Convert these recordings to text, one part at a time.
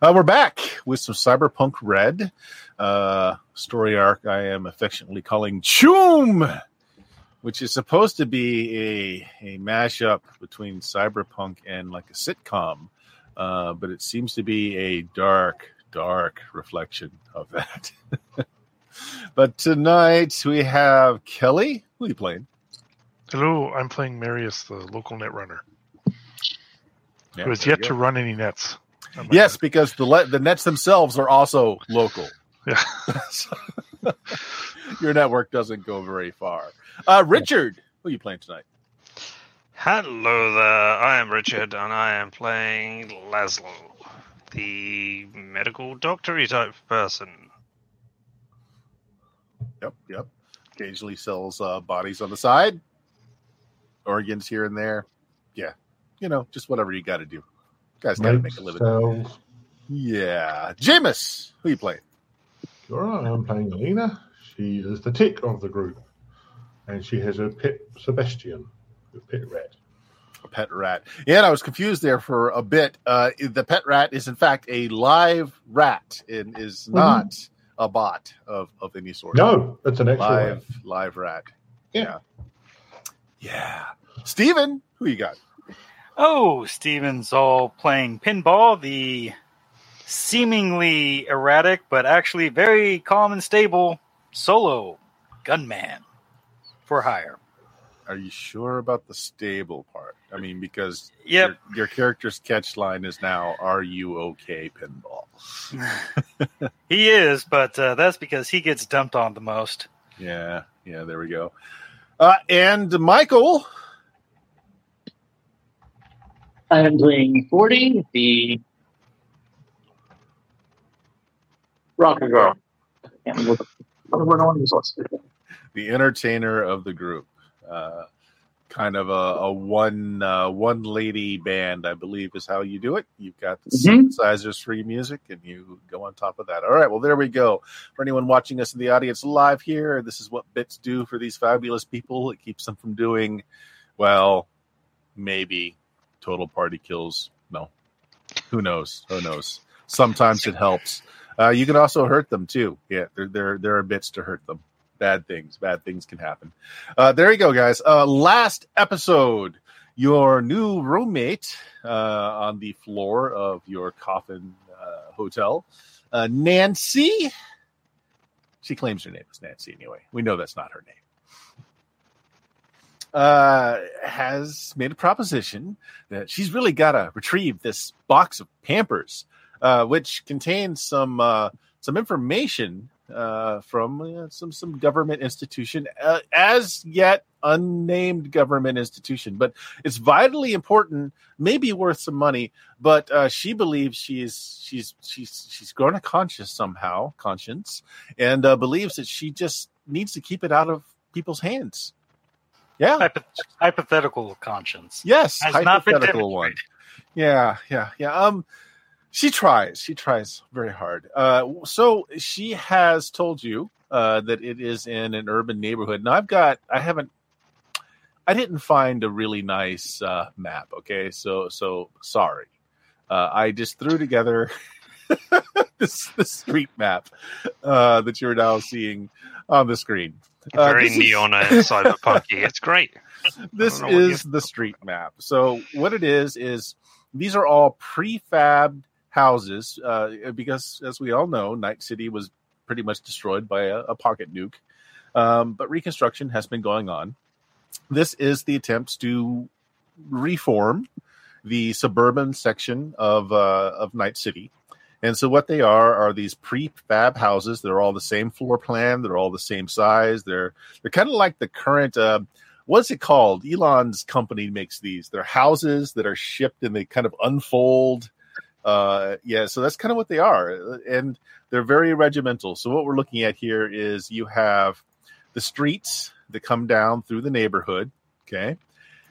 Uh, we're back with some Cyberpunk Red uh, story arc I am affectionately calling Choom, which is supposed to be a, a mashup between Cyberpunk and like a sitcom, uh, but it seems to be a dark, dark reflection of that. but tonight we have Kelly. Who are you playing? Hello, I'm playing Marius, the local net runner, Yeah, who has yet to run any nets. Oh my Yes, because the le- the nets themselves are also local. Yeah. Your network doesn't go very far. Uh, Richard, who are you playing tonight? Hello there, I am Richard and I am playing Laszlo, the medical doctory type person. Yep, yep. Occasionally sells uh, bodies on the side, organs here and there. Yeah, you know, just whatever you got to do. Guys got to make a living. Yeah, Jameis, who you playing? All right, I'm playing Alina. She is the tick of the group, and she has a pet Sebastian, a pet rat. A pet rat. Yeah, and I was confused there for a bit. Uh, the pet rat is in fact a live rat and is not a bot of, of any sort. No, it's an actual live rat. live rat. Yeah. Yeah. Steven, who you got? Oh, Steven's all playing pinball, the seemingly erratic but actually very calm and stable solo gunman for hire. Are you sure about the stable part? I mean, because Yep. your, your character's catch line is now "Are you okay, pinball?" He is, but uh, that's because he gets dumped on the most. Yeah, yeah. There we go. Uh, and Michael, I am playing 40, the rocker girl. And what what one was what's the entertainer of the group, uh, kind of a, a one uh, one lady band, I believe, is how you do it. You've got the Mhm. synthesizers for your music, and you go on top of that. All right, well, there we go. For anyone watching us in the audience live here, this is what bits do for these fabulous people. It keeps them from doing, well, maybe total party kills. No, who knows? Who knows? Sometimes it helps. Uh, you can also hurt them too. Yeah, there there there are bits to hurt them. Bad things, bad things can happen. Uh, there you go, guys. Uh, last episode, your new roommate uh, on the floor of your coffin uh, hotel, uh, Nancy. She claims her name is Nancy anyway. We know that's not her name. Uh, has made a proposition that she's really got to retrieve this box of Pampers, uh, which contains some uh, some information uh, from uh, some some government institution, uh, as yet unnamed government institution, but it's vitally important, maybe worth some money. But uh, she believes she's she's she's she's grown a conscience somehow, conscience, and uh, believes that she just needs to keep it out of people's hands. Yeah. Hypo- hypothetical conscience. Yes, Has hypothetical one. Yeah, yeah, yeah. Um, she tries. She tries very hard. Uh, so she has told you uh, that it is in an urban neighborhood. Now I've got. I haven't. I didn't find a really nice uh, map. Okay, so so sorry. Uh, I just threw together this the street map uh, that you're now seeing on the screen. Uh, Very this is- neon and cyberpunky. It's great. this don't know what is the street map. So what it is is these are all prefabbed houses uh, because, as we all know, Night City was pretty much destroyed by a, a pocket nuke. Um, but reconstruction has been going on. This is the attempts to reform the suburban section of uh, of Night City. And so what they are are these prefab houses. They're all the same floor plan. They're all the same size. They're they're kind of like the current uh, what's it called? Elon's company makes these. They're houses that are shipped and they kind of unfold. Uh, yeah, so that's kind of what they are, and they're very regimental. So what we're looking at here is you have the streets that come down through the neighborhood, okay,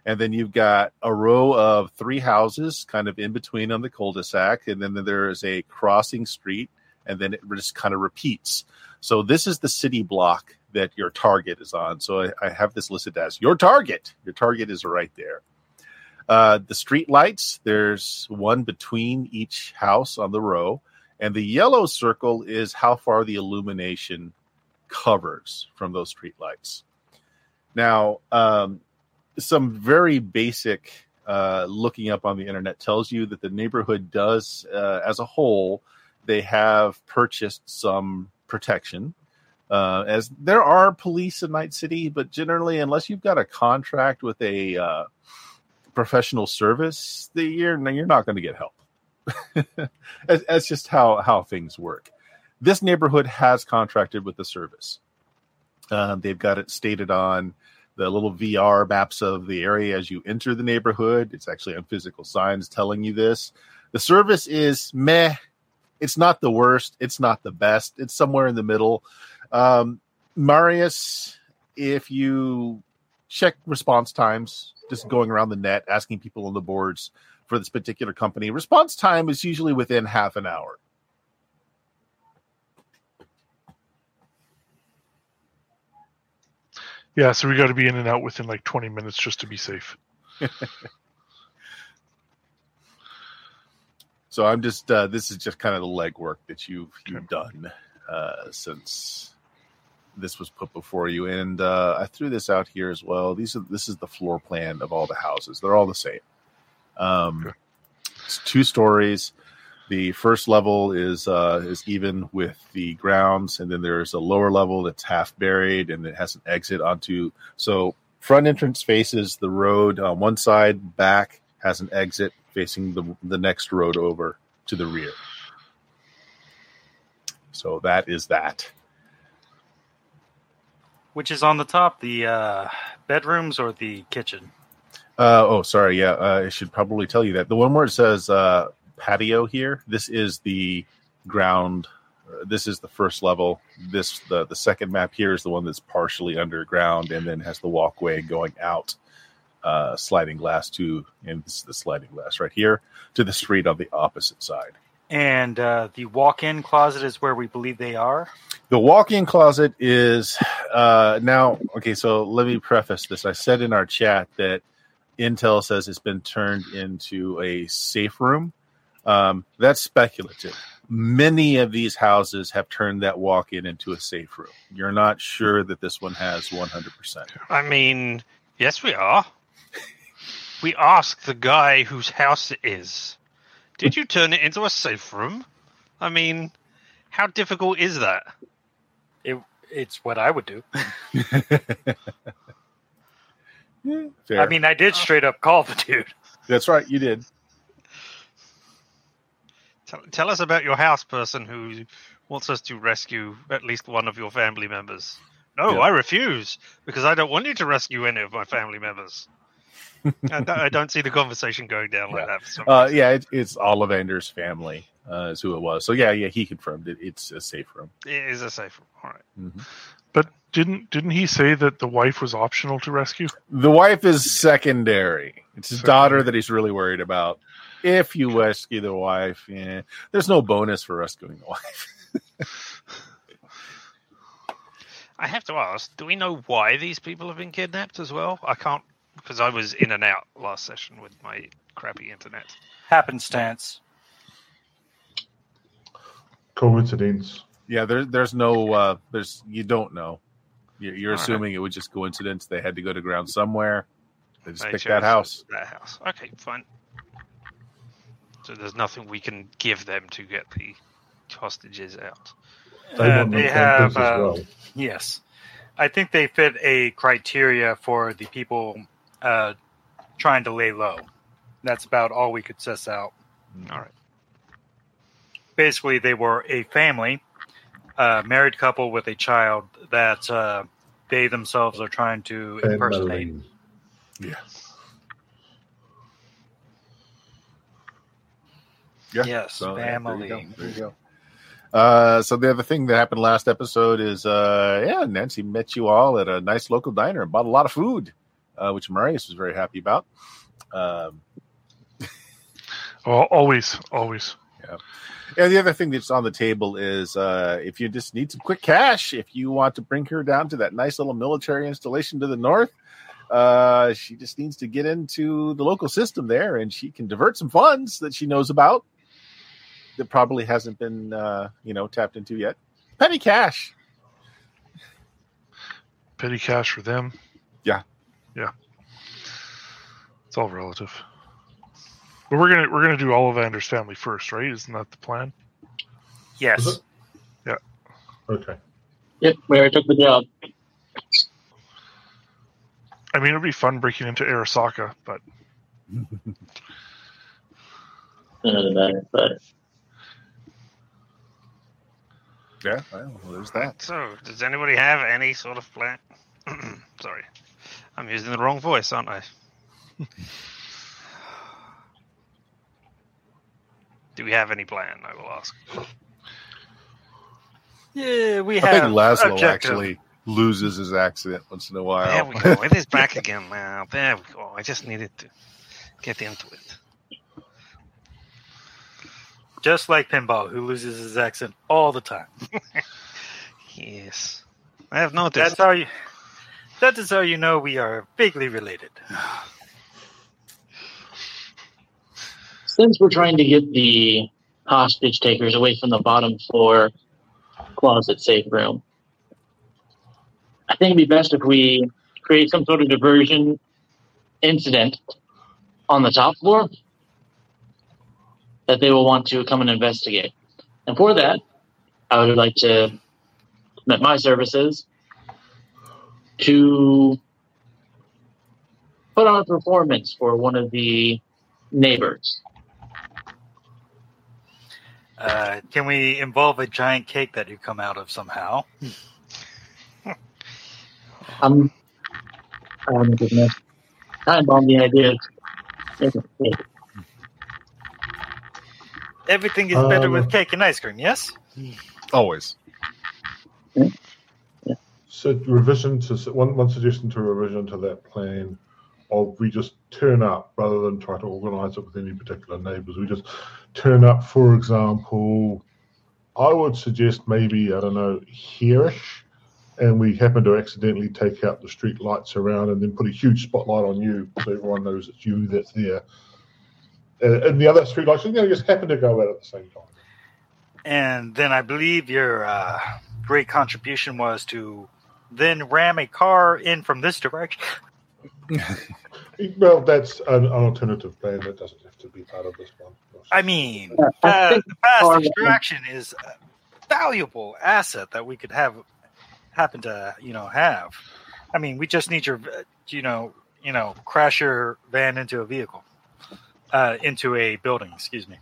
and then you've got a row of three houses kind of in between on the cul-de-sac, and then there is a crossing street, and then it just kind of repeats. So this is the city block that your target is on. So I, I have this listed as your target. Your target is right there. Uh, the street lights, there's one between each house on the row, and the yellow circle is how far the illumination covers from those street lights. Now, um, some very basic uh, looking up on the internet tells you that the neighborhood does, uh, as a whole, they have purchased some protection. Uh, as there are police in Night City, but generally, unless you've got a contract with a uh, professional service, the, you're you're not going to get help. that's, that's just how how things work. This neighborhood has contracted with the service. Uh, they've got it stated on the little VR maps of the area as you enter the neighborhood. It's actually on physical signs telling you this. The service is meh. It's not the worst. It's not the best. It's somewhere in the middle. Um, Marius, if you check response times, just going around the net, asking people on the boards for this particular company, response time is usually within half an hour. Yeah, so we got to be in and out within like 20 minutes just to be safe. So I'm just uh, this is just kind of the legwork that you've you've done uh, since this was put before you, and uh, I threw this out here as well. These are this is the floor plan of all the houses. They're all the same. Um, Okay. It's two stories. The first level is uh, is even with the grounds, and then there's a lower level that's half buried, and it has an exit onto. So front entrance faces the road on one side, back has an exit facing the the next road over to the rear. So that is that. Which is on the top, the uh, bedrooms or the kitchen? Uh, oh, sorry. Yeah, uh, I should probably tell you that the one where it says uh, patio here. This is the ground. Uh, this is the first level. This the the second map here is the one that's partially underground and then has the walkway going out, uh, sliding glass to and this is the sliding glass right here to the street on the opposite side. And uh, the walk-in closet is where we believe they are. The walk-in closet is uh, now okay. So let me preface this. I said in our chat that Intel says it's been turned into a safe room. Um, that's speculative. Many of these houses have turned that walk-in into a safe room. You're not sure that this one has 100%. I mean, yes, we are. We asked the guy whose house it is. Did you turn it into a safe room? I mean, how difficult is that? It, it's what I would do. Fair. I mean, I did straight up call the dude. that's right. You did. Tell, tell us about your house person who wants us to rescue at least one of your family members. No, Yeah. I refuse because I don't want you to rescue any of my family members. I, don't, I don't see the conversation going down like Yeah. that. For some Uh, yeah, it, it's Ollivander's family uh, is who it was. So yeah, yeah, he confirmed it. It's a safe room. It is a safe room. All right. Mhm. But didn't didn't he say that the wife was optional to rescue? The wife is secondary. It's his Secondary. daughter that he's really worried about. If you rescue the wife, yeah, there's no bonus for rescuing the wife. I have to ask: Do we know why these people have been kidnapped as well? I can't because I was in and out last session with my crappy internet. Happenstance. Coincidence. Yeah, there, there's no, uh, there's you don't know. You're, you're All right. assuming it was just coincidence. They had to go to ground somewhere. They just They picked that house. That house. Okay, fine. So there's nothing we can give them to get the hostages out. They Uh, they have, campers as uh. Yes. I think they fit a criteria for the people uh, trying to lay low. That's about all we could suss out. All right. Basically, they were a family, a married couple with a child that uh, they themselves are trying to impersonate. Family. Yeah. Yeah. Yes, So, yeah, there you family. go. There you go. Uh, so the other thing that happened last episode is, uh, yeah, Nancy met you all at a nice local diner and bought a lot of food, uh, which Marius was very happy about. Um, Oh, always, always. Yeah. And the other thing that's on the table is, uh, if you just need some quick cash, if you want to bring her down to that nice little military installation to the north, Uh, she just needs to get into the local system there, and she can divert some funds that she knows about that probably hasn't been, uh, you know, tapped into yet. Petty cash. Petty cash for them. Yeah. Yeah. It's all relative. But we're gonna we're gonna do Ollivander's family first, right? Isn't that the plan? Yes. Is it? Okay. Yep, we already took the job. I mean, it'd be fun breaking into Arasaka, but Another matter, but Yeah, well, there's that. So, does anybody have any sort of plan? Sorry, I'm using the wrong voice, aren't I? Do we have any plan? I will ask. Yeah, we I think have Laszlo objective. actually loses his accent once in a while. There we go. It is back again now. There we go. I just needed to get into it. Just like Pinball, who loses his accent all the time. Yes, I have noticed. That's how you. That is how you know we are vaguely related. since we're trying to get the hostage takers away from the bottom floor closet safe room, I think it'd be best if we create some sort of diversion incident on the top floor that they will want to come and investigate. And for that, I would like to commit my services to put on a performance for one of the neighbors. Uh, can we involve a giant cake that you come out of somehow? I'm, oh my goodness. Time on the idea. Everything is better Um, with cake and ice cream. Yes. Always. So revision to one one suggestion to revision to that plan of we just turn up rather than try to organise it with any particular neighbours. We just turn up, for example, I would suggest maybe I don't know hereish, and we happen to accidentally take out the street lights around and then put a huge spotlight on you so everyone knows it's you that's there. And, and the other street lights, you know, just happened to go out at the same time. And then I believe your uh, great contribution was to then ram a car in from this direction. Well, that's an, an alternative plan that doesn't have to be part of this one. I mean, Yeah, I uh, the fast car- extraction is a valuable asset that we could have happen to you know have. I mean, we just need your uh, you know you know crash your van into a vehicle, uh, into a building. Excuse me.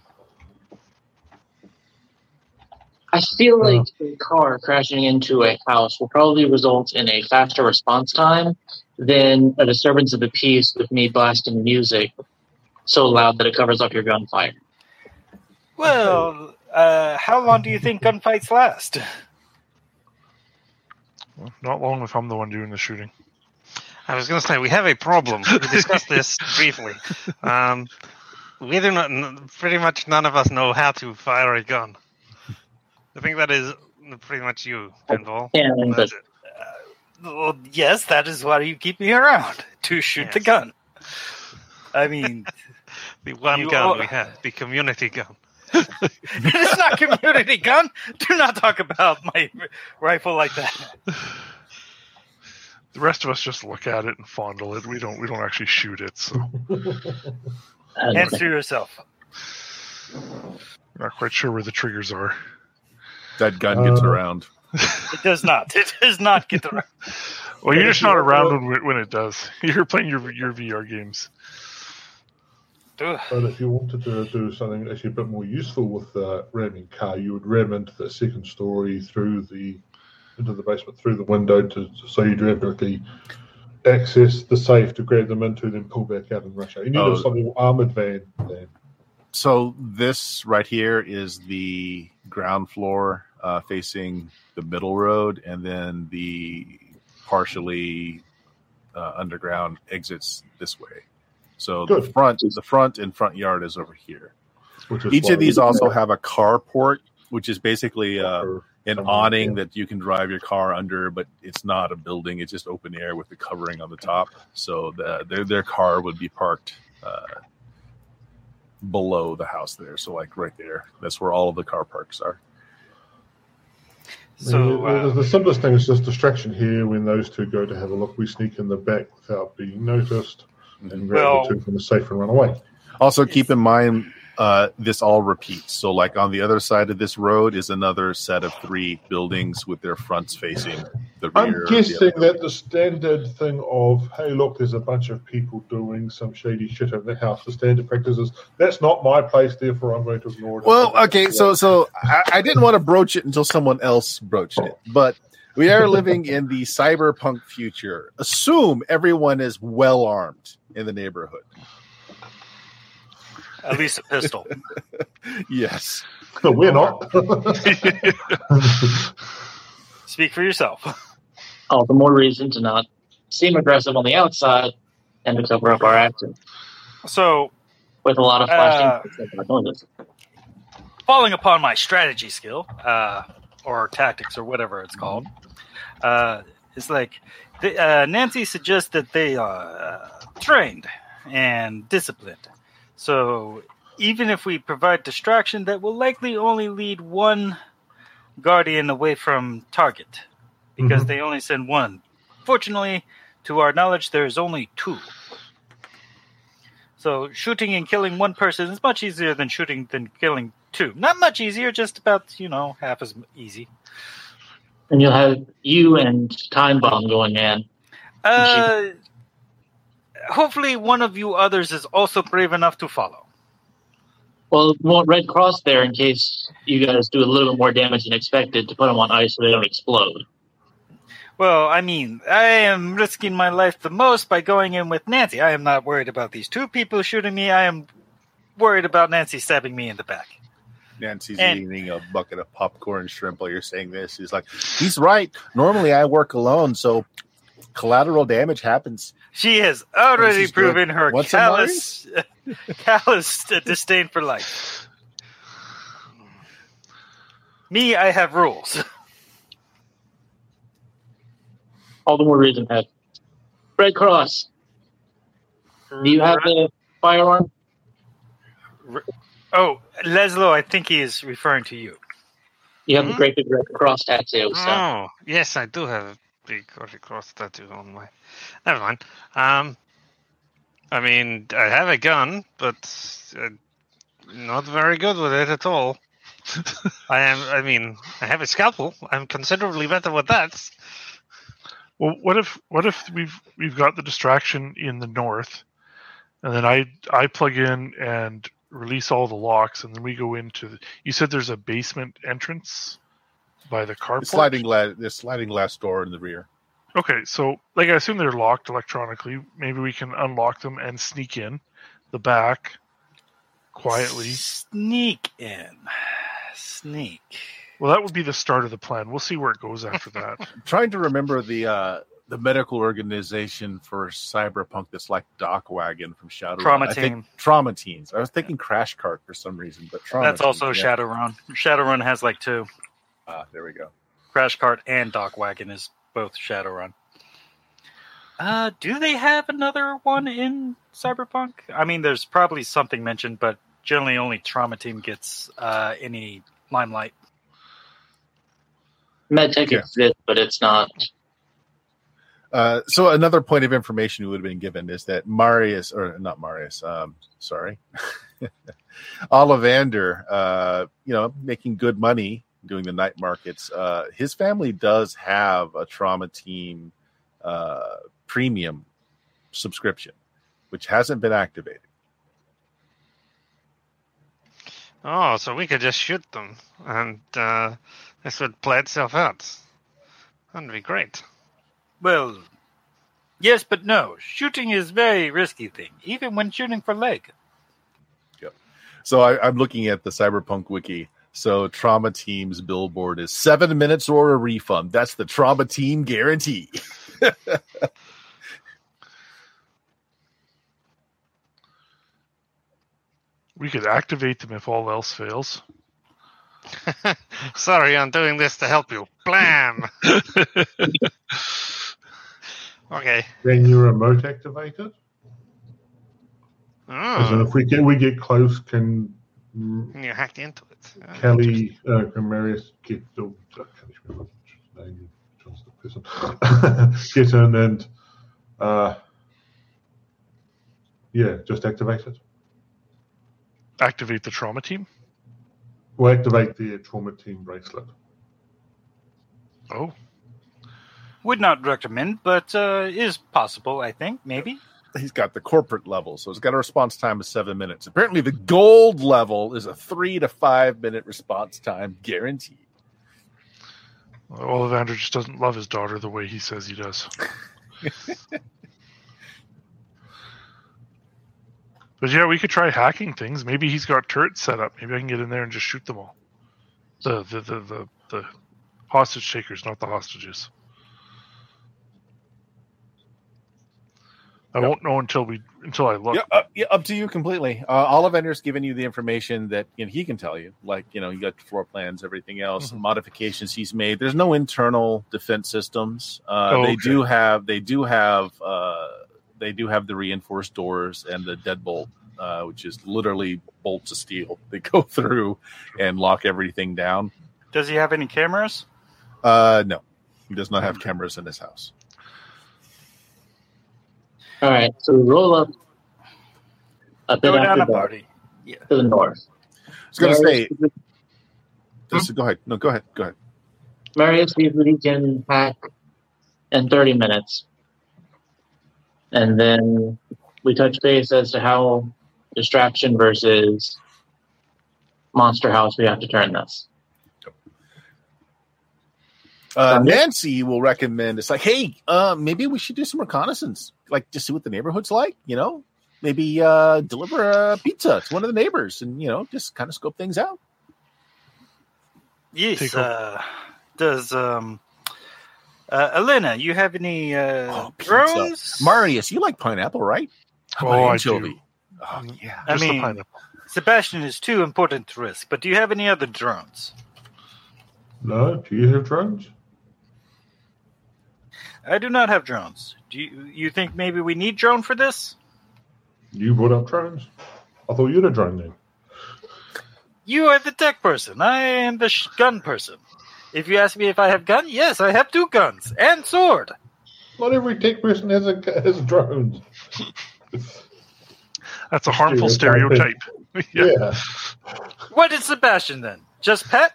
I feel like a car crashing into a house will probably result in a faster response time than a disturbance of the peace with me blasting music so loud that it covers up your gunfire. Well, uh, how long do you think gunfights last? well, not long if I'm the one doing the shooting. I was going to say we have a problem. We discussed this briefly. Um, we do not. Pretty much none of us know how to fire a gun. I think that is pretty much you, Pinball. Yeah, but That's it. Uh, well, yes, that is why you keep me around to shoot the gun. I mean, The one gun are- we have, the community gun. it is not community gun. Do not talk about my rifle like that. The rest of us just look at it and fondle it. We don't we don't actually shoot it, so and Answer yourself. not quite sure where the triggers are. That gun gets Uh, around. It does not. It does not get around. Well, you're just not around to- when, when it does. You're playing your your VR games. But if you wanted to do something actually a bit more useful with the ramming car, you would ram into the second story through the into the basement through the window to so you drive directly access the safe to grab them into, then pull back out and rush out. You need Oh. slightly armored van. Then. So this right here is the ground floor uh, facing the middle road, and then the partially uh, underground exits this way. So the Good. front, the front and front yard is over here. Which is Each of these also have a carport, which is basically uh, an Someone- awning yeah. that you can drive your car under, but it's not a building; it's just open air with the covering on the top. So the, their their car would be parked uh, below the house there. So like right there, that's where all of the car parks are. So the, uh, the simplest thing is just distraction here. When those two go to have a look, we sneak in the back without being noticed and grab Well- the two from the safe and run away. Also, keep in mind uh, this all repeats. So, like on the other side of this road is another set of three buildings with their fronts facing the rear. I'm of the guessing that the standard thing of, hey, look, there's a bunch of people doing some shady shit in the house. The standard practice is, that's not my place, therefore I'm going to ignore it. Well, okay, so so I, I didn't want to broach it until someone else broached it, but we are living in the cyberpunk future. Assume everyone is well armed in the neighborhood. At least a pistol. Yes, No, we're not. Speak for yourself. All the more reason to not seem aggressive on the outside and to cover up our actions So, with a lot of flashing noises. falling upon my strategy skill, uh, or tactics, or whatever it's called, uh, it's like the, uh, Nancy suggests that they are uh, trained and disciplined. So, even if we provide distraction, that will likely only lead one guardian away from target because Mhm. they only send one. Fortunately, to our knowledge, there is only two. So shooting and killing one person is much easier than shooting than killing two. Not much easier, just about you know half as easy. And you'll have you and Time Bomb going in. Uh, hopefully, one of you others is also brave enough to follow. Well, we want Red Cross there in case you guys do a little bit more damage than expected to put them on ice so they don't explode. Well, I mean, I am risking my life the most by going in with Nancy. I am not worried about these two people shooting me. I am worried about Nancy stabbing me in the back. Nancy's And- eating a bucket of popcorn shrimp while you're saying this. He's like, he's right. Normally, I work alone, so collateral damage happens. She has already This is good. proven her What's callous, callous disdain for life. Me, I have rules. All the more reason to have Red Cross. Do you have the firearm? Oh, Laszlo, I think he is referring to you. You have the Hmm? great big Red Cross tattoo. So. Oh, yes, I do have a big Red Cross tattoo on my. Never mind. Um, I mean, I have a gun, but uh, not very good with it at all. I am. I mean, I have a scalpel. I'm considerably better with that. Well, what if what if we've we've got the distraction in the north, and then I I plug in and release all the locks, and then we go into. The, you said there's a basement entrance by the carport. The sliding glass, the sliding glass door in the rear. Okay, so like I assume they're locked electronically. Maybe we can unlock them and sneak in the back quietly. Sneak in. Sneak. Well, that would be the start of the plan. We'll see where it goes after that. I'm trying to remember the uh, the medical organization for cyberpunk that's like Doc Wagon from Shadow. Trauma I think Team. Trauma Teams. I was thinking Crash Cart for some reason, but Trauma That's also Team, yeah. Shadowrun. Shadowrun has like two. Ah, there we go. Crash Cart and Doc Wagon is both Shadowrun. Uh, do they have another one in Cyberpunk? I mean, there's probably something mentioned, but generally only Trauma Team gets uh, any limelight. MedTech Yeah. exists, but it's not. Uh, so another point of information you would have been given is that Marius, or not Marius, um, sorry, Ollivander, uh, you know, making good money doing the night markets. Uh, his family does have a trauma team uh, premium subscription, which hasn't been activated. Oh, so we could just shoot them, and uh, this would play itself out. That'd be great. Well, yes, but no. Shooting is very risky thing, even when shooting for leg. Yep. So I, I'm looking at the Cyberpunk wiki. So Trauma Team's billboard is seven minutes or a refund. That's the Trauma Team guarantee. we could activate them if all else fails. Sorry, I'm doing this to help you. Blam. okay. Then your remote activated. Oh. As in, Oh, if we get we get close, can you hacked into it. Oh, Kelly, uh, can Marius get the uh, Kelly Schmidt, name, John's the person. get in and uh, yeah, just activate it. Activate the trauma team. We'll activate the trauma team bracelet. Oh, Would not recommend, but uh, is possible. I think maybe. He's got the corporate level, so it's got a response time of seven minutes. Apparently, the gold level is a three to five minute response time guaranteed. Ollivander just doesn't love his daughter the way he says he does. but yeah, we could try hacking things. Maybe he's got turrets set up. Maybe I can get in there and just shoot them all. The the the the, the hostage takers, not the hostages. I Yep. won't know until we until I look. Yeah, uh, yeah, up to you completely. Uh, Ollivander's given you the information that you know, he can tell you, like you know, you got floor plans, everything else, Mhm. modifications he's made. There's no internal defense systems. Uh, Oh, They okay. do have, they do have, uh, they do have the reinforced doors and the deadbolt, uh, which is literally bolts of steel that go through and lock everything down. Does he have any cameras? Uh, no, he does not have cameras in his house. All right, so we roll up a bit Go down after a party. Yeah. to the north. I was going to say, just, go ahead. No, go ahead. Go ahead. Marius that he can hack in 30 minutes. And then we touch base as to how distraction versus monster house we have to turn this. Uh, Nancy will recommend it's like, hey, uh, maybe we should do some reconnaissance, like just see what the neighborhood's like. You know, maybe uh, deliver a pizza to one of the neighbors, and you know, just kind of scope things out. Yes. Uh, does um, uh, Elena, you have any uh, Oh, drones? Marius, you like pineapple, right? How about Oh, I do. Oh, yeah. I Just mean- pineapple. Sebastian is too important to risk. But do you have any other drones? No, do you have drones? I do not have drones. Do you you think maybe we need drone for this? You brought up drones. I thought you'd a drone then. You are the tech person. I am the sh- gun person. If you ask me if I have gun, yes, I have two guns and sword. Not every tech person has a has drones. That's a harmful stereotype. yeah. Yeah. What is Sebastian then? Just pet?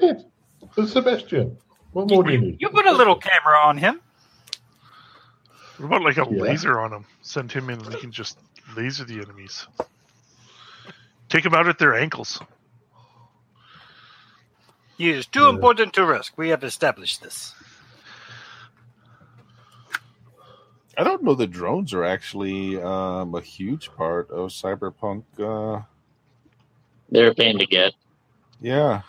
Pet. It's Sebastian. What more do you need? You put a little camera on him. What about like a Yeah. laser on him? Send him in and we can just laser the enemies. Take them out at their ankles. He is too Yeah. important to risk. We have established this. I don't know that drones are actually um, a huge part of cyberpunk. Uh, They're a pain to get. yeah,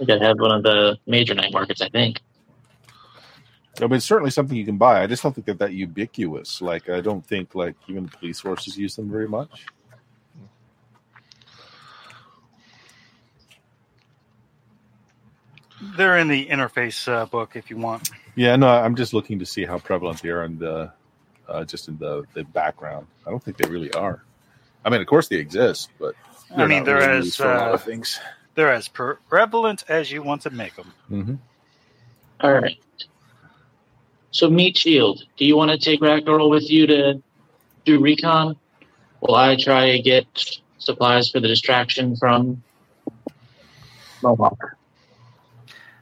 We gotta have one of the major night markets, I think. I mean, it's certainly something you can buy. I just don't think they're that ubiquitous. Like, I don't think like even the police forces use them very much. They're in the interface uh, book if you want. Yeah, no, I'm just looking to see how prevalent they are in the uh, just in the the background. I don't think they really are. I mean, of course they exist, but I mean, not they're really as used for a lot uh, of things. They're as prevalent as you want to make them. hmm All right. So, Meat Shield, do you want to take Ragdoll with you to do recon? While I try to get supplies for the distraction from Mohawk.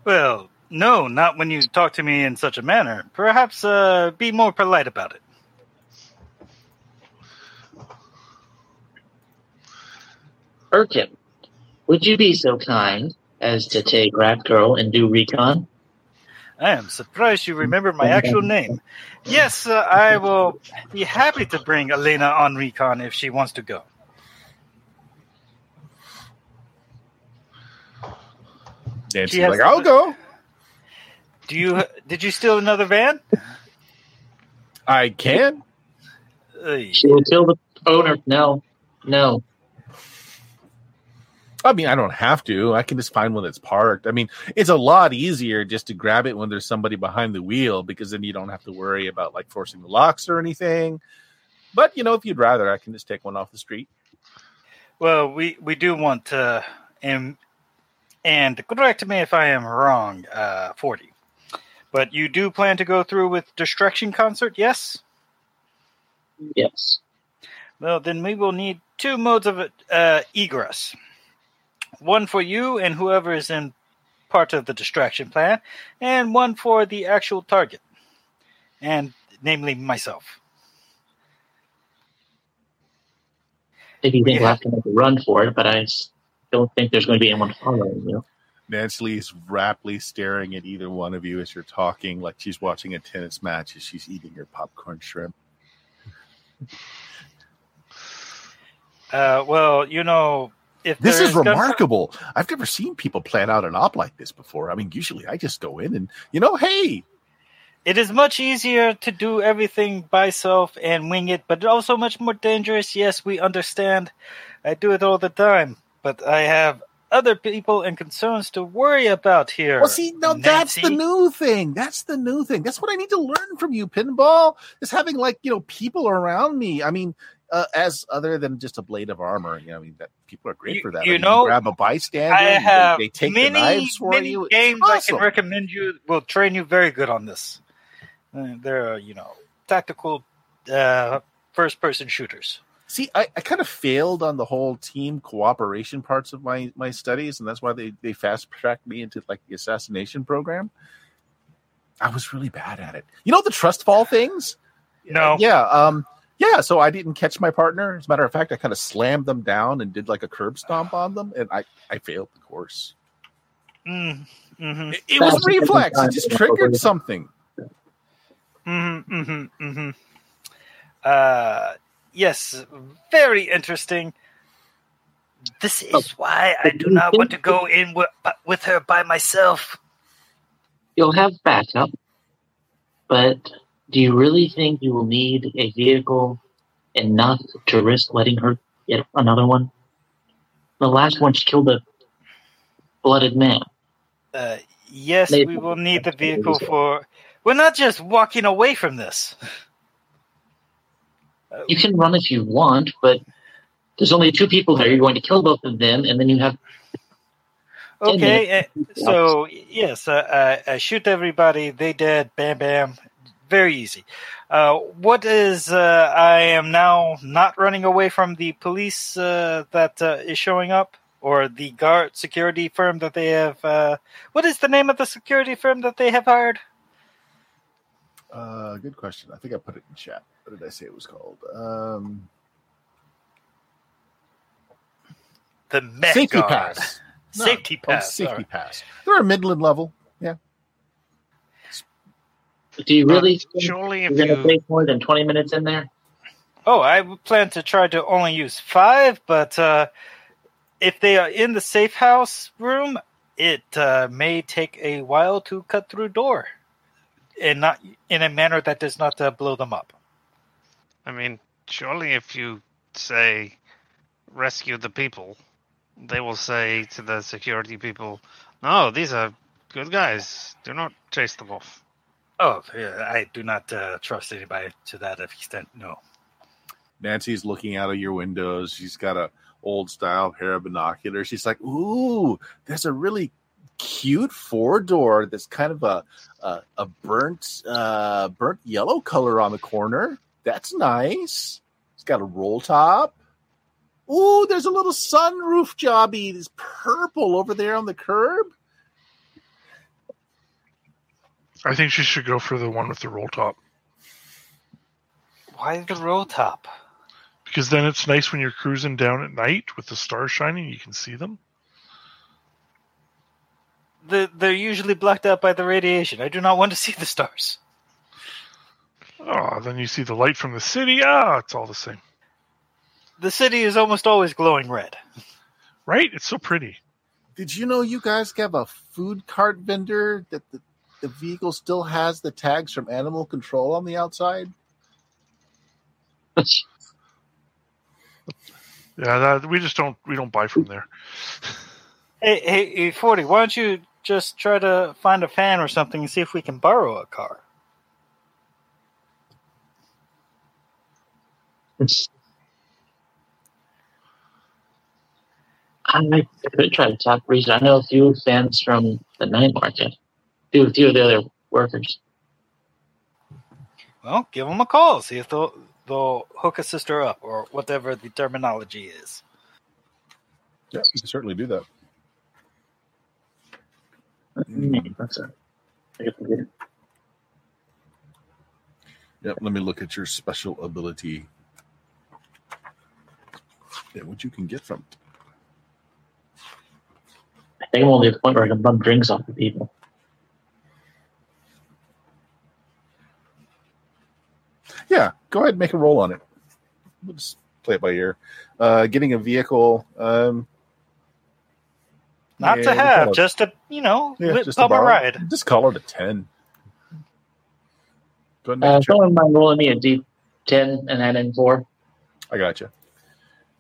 Well, no, not when you talk to me in such a manner. Perhaps uh, be more polite about it. Urkin, would you be so kind as to take Ragdoll and do recon? I am surprised you remember my actual name. Yes, uh, I will be happy to bring Elena on recon if she wants to go. Nancy's She has- like, I'll go. Do you? Did you steal another van? I can. She will kill the owner. No, no. I mean, I don't have to. I can just find one that's parked. I mean, it's a lot easier just to grab it when there's somebody behind the wheel because then you don't have to worry about like forcing the locks or anything. But you know, if you'd rather, I can just take one off the street. Well, we we do want to, and and correct me if I am wrong, uh, forty. But you do plan to go through with Destruction Concert, yes? Yes. Well, then we will need two modes of uh, egress. One for you and whoever is in part of the distraction plan, and one for the actual target, and namely myself. If you think Yeah. we'll have to make a run for it, but I don't think there's going to be anyone following you. Nancy Lee is raptly staring at either one of you as you're talking, like she's watching a tennis match as she's eating her popcorn shrimp. Uh, well, you know, if This is remarkable. I've never seen people plan out an op like this before. I mean, usually I just go in and, you know, hey, It is much easier to do everything by self and wing it, but also much more dangerous. Yes, we understand. I do it all the time, but I have other people and concerns to worry about here. Well, see, no, that's the new thing. That's the new thing. That's what I need to learn from you, Pinball. Is having like you know people around me. I mean, uh, as other than just a blade of armor. You know, I mean that people are great You- for that. you I mean, know, grab a bystander. I they- have they, take many, the knives for many you. Games I can recommend you. Will train you very good on this. Uh, There are, you know, tactical uh, first-person shooters. See, I, I kind of failed on the whole team cooperation parts of my my studies, and that's why they they fast tracked me into like the assassination program. I was really bad at it. You know the trust fall things. No. Yeah. Um. Yeah. So I didn't catch my partner. As a matter of fact, I kind of slammed them down and did like a curb stomp on them, and I I failed the course. Mm, hmm It, it was a reflex. It just triggered something. Mm-hmm, mm-hmm, mm-hmm. Uh, yes, very interesting. This is Oh, why I do do not want to go in with, with her by myself. You'll have backup, but do you really think you will need a vehicle enough to risk letting her get another one? The last one, she killed a blooded man. Uh, yes, Maybe. we will need the vehicle for. We're not just walking away from this. Uh, You can run if you want, but there's only two people there. You're going to kill both of them, and then you have Okay, uh, so yes, uh, I, I shoot everybody. They dead. Bam, bam. Very easy. Uh, what is? Uh, I am now not running away from the police uh, that uh, is showing up, or the guard security firm that they have. Uh, what is the name of the security firm that they have hired? Uh, good question. I think I put it in chat. What did I say it was called? Um, The Met safety Guard. pass. No, Safety called pass. Safety sorry. pass. They're a Midland level. Yeah. Do you really But think surely you're if going to you take more than 20 minutes in there? Oh, I plan to try to only use five, but uh, if they are in the safe house room, it uh, may take a while to cut through door, and not in a manner that does not uh, blow them up. I mean, surely if you say rescue the people, they will say to the security people, "No, these are good guys. Do not chase them off." Oh, I do not uh, trust anybody to that extent. No. Nancy's looking out of your windows. She's got a old style pair of binoculars. She's like, "Ooh, there's a really cute four door that's kind of a a, a burnt uh, burnt yellow color on the corner. That's nice. It's got a roll top. Ooh, there's a little sunroof jobby. It's purple over there on the curb. I think she should go for the one with the roll top Why the roll top? because then it's nice when you're cruising down at night with the stars shining. You can see them. The, they're usually blocked out by the radiation. I do not want to see the stars. Oh, then you see the light from the city. Ah, it's all the same, The city is almost always glowing red. right? It's so pretty. Did you know you guys have a food cart vendor that the, the vehicle still has the tags from animal control on the outside? Yeah, that, we just don't we don't buy from there. Hey, hey, hey, forty. Why don't you just try to find a fan or something and see if we can borrow a car? I could try to talk reason. I know a few fans from the night market. Do a few of the other workers. Well, give them a call. See if they'll they'll hook a sister up or whatever the terminology is. Yeah, you can certainly do that. Hmm, That's a, I guess. Yep. Let me look at your special ability. Yeah, what you can get from it. I think I'm only at the point where I can bum drinks off the people. Yeah, go ahead and make a roll on it. We'll just play it by ear. Uh, getting a vehicle. Um, Not Yeah, to have, just to you know, yeah, let- just to a ride. Just call it a ten. Go ahead and make Uh, a someone mind rolling me a D10 and add in four. I got you.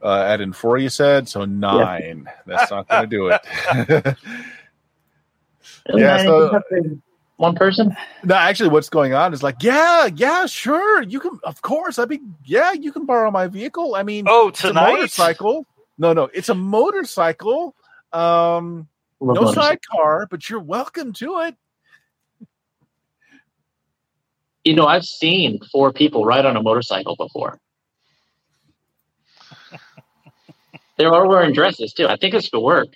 Uh, add in four, you said, so nine. That's not going to do it. Isn't Yeah, so- anything for one person? no, actually, what's going on is like, yeah, yeah, sure, you can, of course. I mean, yeah, you can borrow my vehicle. I mean, Oh, it's a tonight? motorcycle. No, no, it's a motorcycle. Um, Love no motorcycle. sidecar, but you're welcome to it. You know, I've seen four people ride on a motorcycle before. they are all wearing dresses too. I think it's for work.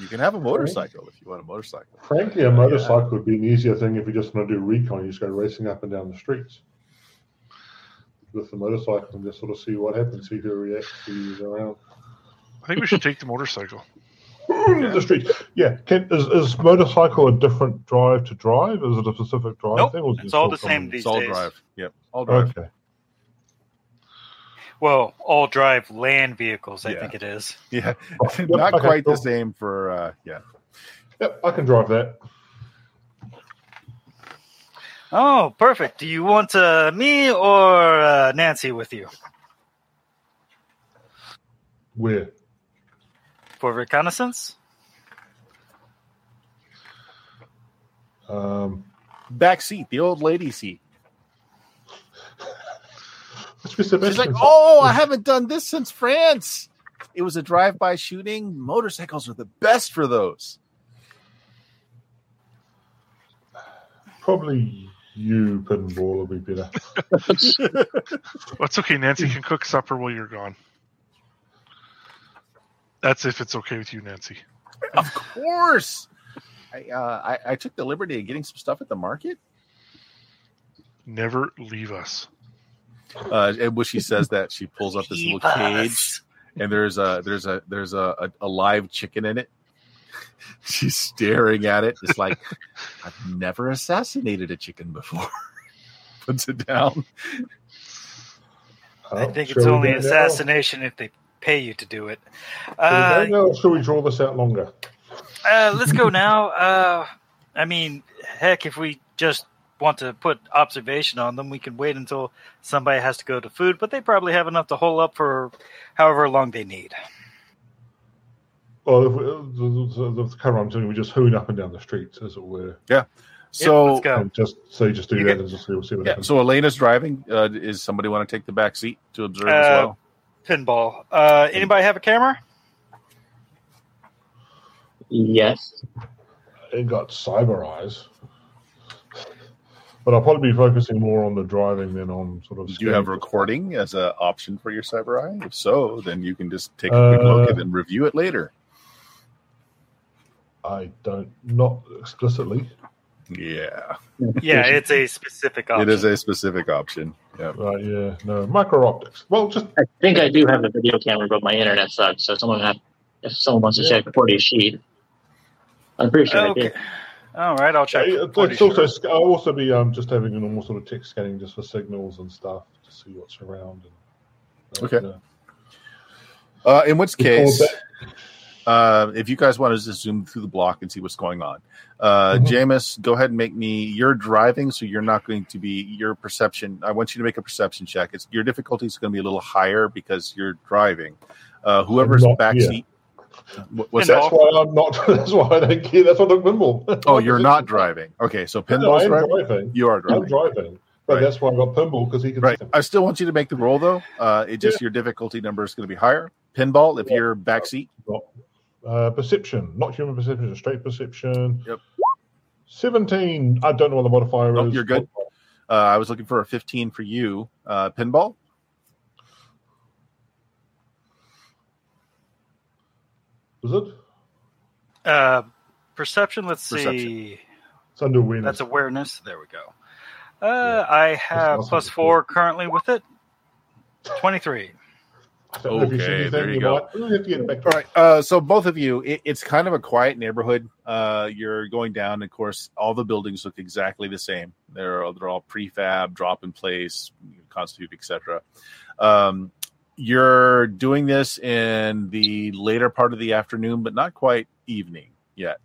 You can have a motorcycle if you want a motorcycle. Frankly, a motorcycle would be an easier thing if you just want to do recon. You just go racing up and down the streets with the motorcycle and just sort of see what happens, see who reacts, see who's around. I think we should take the motorcycle. The street, yeah. Can, is, is motorcycle a different drive to drive? Is it a specific drive Nope, thing? Or it's all the same these It's all days. drive. Yep, all drive. Okay. Well, all drive land vehicles, I Yeah. think it is. Yeah, Yep, not okay, quite the same for uh, yeah. Yep, I can drive that. Oh, perfect. Do you want uh, me or uh, Nancy with you Where? for reconnaissance? Um, Back seat, the old lady seat. Let's be Sebastian. She's like, "Oh, I haven't done this since France. It was a drive-by shooting. Motorcycles are the best for those." Probably you, Pinball, will be better. Well, it's okay. Nancy can cook supper while you're gone. That's if it's okay with you, Nancy. Of course. I, uh, I I took the liberty of getting some stuff at the market. Never leave us. Uh, and when she says that, she pulls up this little cage, and there's a there's a there's a, a, a live chicken in it. She's staring at it. It's like I've never assassinated a chicken before. Puts it down. I Oh, think it's only assassination if they pay you to do it. Shall Uh, we now, or we draw this out longer? uh, let's go now. Uh, I mean, heck, if we just want to put observation on them, we can wait until somebody has to go to food, but they probably have enough to hold up for however long they need. Well, if the, the, the cover I'm doing, we just hoon up and down the streets, as it were. Yeah. So let's go. And just so you just do You that get- and just see, we'll see what yeah, happens. so Elena's driving. Uh, is somebody want to take the back seat to observe as Uh, well? Pinball. Uh, anybody have a camera? Yes. it got cyber eyes. But I'll probably be focusing more on the driving than on sort of. Do you have recording as an option for your cyber eye? If so, then you can just take a quick Uh, look and then review it later. I don't, not explicitly. Yeah, Yeah, it's a specific option. it is a specific option. Yeah. Right, yeah, no, micro optics. Well, just I think I do have a video camera, but my internet sucks. So someone have, if someone wants to Yeah. check the 40 sheet, I'm pretty sure I Okay. did. All right, I'll check. It- Pretty it's also, sure. I'll also be um, just having a normal sort of text scanning just for signals and stuff to see what's around. And, Okay. uh, Uh, in which case. Uh, if you guys want to just zoom through the block and see what's going on, uh, Mhm. Jameis, go ahead and make me. You're driving, so you're not going to be your perception. I want you to make a perception check. It's your difficulty is going to be a little higher because you're driving. Uh, whoever's backseat. back What's That's why I'm not. That's why I don't care. That's why I don't pinball. Oh, you're not driving. Okay, so No, I pinball's am driving. driving. You are driving. I'm driving. But Right. that's why I got pinball because he can. Right. I still want you to make the roll though. Uh, it just your difficulty number is going to be higher. Pinball, if Yeah. you're backseat. Uh, perception, not human perception, straight perception. Yep. 17. I don't know what the modifier Nope, is. you're good. Uh, I was looking for a 15 for you. Uh, pinball. Was it? Uh, perception. Let's Perception. see. It's under awareness. That's awareness. There we go. Uh, I have awesome. plus four currently with it. Twenty-three. I don't know if you Okay, there you go. might- we'll have to get back to All right. Uh, so both of you, it, it's kind of a quiet neighborhood. Uh, you're going down. Of course, all the buildings look exactly the same. They're they're all prefab, drop in place, constitute, etc. Um, you're doing this in the later part of the afternoon, but not quite evening yet.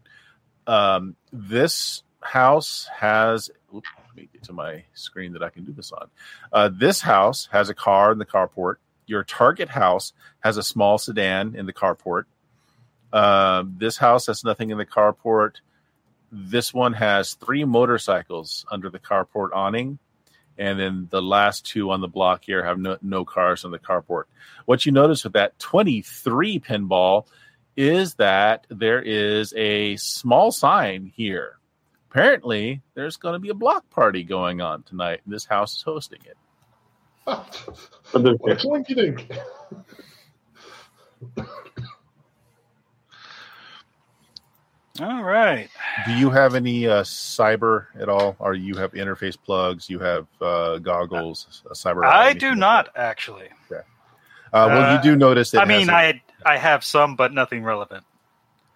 Um, this house has. Oops, let me get to my screen that I can do this on. Uh, this house has a car in the carport. Your target house has a small sedan in the carport. Um, this house has nothing in the carport. This one has three motorcycles under the carport awning. And then the last two on the block here have no, no cars on the carport. What you notice with that 23 pinball is that there is a small sign here. Apparently, there's going to be a block party going on tonight, and this house is hosting it. For the- What a coinky dink. All right. Do you have any uh, cyber at all? Or you have interface plugs? You have uh, goggles? A cyber? I anything do like not actually. that? Uh, well, Uh, you do notice that. I mean, I I have some, but nothing relevant.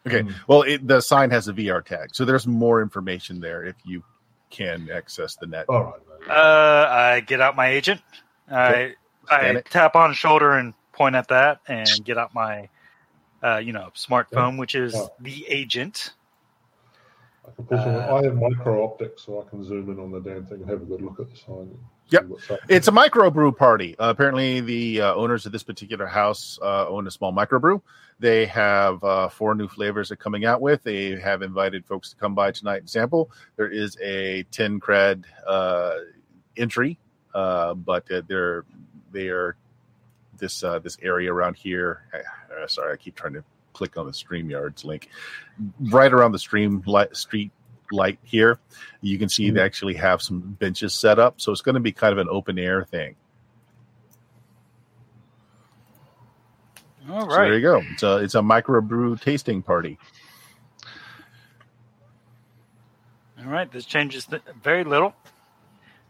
okay. Mm. Well, it, the sign has a VR tag, so there's more information there if you can access the net. All right. Uh, I get out my agent. I Okay. I it. tap on shoulder and point at that, and get out my, uh, you know, smartphone, which is Yeah. the agent. I, can pull some, Uh, I have micro optics, so I can zoom in on the damn thing and have a good look at the sign. Yep. see what's up. It's a microbrew party. Uh, apparently, the uh, owners of this particular house uh, own a small microbrew. They have uh, four new flavors they're coming out with. They have invited folks to come by tonight and sample. There is a 10 cred uh, entry, uh, but uh, they're they are this uh, this area around here. Uh, sorry, I keep trying to click on the StreamYards link. Right around the stream light, street light here, you can see they actually have some benches set up. So it's going to be kind of an open air thing. All right. So there you go. It's a it's a microbrew tasting party. All right. This changes th- very little.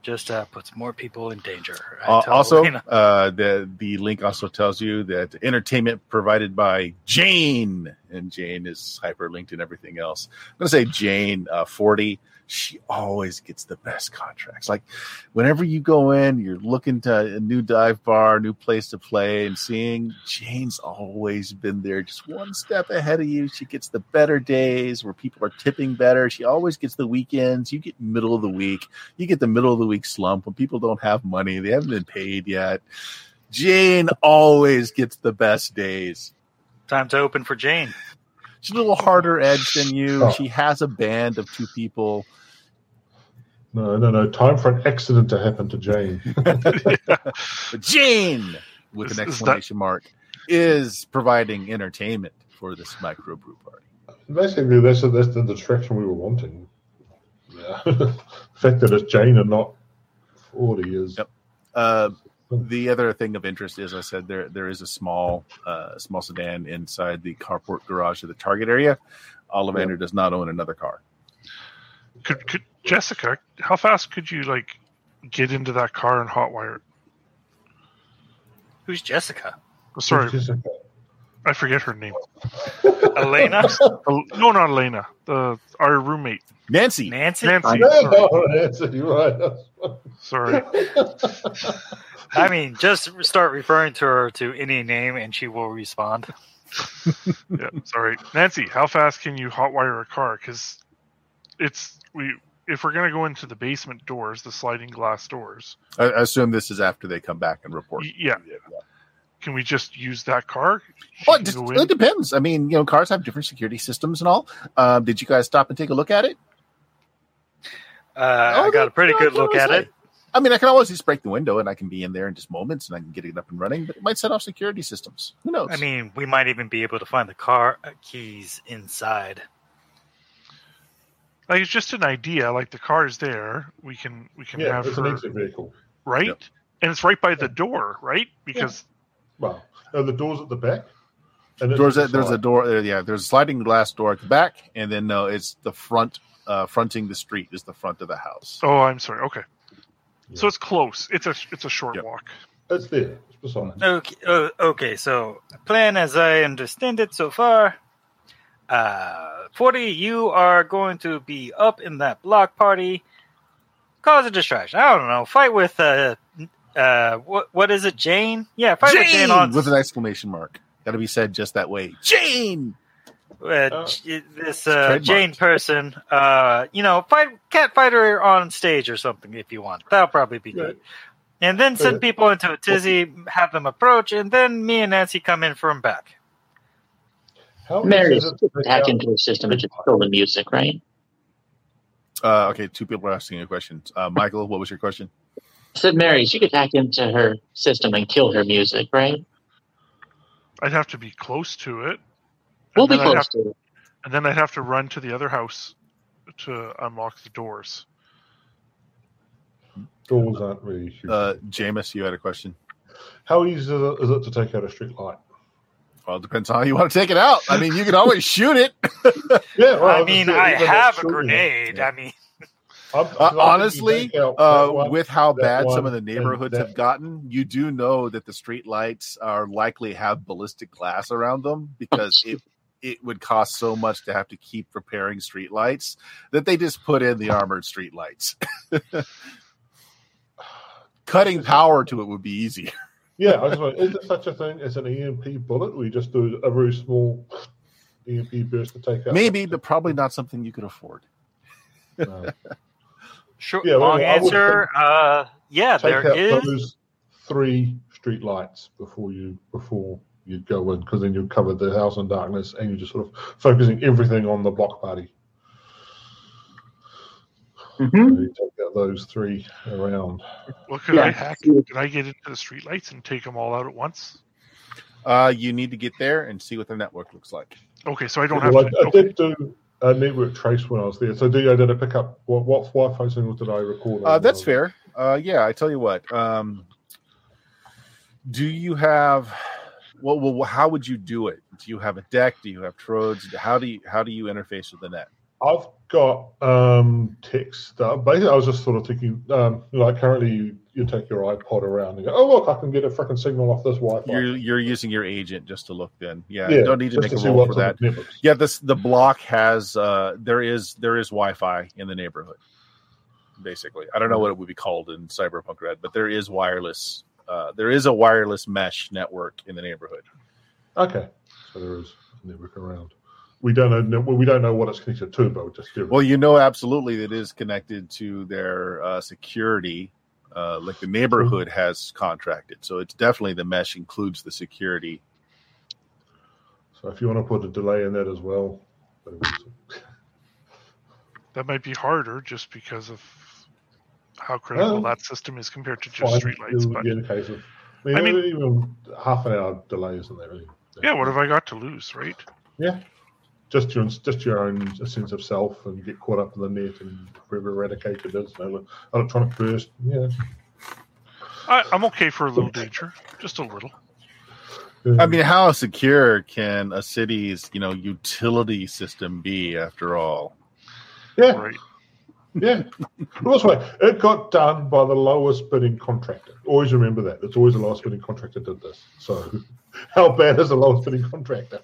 Just uh, puts more people in danger. Uh, also, uh, the the link also tells you that entertainment provided by Jane, and Jane is hyperlinked and everything else. I'm gonna say Jane uh, forty. She always gets the best contracts. Like whenever you go in, you're looking to a new dive bar, new place to play, and seeing Jane's always been there, just one step ahead of you. She gets the better days where people are tipping better. She always gets the weekends. You get middle of the week you get the middle of the week slump when people don't have money, they haven't been paid yet. Jane always gets the best days. time to open for Jane. She's a little harder edged than you. Oh. She has a band of two people. No, no, no. Time for an accident to happen to Jane. Jane, with Is- an is exclamation mark, is providing entertainment for this microbrew party. Basically, that's that's the distraction we were wanting. Yeah. the fact that it's Jane and not forty is. Yep. Uh, the other thing of interest is, I said there there is a small uh, small sedan inside the carport garage of the target area. Ollivander does not own another car. Could, could Jessica? How fast could you like get into that car and hotwire it? Who's Jessica? Sorry, Jessica. I forget her name. Elena? Oh, no, not Elena. The our roommate Nancy, Nancy? Nancy. Sorry. no, that's you're right. Sorry. I mean, just start referring to her to any name and she will respond. yeah, sorry, Nancy. How fast can you hotwire a car? Because it's we. If we're gonna go into the basement doors, the sliding glass doors, I, I assume this is after they come back and report. y- yeah. Can we just use that car? Well, it, just, it depends. I mean, you know, cars have different security systems and all. Um, did you guys stop and take a look at it? Uh, I Oh, got a pretty good look at always it. I mean, I can always just break the window and I can be in there in just moments and I can get it up and running, but it might set off security systems. Who knows? I mean, we might even be able to find the car uh, keys inside. Like it's just an idea. Like the car is there. We can we can Yeah, have it's an exit vehicle. right, Yep. and it's right by the door, right? Because Well, are the doors at the back? And it's there's at a the there's a door there. Yeah, there's a sliding glass door at the back, and then no, it's the front, uh, fronting the street is the front of the house. oh, I'm sorry. Okay, Yeah. so it's close. It's a it's a short Yep. walk. It's there. It's beside. Okay, uh, okay. So, plan as I understand it so far, uh, forty, you are going to be up in that block party, cause a distraction. I don't know. Fight with uh, uh, what what is it, Jane? Yeah, fight with Jane Jane on with an exclamation mark. Got to be said just that way. Jane. Uh, Oh. J- this uh. Jane person. Uh, you know, fight cat fighter on stage or something if you want. That'll probably be good. And then send people into a tizzy, have them approach, and then me and Nancy come in from back. How easy Mary is it to take hack out- into a system and just kill the music, right? Uh, okay, two people are asking a questions. Uh, Michael, what was your question? I said Mary, she could hack into her system and kill her music, right? I'd have to be close to it. We'll and be then I'd close have- to and then I'd have to run to the other house to unlock the doors. Doors aren't really huge. Uh, Jameis, you had a question. How easy is it, is it to take out a street light? Well, it depends on how you want to take it out. I mean, you can always shoot it. Yeah, well, I mean, I have a shooting it. grenade. I mean, Uh, I think you honestly, uh, one, with how that bad some of the neighborhoods that- have gotten, you do know that the street lights are likely have ballistic glass around them because it it would cost so much to have to keep repairing streetlights that they just put in the armored streetlights. Cutting power to it would be easier. Yeah, I was like, is there such a thing as an EMP bullet? We just do a very small EMP burst to take out. Maybe, but probably not something you could afford. No. short, Yeah, long I would answer. Uh, yeah, take there out is. those three street lights before you before you go in, because then you'd cover the house in darkness and you're just sort of focusing everything on the block party. Mhm. So you take out those three around. Well, could Yeah. I hack? Could I get into the streetlights and take them all out at once? Uh, you need to get there and see what the network looks like. Okay, so I don't have Well, to. I, I okay. did do a network trace when I was there. So did I did I pick up what what Wi-Fi signals did I record? Uh, that's fair. Uh, yeah, I tell you what. Um, do you have? Well, well, how would you do it? Do you have a deck? Do you have trodes? How do you how do you interface with the net? I've got um, text. Uh, basically, I was just sort of thinking, um, like currently, you, you take your iPod around and go, "Oh, look, I can get a freaking signal off this Wi-Fi." You're you're using your agent just to look. Then, yeah, yeah, don't need to make a see roll for that. Yeah, this the block has uh, there is there is Wi-Fi in the neighborhood. Basically, I don't know what it would be called in Cyberpunk Red, but there is wireless. Uh, there is a wireless mesh network in the neighborhood. Okay, so there is a network around. We don't know. well, We don't know what it's connected to, but we're just give Well, you know absolutely it is connected to their uh, security. Uh, like the neighborhood has contracted, so it's definitely the mesh includes the security. So if you want to put a delay in that as well, but it was- That might be harder just because of how critical that system is compared to just streetlights. it'll But in case of. I mean, I mean- even half an hour delay isn't there really? yeah, what have I got to lose, right? Yeah, just your just your own sense of self and get caught up in the net and wherever eradicated is. You know, electronic burst. Yeah, I, I'm okay for a little danger, just a little. I mean, how secure can a city's you know utility system be? After all, yeah, Right. Yeah. Well, way, it got done by the lowest bidding contractor. Always remember that. It's always the lowest bidding contractor did this. So, how bad is the lowest bidding contractor?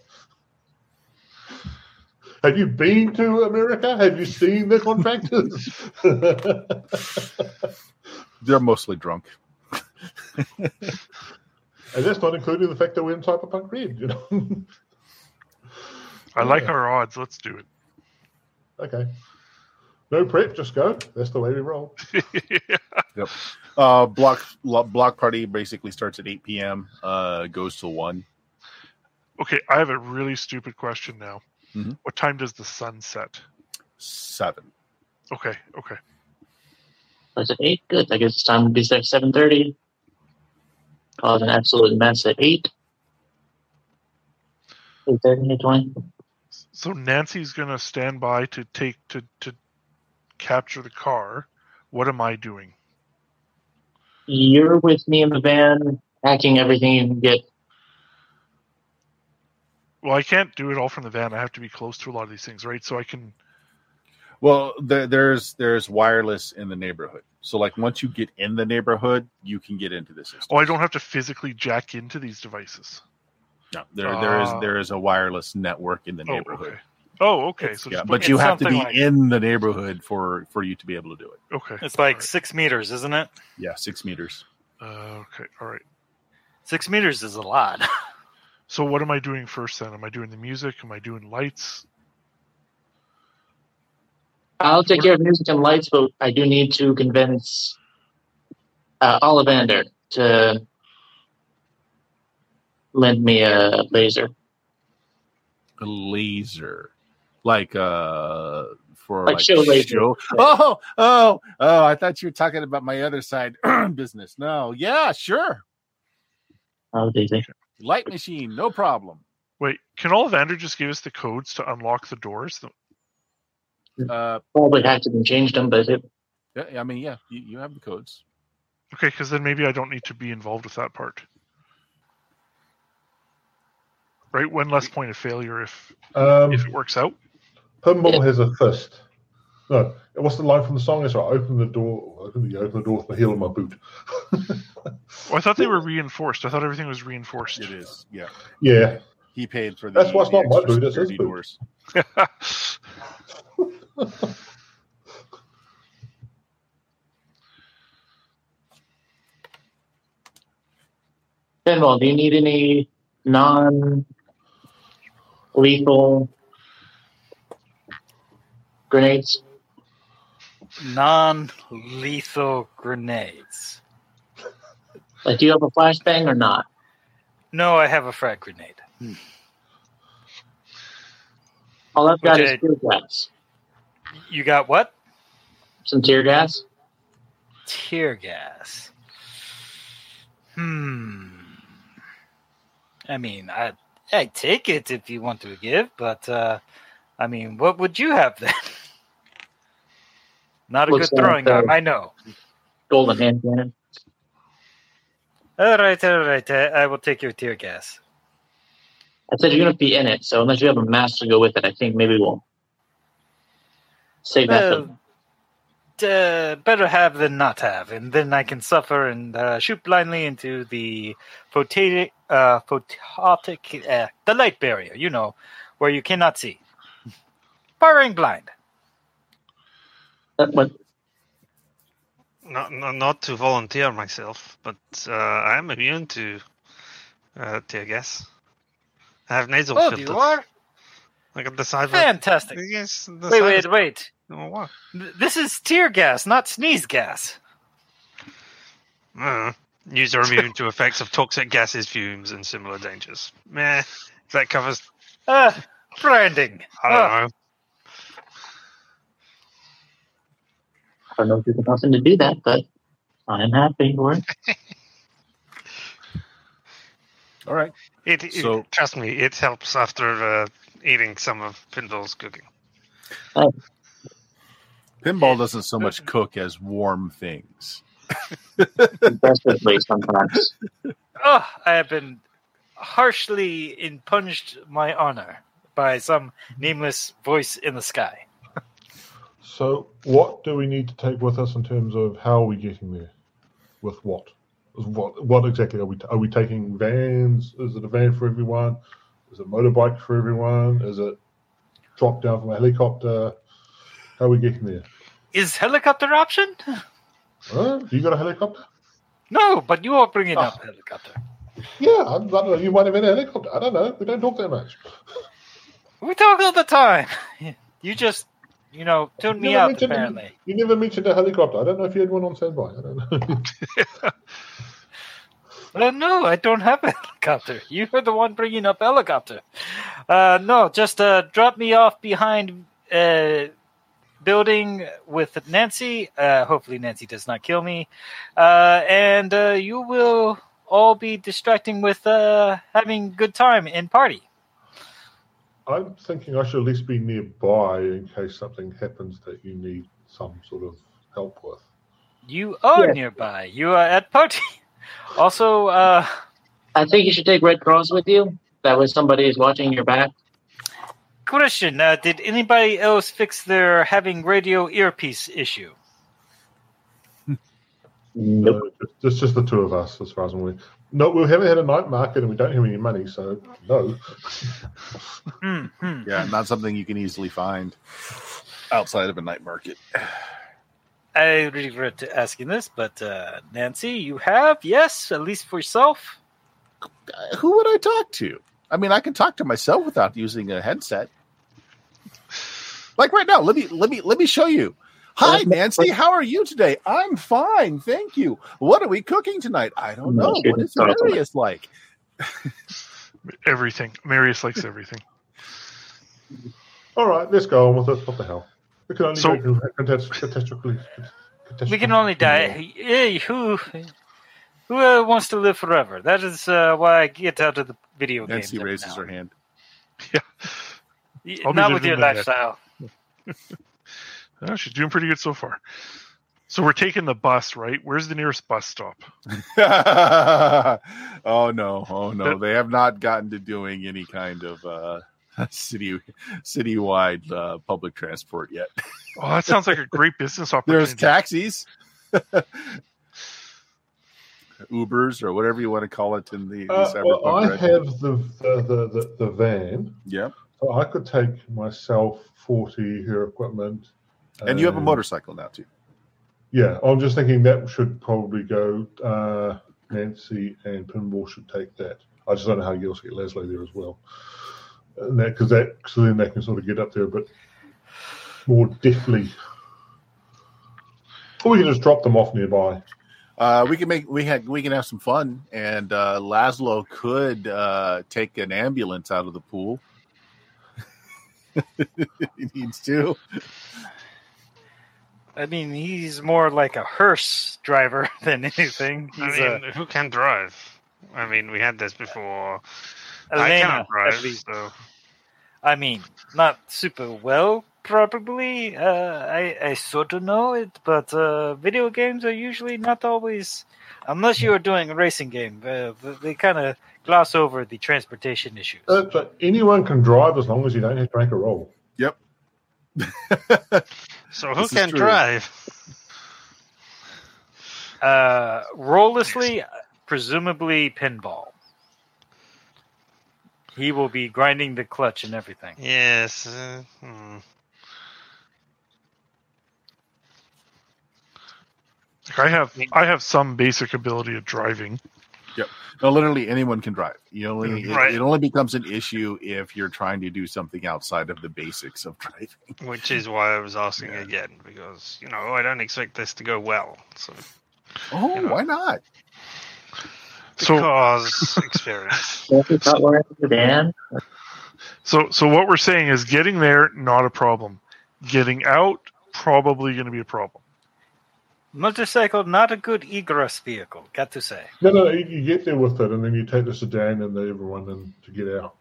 Have you been to America? Have you seen the contractors? they're mostly drunk. And that's not including the fact that we're in Cyberpunk Red, you know. I like Yeah. our odds. Let's do it. Okay. No prep, just go. That's the way we roll. it. Uh, block block party basically starts at 8 p.m. Uh, goes till one. okay, I have a really stupid question now. Mhm. What time does the sun set? Seven. Okay, okay. Was it eight? Good. I guess it's time to be there seven thirty. Cause an absolute mess at eight. Eight thirty, eight twenty. So Nancy's gonna stand by to take to to capture the car. What am I doing? You're with me in the van, hacking everything you can get. Well, I can't do it all from the van. I have to be close to a lot of these things, right? So I can. Well, there, there's there's wireless in the neighborhood. So like once you get in the neighborhood, you can get into the system. Oh, I don't have to physically jack into these devices. No, there there is Ah. there is a wireless network in the Oh, neighborhood. okay. Oh, okay. It's- So Yeah, but you have to be like- in the neighborhood for for you to be able to do it. okay. It's like All six meters, isn't it? Yeah, six meters. Uh, okay. All right. Six meters is a lot. So what am I doing first then? Am I doing the music? Am I doing lights? I'll take care of music and lights, but I do need to convince uh, Ollivander to lend me a laser. A laser, like uh, for Like like, show show- Oh, oh, oh! I thought you were talking about my other side business. No, yeah, sure. Oh, Daisy. Light machine, no problem. Wait, can Ollivander just give us the codes to unlock the doors? Uh, Probably hacked to and changed them, but it, yeah, I mean, yeah, you, you have the codes. Okay, because then maybe I don't need to be involved with that part. Right, one less point of failure if Um, if it works out. Pinball has a fist. No, what's the line from the song? It's right. Open the door. Open the open the door with the heel of my boot. Well, I thought they were reinforced. I thought everything was reinforced. It is, yeah. yeah. He paid for the. That's what's it's the not my extra boot, it's his security boot. doors. Pinball, do you need any non lethal grenades? Non-lethal grenades. Like, do you have a flashbang or not? No, I have a frag grenade. All I've got Okay. is tear gas. You got what? Some tear gas. Tear gas. Hmm. I mean, I I take it if you want to give, but uh, I mean, what would you have then? Not a Looks good throwing uh, arm, I know. Golden hand cannon. All right, all right. Uh, I will take your tear gas. I said you're going to be in it, so unless you have a mask to go with it, I think maybe we'll save that. for- uh, better have than not have, and then I can suffer and uh, shoot blindly into the photic, uh, phototic, uh, the light barrier. You know, where you cannot see. Firing blind. That- but Not, not, not to volunteer myself, but uh, I am immune to uh, tear gas. I have nasal Oh, filters. you are I got the side. fantastic. Yes. The Wait, side wait, wait. Oh, what? This is tear gas, not sneeze gas. Uh, user immune to effects of toxic gases, fumes, and similar dangers. Meh. That covers. Uh, branding. I don't Uh, know. I don't know if there's nothing to do that, but I'm happy for it. All right. It, it- So- trust me, it helps after uh, eating some of Pinball's cooking. Pinball doesn't so much cook as warm things. Desperately sometimes. oh, I have been harshly impunged my honor by some nameless voice in the sky. So, what do we need to take with us in terms of how are we getting there? With what? What? What exactly are we? Are we taking vans? Is it a van for everyone? Is it motorbike for everyone? Is it drop down from a helicopter? How are we getting there? Is helicopter option? Huh? You got a helicopter? No, but you are bringing up Oh. helicopter. Yeah, I, I don't know. You might have been a helicopter. I don't know. We don't talk that much. We talk all the time. You just, you know, tune me You never out, mentioned- apparently. You never mentioned a helicopter. I don't know if you had one on standby. I don't know. Uh, no, I don't have a helicopter. You were the one bringing up helicopter. Uh, no, just uh, drop me off behind uh, building with Nancy. Uh, hopefully, Nancy does not kill me. Uh, and uh, you will all be distracting with uh, having good time and party. I'm thinking I should at least be nearby in case something happens that you need some sort of help with. You are Yeah. nearby. You are at party. Also, uh, I think you should take Red Cross with you. That way somebody is watching your back. question: uh, Did anybody else fix their having radio earpiece issue? Nope. No, it's just just the two of us, as far as I'm aware. No, we haven't had a night market and we don't have any money, so no. Hmm, hmm. Yeah, not something you can easily find outside of a night market. I regret asking this, but uh, Nancy, you have yes, at least for yourself. Uh, Who would I talk to? I mean, I can talk to myself without using a headset. Like right now, let me let me let me show you. Hi, Nancy. How are you today? I'm fine, thank you. What are we cooking tonight? I don't know. What is. Marius like? Everything. Marius likes everything. All right, let's go on with it. What the hell? We can only So- go catas- We can only die. Hey, who who uh, wants to live forever? That is uh, why I get out of the video game. Nancy every raises now her hand. then. I'll Not with your my life. lifestyle. Oh, she's doing pretty good so far. So we're taking the bus, right? Where's the nearest bus stop? oh no! Oh no! They have not gotten to doing any kind of uh, city citywide uh, public transport yet. Oh, that sounds like a great business opportunity. There's taxis, Ubers, or whatever you want to call it in the, the Uh, well. I red- have the the, the, the the van, Yep. so I could take myself, forty, her equipment, And you have a motorcycle now too. Yeah, I'm just thinking that should probably go. Uh, Nancy and Pinball should take that. I just don't know how you else get Leslie there as well. And that because that so then they can sort of get up there a bit more deftly. Or we can just drop them off nearby. Uh, we can make we had we can have some fun, and uh, Laszlo could uh, take an ambulance out of the pool. he needs to. I mean, he's more like a hearse driver than anything. I mean, a who can drive? I mean, we had this before. I Elena, cannot at drive, least. so I mean, not super well, probably. Uh, I I sort of know it, but uh, video games are usually not always, unless you are doing a racing game. Uh, they kind of gloss over the transportation issues. Uh, so anyone can drive as long as you don't have to make a roll. so who can drive? Uh, rolllessly, presumably pinball. He will be grinding the clutch and everything. Yes. Uh, hmm. Like, I have I have some basic ability at driving. No, literally anyone can drive. You only mm-hmm. it- Right. it, only becomes an issue if you're trying to do something outside of the basics of driving. Which is why I was asking Yeah. again because you know I don't expect this to go well. So Oh, You know. why not? So because experience. Don't you cut the Dan? so so what we're saying is getting there not a problem. Getting out probably going to be a problem. Motorcycle, not a good egress vehicle, got to say. No, no, you, you get there with it, and then you take the sedan and the everyone in to get out.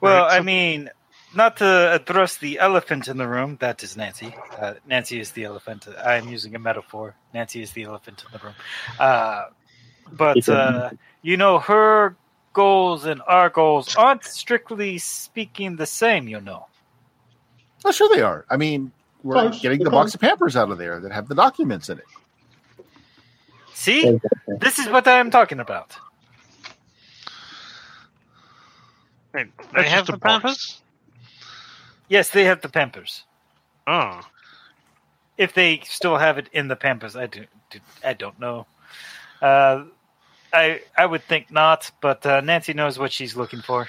Well, Right, I mean, not to address the elephant in the room. That is Nancy. Uh, Nancy is the elephant. I am using a metaphor. Nancy is the elephant in the room. Uh, but uh, you know, her goals and our goals aren't strictly speaking the same. You know. Oh, sure they are. I mean, we're Close. getting the They're box of Pampers out of there that have the documents in it. See, this is what I am talking about. Wait, they That's have just a the box. Pampers? Yes, they have the Pampers. Oh, If they still have it in the Pampers, I do. do- I don't know. Uh, I I would think not, but uh, Nancy knows what she's looking for.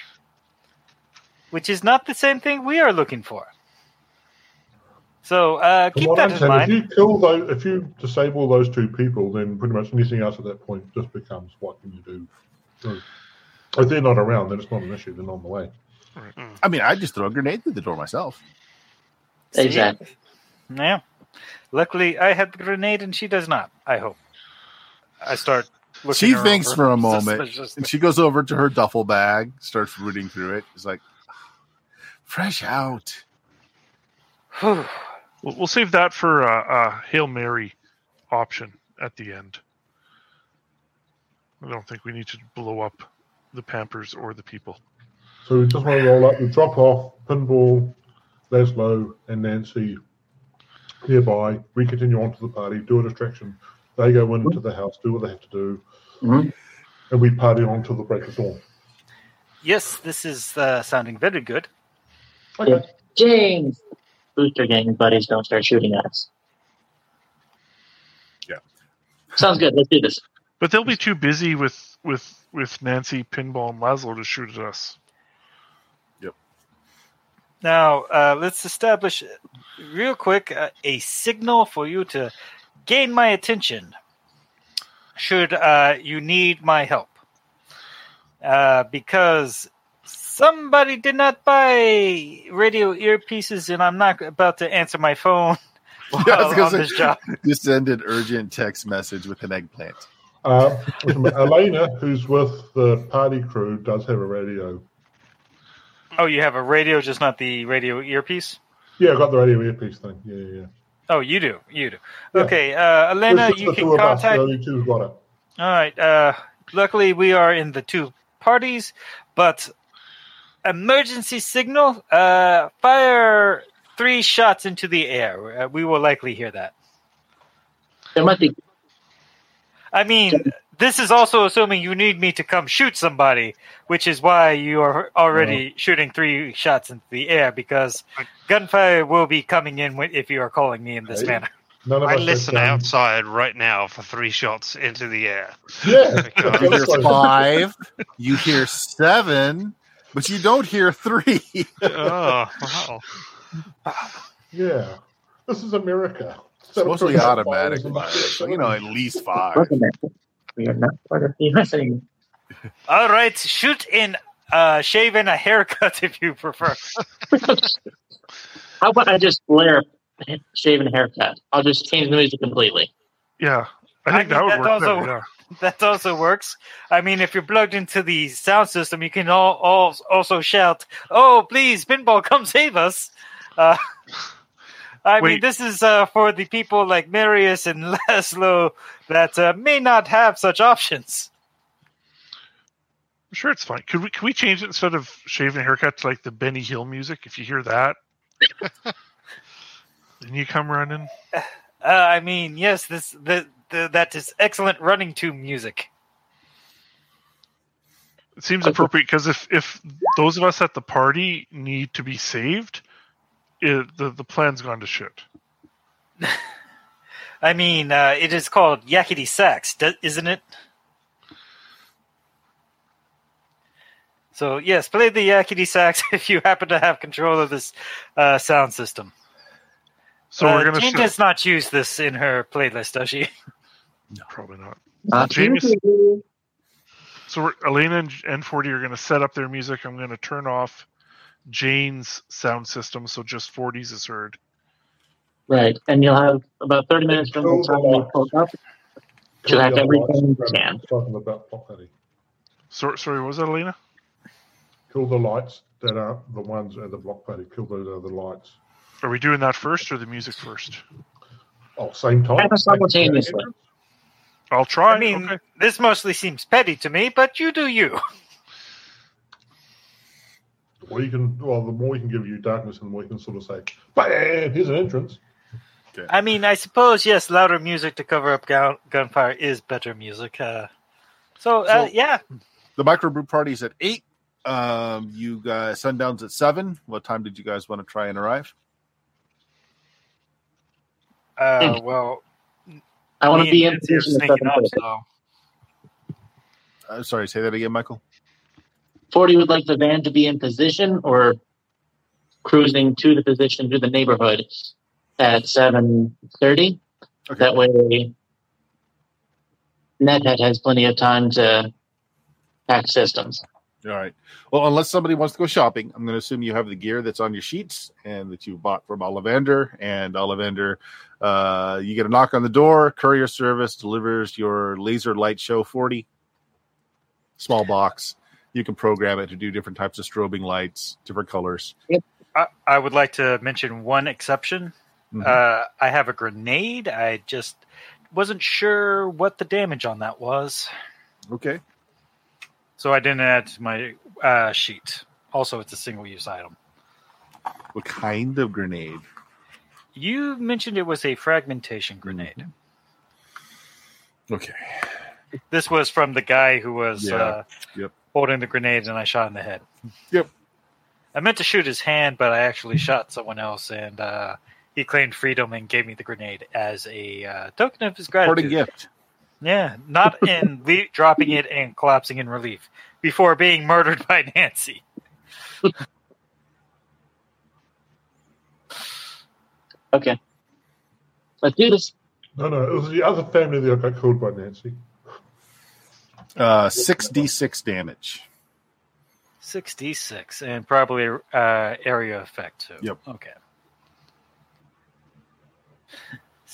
which is not the same thing we are looking for. So uh, keep that I'm in mind. if you kill those, if you disable those two people, then pretty much anything else at that point just becomes what can you do? So, if they're not around, then it's not an issue. They're not on the way. I mean, I just throw a grenade through the door myself. Exactly. Yeah. Luckily, I had the grenade and she does not. I hope. I start. She thinks for a moment, and she goes over to her duffel bag, starts rooting through it. It's like, fresh out. Whew. We'll, we'll save that for a, a hail mary option at the end. I don't think we need to blow up the Pampers or the people. So we just want to roll up. We drop off Pinball, Laszlo, and Nancy nearby. We continue on to the party, do a distraction. They go into the house, do what they have to do, Mhm. and we party on till the break of dawn. Yes, this is uh, sounding very good. Okay. James, booster gang buddies don't start shooting at us. Yeah. Sounds good. Let's do this. But they'll be too busy with with with Nancy, Pinball, and Laszlo to shoot at us. Yep. Now, uh, let's establish real quick uh, a signal for you to gain my attention. Should uh, you need my help? Uh, because somebody did not buy radio earpieces, and I'm not about to answer my phone Yeah, I was on say- this job. Just send an urgent text message with an eggplant. Uh, wait a minute. Elena, who's with the party crew, does have a radio. Oh, you have a radio, just not the radio earpiece. Yeah, I got the radio earpiece thing. Yeah, yeah. yeah. Oh, you do, you do. Yeah. Okay, uh, Elena, you can two of us. contact The two's got it. All right. Uh, luckily, we are in the two parties, but emergency signal. Uh, fire three shots into the air. Uh, we will likely hear that. There might be. I mean, this is also assuming you need me to come shoot somebody, which is why you are already shooting three shots into the air because gunfire will be coming in if you are calling me in this Hey. manner. I listen done- outside right now for three shots into the air. Yeah. You hear five, you hear seven, but you don't hear three. oh, wow. Yeah. This is America. It's mostly automatic, so you know at least five. Look at that. We are not part of the USA. All right, shoot in uh, shave and a haircut if you prefer. How about I just flare a shave and haircut? I'll just change the music completely. Yeah, I I mean, that would work. also- better, yeah. that also works. I mean, if you're plugged into the sound system, you can all, all also shout, "Oh, please, pinball, come save us!" Uh, I mean, this is uh, for the people like Marius and Laszlo that uh, may not have such options. I'm sure it's fine. Could we can we change it instead of shaving a haircut to like the Benny Hill music? If you hear that, then you come running. Uh, I mean, yes, this the, the that is excellent running to music. It seems appropriate because if if those of us at the party need to be saved, it, the the plan's gone to shit. I mean, uh, it is called Yakety Sax, isn't it? So yes, play the Yakety Sax if you happen to have control of this uh, sound system. So uh, we're gonna Jane show- does not use this in her playlist, does she? probably not. Uh, uh, not James- usually. So we're, Elena and N40 are going to set up their music. I'm going to turn off Jane's sound system so just 40s is heard. Right, and you'll have about 30 minutes from the time we pull up. She'll have everything you can. Talking about block. So, sorry, what was that, Elena? Kill the lights that are the ones at the block party. Kill those other lights. Are we doing that first or the music first? Oh, same time. Kind of simultaneously. I'll try. I mean, okay. this mostly seems petty to me, but you do you. Well, you can, well, the more we can give you darkness, and the more you can sort of say, "Bam! Here's an entrance." I mean, I suppose yes, louder music to cover up gun- gunfire is better music. Uh, so, uh, So- yeah, The microbrew party's at eight. Um, you guys sundown's at seven. What time did you guys want to try and arrive? Uh, well, I want to be in position at sneaking up, 7:30. so Uh, sorry, say that again, Michael. Forty would like the van to be in position or cruising to the position to the neighborhood at seven thirty. Okay. That way, NetHead has plenty of time to hack systems. All right. Well, unless somebody wants to go shopping, I'm going to assume you have the gear that's on your sheets and that you bought from Ollivander. And Ollivander, uh, you get a knock on the door. Courier service delivers your laser light show 40 small box. You can program it to do different types of strobing lights, different colors. I, I would like to mention one exception. Mhm. Uh, I have a grenade. I just wasn't sure what the damage on that was, Okay. So I didn't add to my uh, sheet. Also, it's a single-use item. What kind of grenade? You mentioned it was a fragmentation grenade. Okay. This was from the guy who was Yeah. uh, Yep. holding the grenade, and I shot in the head. Yep. I meant to shoot his hand, but I actually shot someone else, and uh, he claimed freedom and gave me the grenade as a uh, token of his gratitude. Parting gift. Yeah, not in le- dropping it and collapsing in relief before being murdered by Nancy. Okay, let's do this. No, no, it was the other family that got killed by Nancy. Uh, 6d6 damage. 6d6 and probably uh, area effect too. Yep. Okay.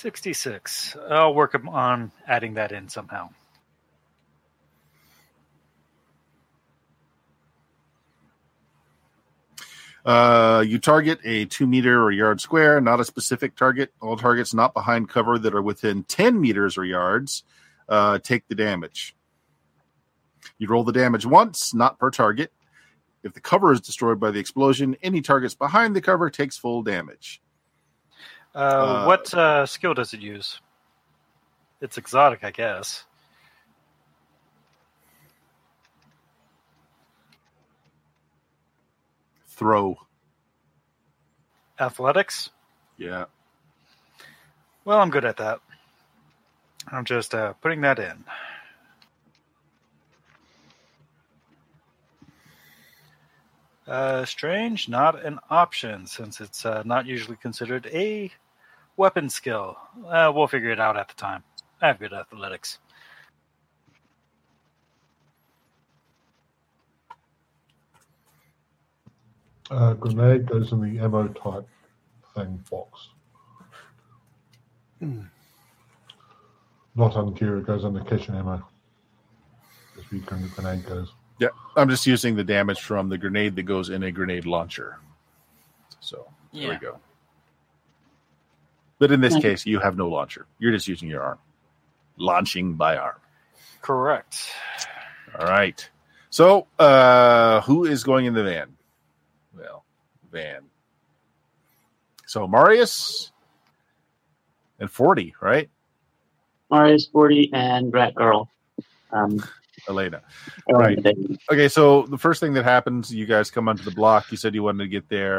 66. I'll work on adding that in somehow. Uh, you target a two meter or yard square, not a specific target. All targets not behind cover that are within 10 meters or yards uh, take the damage. You roll the damage once, not per target. If the cover is destroyed by the explosion, any targets behind the cover takes full damage. Uh, Uh, what uh, skill does it use? It's exotic, I guess. Throw. Athletics? Yeah. Well, I'm good at that. I'm just uh, putting that in. Uh, strange, not an option since it's uh, not usually considered a weapon skill. Uh, we'll figure it out at the time. I have good athletics. Uh, grenade goes in the ammo type thing box. Not on gear, it goes on the kitchen ammo. As we the grenade goes. Yeah. I'm just using the damage from the grenade that goes in a grenade launcher. So there we go. But in this Okay. case, you have no launcher. You're just using your arm. Launching by arm. Correct. All right. So, uh, who is going in the van? Well, van. So, Marius and 40, right? Marius forty and Rat Girl. Um, Elena. are Right. on the day. Okay, so the first thing that happens, you guys come onto the block. You said you wanted to get there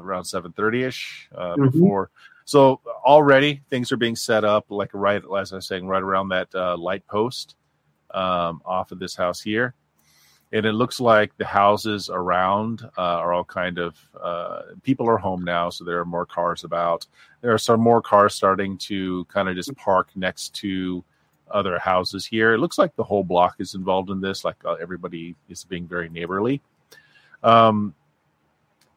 around 7.30 ish uh, Mhm. before. So already things are being set up, like right, as I was saying, right around that uh, light post um, off of this house here. And it looks like the houses around uh, are all kind of uh, people are home now, so there are more cars about. There are some more cars starting to kind of just park next to other houses here. It looks like the whole block is involved in this. Like uh, everybody is being very neighborly. Um,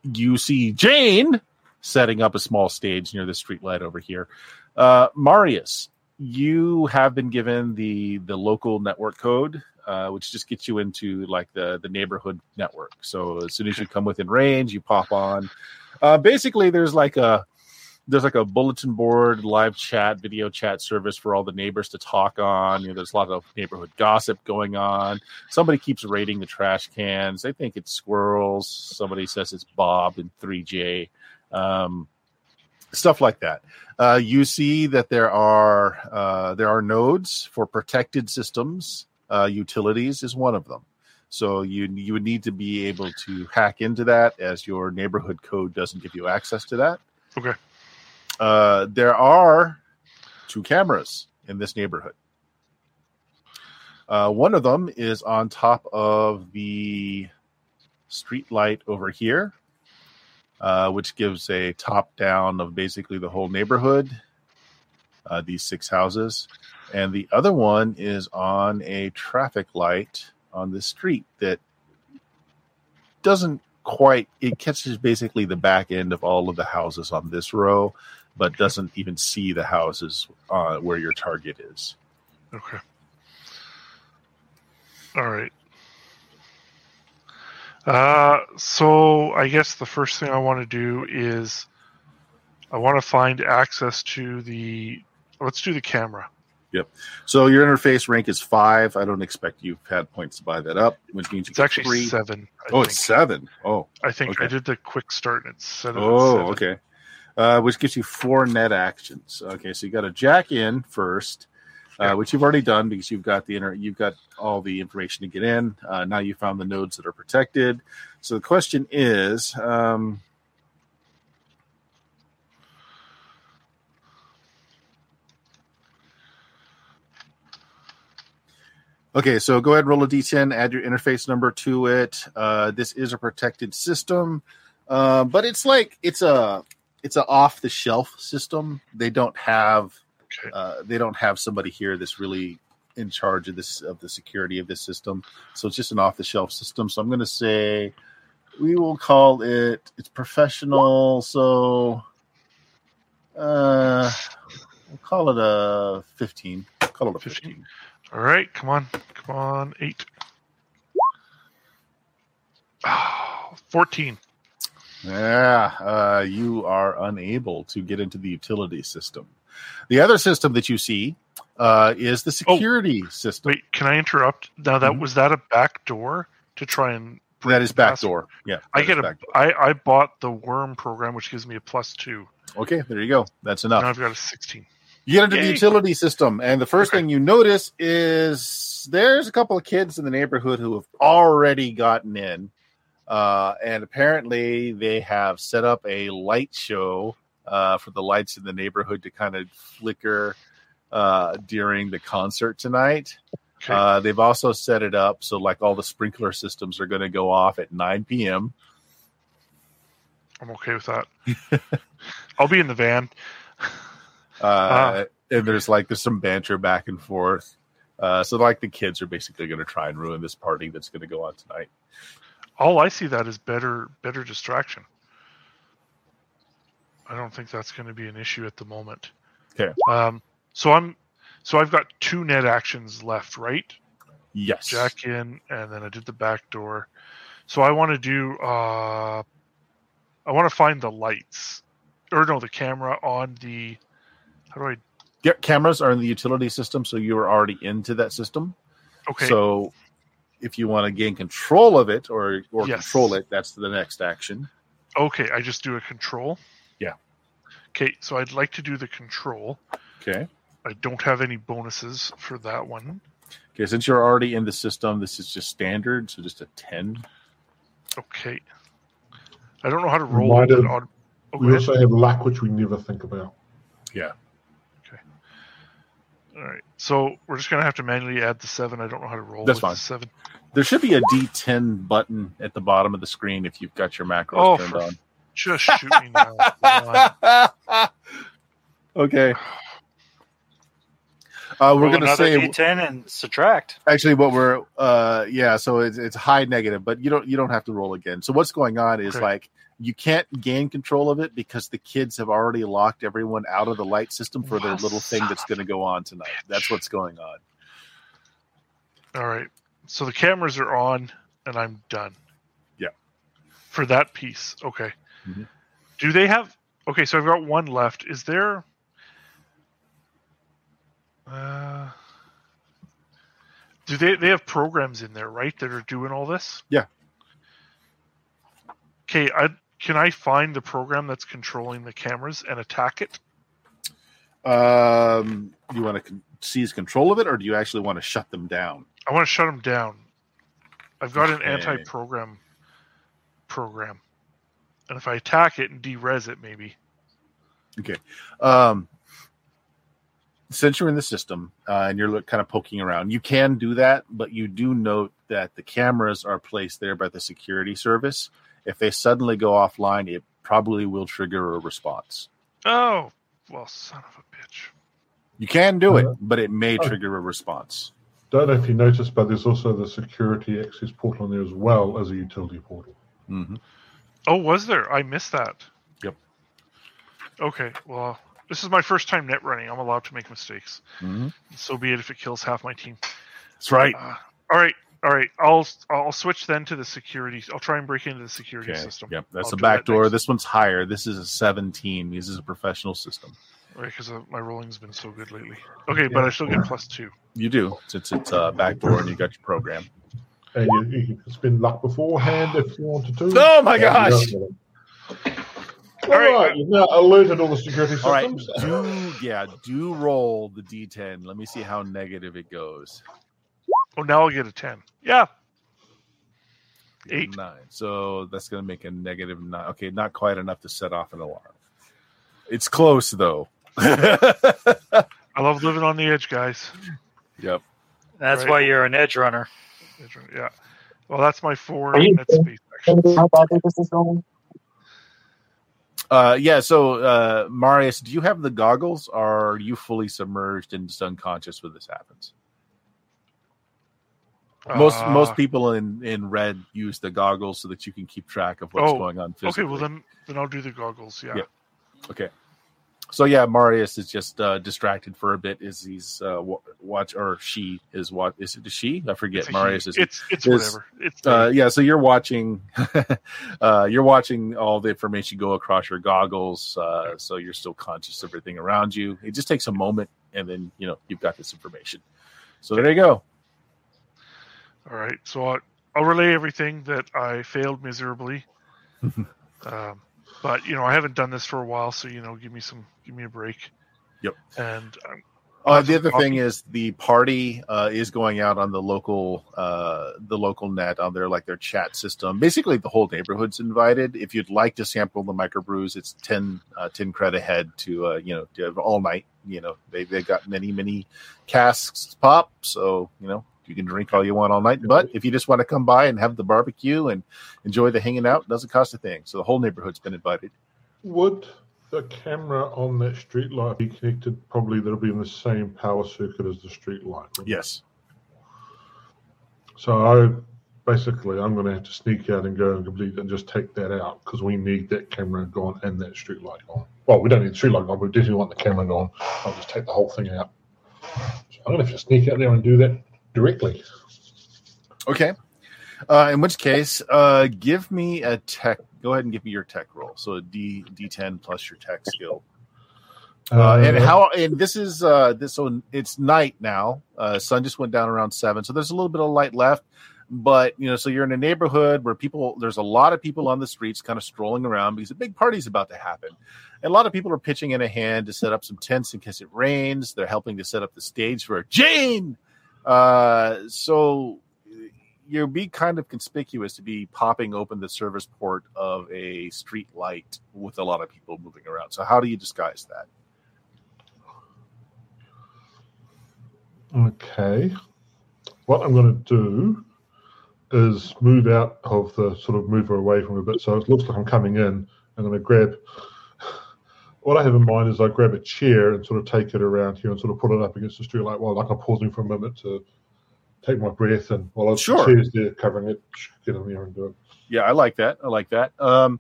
you see Jane setting up a small stage near the streetlight over here. Uh, Marius, you have been given the the local network code, uh, which just gets you into like the the neighborhood network. So as soon as you come within range, you pop on. Uh, basically, there's like a there's like a bulletin board, live chat, video chat service for all the neighbors to talk on. You know, there's a lot of neighborhood gossip going on. Somebody keeps raiding the trash cans. They think it's squirrels. Somebody says it's Bob and 3J. Um, stuff like that. Uh, you see that there are uh, there are nodes for protected systems. Uh, utilities is one of them. So you you would need to be able to hack into that, as your neighborhood code doesn't give you access to that. Okay. Uh, there are two cameras in this neighborhood. Uh, one of them is on top of the street light over here, uh, which gives a top down of basically the whole neighborhood. Uh, these six houses, and the other one is on a traffic light on the street that doesn't quite. It catches basically the back end of all of the houses on this row, but doesn't even see the houses uh, where your target is. Okay. All right. Uh, so I guess the first thing I want to do is I want to find access to the. Let's do the camera. Yep. So your interface rank is five. I don't expect you've had points to buy that up, which means It's actually three. seven. I Oh, think. it's seven. Oh, I think I did the quick start and it's at oh, seven. okay. Uh, which gives you four net actions. Okay, so you got to jack in first. Uh, which you've already done because you've got the inter- you've got all the information to get in. Uh, now you found the nodes that are protected. So the question is, um, Okay, so go ahead roll a d10, add your interface number to it. Uh, this is a protected system, uh, but it's like it's a it's an off the shelf system. They don't have Okay. uh, they don't have somebody here that's really in charge of this of the security of this system. So it's just an off the shelf system. So I'm going to say we will call it it's professional. So uh, we'll call it a 15. Call it a 15. 15. All right, come on, come on, eight. Oh, 14. Yeah, uh, you are unable to get into the utility system. The other system that you see uh, is the security system. Wait, can I interrupt? Now that Mhm. was that a back door to try and that is backdoor. Yeah, I get a. I, I bought the worm program which gives me a plus two. Okay, there you go. That's Now enough. I've got a sixteen. You get into the utility system, and the first Okay. thing you notice is there's a couple of kids in the neighborhood who have already gotten in, uh, and apparently they have set up a light show uh, for the lights in the neighborhood to kind of flicker uh, during the concert tonight. Okay. Uh, they've also set it up so like all the sprinkler systems are going to go off at 9 p.m. I'm okay with that. I'll be in the van. uh, and there's like there's some banter back and forth. Uh, so like the kids are basically going to try and ruin this party that's going to go on tonight. All I see that is better better distraction. I don't think that's going to be an issue at the moment. Okay. Um, so I'm so I've got two net actions left, right? Yes. Jack in, and then I did the back door. So I want to do. Uh, I want to find the lights, or no, the camera on the. How do I? Yeah, cameras are in the utility system, so you are already into that system. Okay. So if you want to gain control of it or or Yes. control it, that's the next action. okay, I just do a control. Yeah. Okay, so I'd like to do the control. Okay. I don't have any bonuses for that one. Okay, since you're already in the system, this is just standard, so just a 10. Okay. I don't know how to roll Reminder, it on. Oh, We also have luck, which we never think about. Yeah. Okay. All right. So we're just gonna have to manually add the seven. I don't know how to roll That's with fine. the seven. There should be a D10 button at the bottom of the screen if you've got your macros Oh, turned for on. Just shoot me now. Okay. Uh, we're going to say D10 and subtract. actually what we're uh yeah so it's it's high negative but you don't you don't have to roll again so what's going on is Okay. like you can't gain control of it because the kids have already locked everyone out of the light system for their little thing that's going to go on tonight that's what's going on All right. So the cameras are on, and I'm done. Yeah. For that piece, okay. Mhm. Do they have? Okay, so I've got one left. Is there? Uh, do they they have programs in there, right, that are doing all this? Yeah. Okay, I can I find the program that's controlling the cameras and attack it? um you want to con- seize control of it or do you actually want to shut them down I want to shut them down. I've got an Okay. anti-program program, and if I attack it and derez it, maybe. Okay. Um since you're in the system uh, and you're look, kind of poking around, you can do that, but you do note that the cameras are placed there by the security service. If they suddenly go offline, it probably will trigger a response. Oh, well, son of a bitch. You can do it, Uh, but it may oh. trigger a response. Don't know if you noticed, but there's also the security access portal on there as well as a utility portal. hmm Oh, was there? I missed that. Yep. Okay, well, this is my first time net running. I'm allowed to make mistakes. hmm So be it if it kills half my team. That's right. Uh, all right, all right. I'll I'll switch then to the security. I'll try and break into the security Okay. system. Yep. That's I'll that back door. next. This one's higher. This is a 17. This is a professional system. Right, because my rolling's been so good lately. Okay, but I still get plus two. You do since it's a back door and you got your program. And you, you can spend luck beforehand if you wanted to. Oh my gosh! don't want to. All All right. right, you've now alerted all the security All right. systems. Do yeah. Do roll the D10. Let me see how negative it goes. Oh, now I'll get a ten. Yeah. Eight. Nine. So that's going to make a negative nine. Okay, not quite enough to set off an alarm. It's close though. I love living on the edge, guys. Yep. That's Right. why you're an edge runner. Yeah. Well, that's my four Are you- net space Can actions. we how this is going? Uh, yeah. So, uh, Marius, do you have the goggles, or are you fully submerged and just unconscious when this happens? Most Uh, most people in in red use the goggles so that you can keep track of what's Oh, going on. Okay, well then then I'll do the goggles. Yeah. Yeah. Okay. So yeah, Marius is just uh, distracted for a bit. Is he's uh, watch or she is what is it? She? I forget. Marius is. It's it's is- whatever. It's Uh, yeah, so you're watching, uh, you're watching all the information go across your goggles. Uh, so you're still conscious of everything around you. It just takes a moment, and then you know you've got this information. So there you go. all right. So I'll, I'll relay everything that I failed miserably. um, but you know I haven't done this for a while, so you know give me some give me a break. Yep. And um, Uh, the other Coffee. thing is the party uh, is going out on the local uh, the local net on their like their chat system. Basically, the whole neighborhood's invited. If you'd like to sample the microbrews, it's 10, uh, 10 credit head to uh, you know to have all night. You know they they've got many many casks pop, so you know you can drink all you want all night. But if you just want to come by and have the barbecue and enjoy the hanging out, it doesn't cost a thing. So the whole neighborhood's been invited. Would the camera on that street light be connected? Probably that'll be in the same power circuit as the street light. Yes. So I basically I'm going to have to sneak out and go and complete and just take that out because we need that camera gone and that street light gone. Well, we don't need the street light gone, but we definitely want the camera gone. I'll just take the whole thing out. So I'm going to have to sneak out there and do that directly. Okay. Uh, in which case, uh, give me a tech. Go ahead and give me your tech roll. So a D D10 plus your tech skill. Uh, and how? And this is uh, this. So it's night now. Uh, sun just went down around seven. So there's a little bit of light left. But you know, so you're in a neighborhood where people. There's a lot of people on the streets, kind of strolling around because a big party's about to happen. And a lot of people are pitching in a hand to set up some tents in case it rains. They're helping to set up the stage for Jane. Uh, so you'll be kind of conspicuous to be popping open the service port of a street light with a lot of people moving around. So how do you disguise that? Okay. What I'm going to do is move out of the sort of move her away from a bit. So it looks like I'm coming in. I'm going to grab. What I have in mind is I grab a chair and sort of take it around here and sort of put it up against the street light while like I'm pausing for a moment to take my breath and while Sure. the chair's there covering it, get on there and do it. Yeah, I like that. I like that. Um,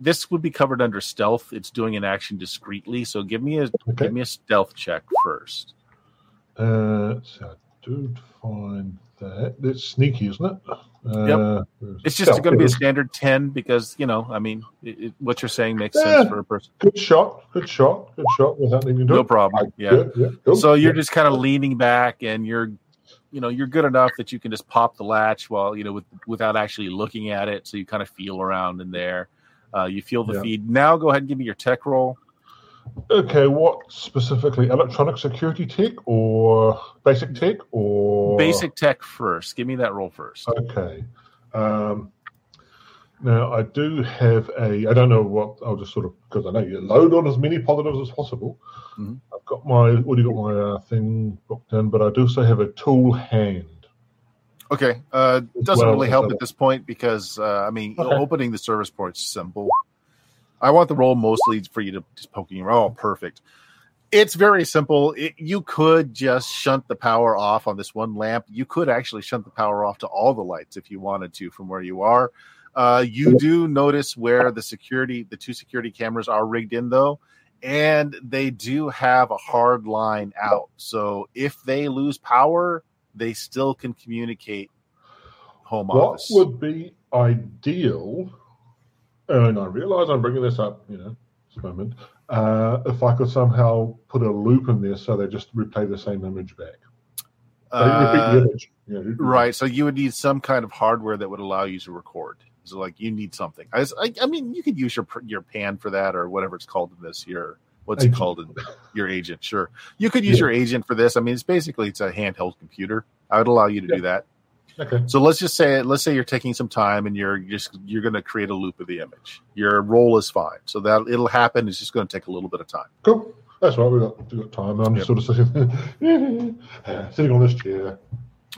this would be covered under stealth. It's doing an action discreetly. So give me a Okay. give me a stealth check first. Uh, so I do find that that's sneaky, isn't it? Uh, It's just going to be a standard ten because you know, I mean, it, it, what you're saying makes Yeah. sense for a person. Good shot. Good shot. Good shot without needing to do No problem. Yeah. Good, yeah. So you're Yeah. just kind of leaning back, and you're, you know, you're good enough that you can just pop the latch while you know with, without actually looking at it. So you kind of feel around in there. Uh, you feel the feed. Now go ahead and give me your tech roll. Okay, what specifically? Electronic security tech or basic tech or Basic tech first. Give me that role first. Okay. Um, Now, I do have a, I don't know what, I'll just sort of, because I know you load on as many positives as possible. Mhm. I've got my, already got my uh, thing booked in, but I do also have a tool hand. Okay. Uh, doesn't Well, really help at this point because uh, I mean, Okay. opening the service port's simple. I want the role mostly for you to just poking around. Oh, perfect. It's very simple. It, you could just shunt the power off on this one lamp. You could actually shunt the power off to all the lights if you wanted to from where you are. Uh, you do notice where the security, the two security cameras are rigged in, though, and they do have a hard line out. So if they lose power, they still can communicate home What office. would be ideal, and I realize I'm bringing this up, you know, this moment, uh, if I could somehow put a loop in there so they just replay the same image back. Uh, the image. you know, right. So you would need some kind of hardware that would allow you to record. So like you need something. I, I, I mean, you could use your your pan for that or whatever it's called in this. Your what's it called? In, your agent. Sure. You could use Yeah. your agent for this. I mean, it's basically it's a handheld computer. I would allow you to Yeah. do that. Okay. So let's just say let's say you're taking some time and you're just you're going to create a loop of the image. Your roll is fine. So that it'll happen. It's just going to take a little bit of time. Cool. That's right. We got, we got time. I'm just sort of sitting, sitting on this chair.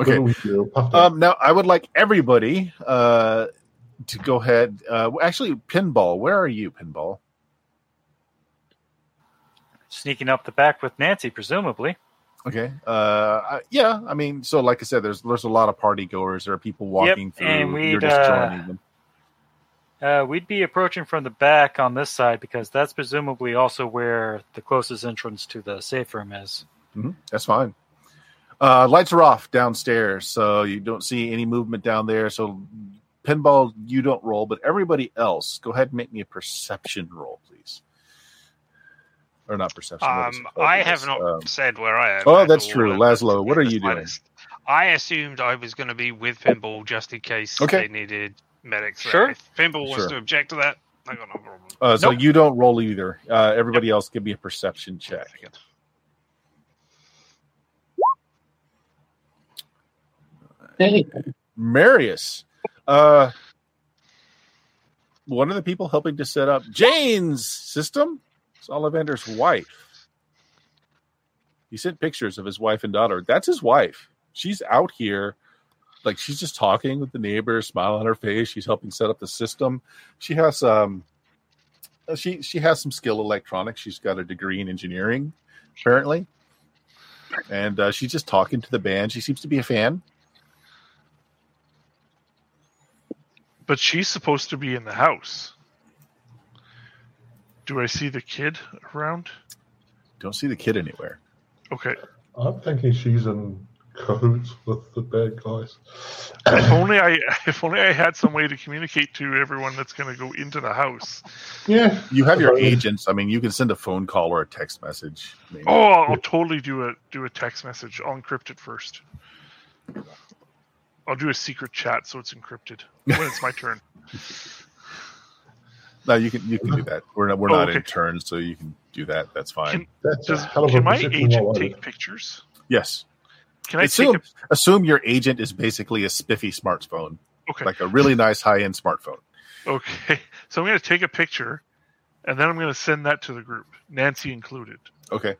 Okay. Little wheel, puffed up. Um, now I would like everybody uh, to go ahead. Uh, actually, pinball. Where are you, pinball? Sneaking up the back with Nancy, presumably. Okay. Uh, yeah. I mean, so like I said, there's there's a lot of party goers. There are people walking through. and You're we'd, just uh, joining them. Uh, we'd be approaching from the back on this side because that's presumably also where the closest entrance to the safe room is. hmm That's fine. Uh, lights are off downstairs, so you don't see any movement down there. So, pinball, you don't roll, but everybody else, go ahead and make me a perception roll, please. Or not perception. Um. I have not um, said where I am. Oh, that's true. Laszlo, what are you doing? I assumed I was going to be with Pinball just in case Okay. they needed medics. Sure. If Pinball wants Sure. to object to that, I got no problem. Uh, so Nope. you don't roll either. Uh, everybody else, give me a perception check. Hey, Marius, uh, one of the people helping to set up Jane's system is Ollivander's wife. He sent pictures of his wife and daughter. That's his wife. She's out here, like she's just talking with the neighbors, smile on her face. She's helping set up the system. She has um, she she has some skill electronics. She's got a degree in engineering, apparently, and uh, she's just talking to the band. She seems to be a fan. But she's supposed to be in the house. Do I see the kid around? Don't see the kid anywhere. Okay. I'm thinking she's in cahoots with the bad guys. If only I if only I had some way to communicate to everyone that's going to go into the house. yeah. You have your agents. I mean, you can send a phone call or a text message. I mean, Oh, I'll totally do a do a text message. I'll encrypt it first. I'll do a secret chat so it's encrypted when it's my turn. no, you can you can do that. We're not we're Oh, not okay. in turns, so you can do that. That's fine. Can- That's Does, hell of a can my agent take pictures? yes. Can I assume take assume your agent is basically a spiffy smartphone, okay? like a really nice high end smartphone. Okay, so I'm going to take a picture, and then I'm going to send that to the group, Nancy included. Okay.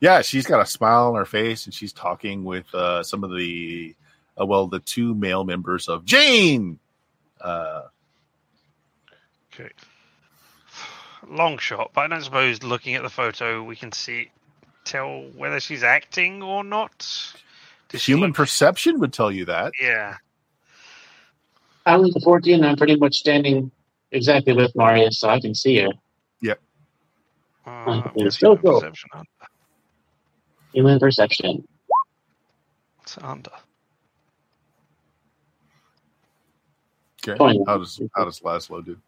Yeah, she's got a smile on her face, and she's talking with uh, some of the uh, well, the two male members of Jane. Uh, Okay, Long shot, but I don't suppose looking at the photo we can see tell whether she's acting or not. Does human look- perception would tell you that. yeah. I was a 14 I'm pretty much standing exactly with Marius, so I can see her. Uh, yeah, what's so human cool. perception under? Human perception. What's it under? Okay. How does how does Laszlo do?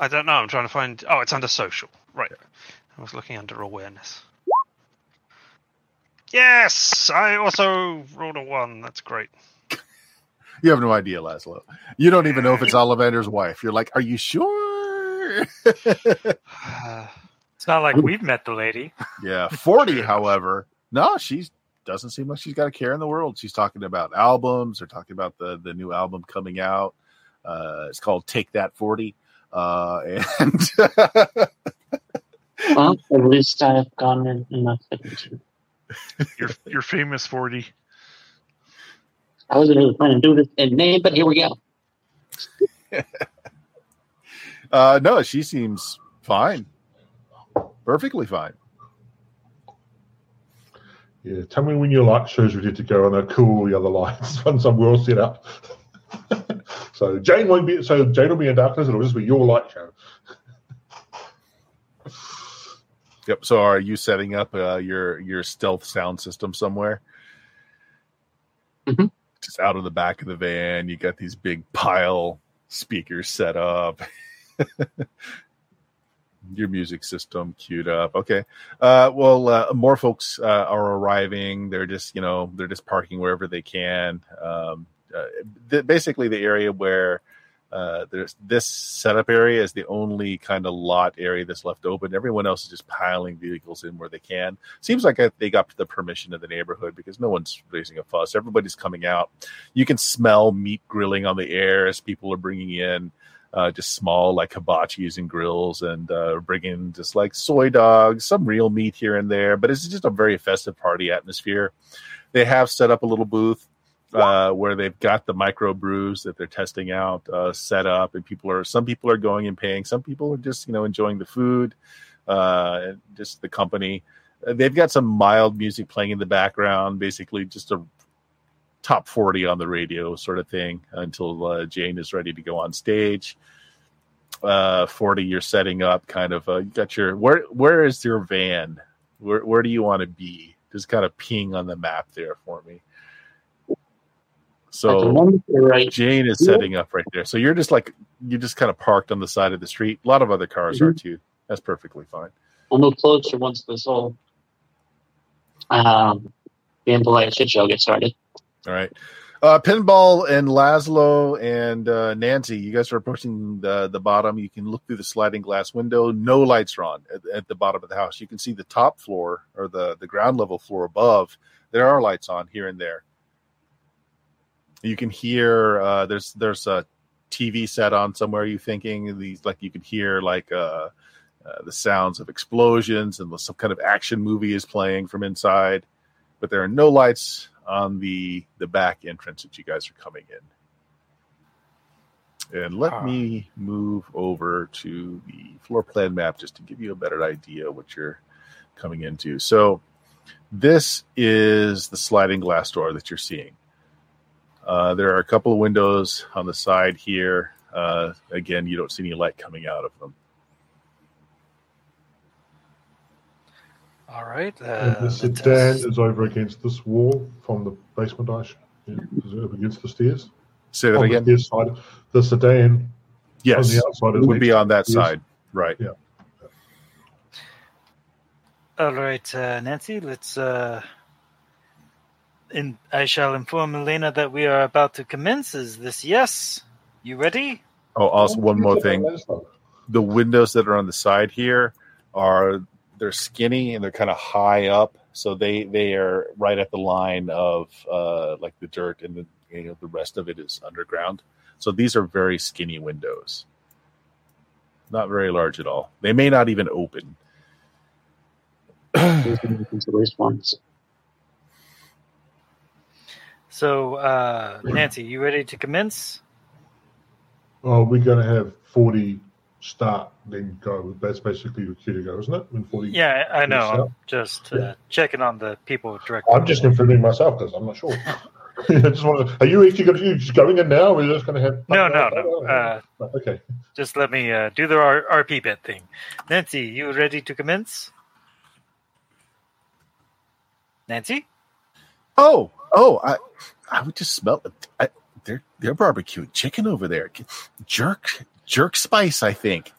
I don't know. I'm trying to find. Oh, it's under social. Right. I was looking under awareness. Yes, I also rolled a one. That's great. You have no idea, Laszlo. You don't even know if it's Ollivander's wife. You're like, are you sure? It's not like we've met the lady. yeah. 40, however, no, she doesn't seem like she's got a care in the world. She's talking about albums or talking about the, the new album coming out. Uh, it's called Take That Forty, uh, and Well, at least I've gone in enough. you're famous forty. I wasn't really planning to do this in name, but here we go. uh, no, she seems fine, perfectly fine. Yeah, tell me when your light show's ready to go and they'll cool the other lights once I'm well set up. So Jane won't be so Jane will be in darkness, it'll just be your light show. Yep. So, are you setting up uh, your your stealth sound system somewhere? Mhm. Just out of the back of the van, you got these big pile speakers set up. your music system queued up. Okay. Uh, well, uh, more folks uh, are arriving. They're just, you know, they're just parking wherever they can. Um, th- basically, the area where uh, there's this setup area is the only kind of lot area that's left open. Everyone else is just piling vehicles in where they can. Seems like uh, they got the permission of the neighborhood because no one's raising a fuss. Everybody's coming out. You can smell meat grilling on the air as people are bringing in uh, just small like hibachis and grills and uh, bringing just like soy dogs, some real meat here and there. But it's just a very festive party atmosphere. They have set up a little booth uh, where they've got the micro brews that they're testing out uh, set up, and people are some people are going and paying, some people are just you know enjoying the food, uh, and just the company. Uh, They've got some mild music playing in the background, basically just a top forty on the radio sort of thing until uh, Jane is ready to go on stage. Uh, forty, you're setting up, kind of. Uh, you got your where? Where is your van? Where Where do you want to be? Just kind of ping on the map there for me. At the So right. Jane is setting up right there. So you're just like you're just kind of parked on the side of the street. A lot of other cars are too. That's perfectly fine. I'll move closer once this whole um, being polite shit show gets started. All right. Uh, Pinball and Laszlo and uh, Nancy, you guys are approaching the, the bottom. You can look through the sliding glass window. No lights are on at, at the bottom of the house. You can see the top floor or the, the ground level floor above. There are lights on here and there. You can hear uh, there's there's a TV set on somewhere. You thinking these like you can hear like uh, uh, the sounds of explosions and some kind of action movie is playing from inside. But there are no lights on the the back entrance that you guys are coming in. And let Ah. me move over to the floor plan map just to give you a better idea what you're coming into. So this is the sliding glass door that you're seeing. Uh, there are a couple of windows on the side here. Uh, again, you don't see any light coming out of them. All right. And Uh, the let's- sedan is over against this wall from the basement I Yeah, is up against the stairs? Say that on again. the side. The sedan on Yes, the outside is would be on that Yes. side. Right. Yeah. All right, uh, Nancy. Let's. Uh, in, I shall inform Elena that we are about to commence. Is this yes? You ready? Oh, also one more thing. The windows that are on the side here are they're skinny and they're kind of high up so they they are right at the line of uh like the dirt and the you know the rest of it is underground so these are very skinny windows not very large at all they may not even open These are the least ones. So, uh, Nancy, you ready to commence? Oh, we're going to have 40 start, then go. That's basically your cue to go, isn't it? When 40. Yeah, I know. Yes, I'm just uh, checking on the people directly. I'm just confirming myself because I'm not sure. I just wanted to, are you actually going to, just going in now? Or are you just going to have. No, no, no. Uh, okay. just let me uh, do the R- RP bit thing. Nancy, you ready to commence? Nancy? oh oh i i would just smell it. I, they're they're barbecuing chicken over there. Jerk jerk spice i think.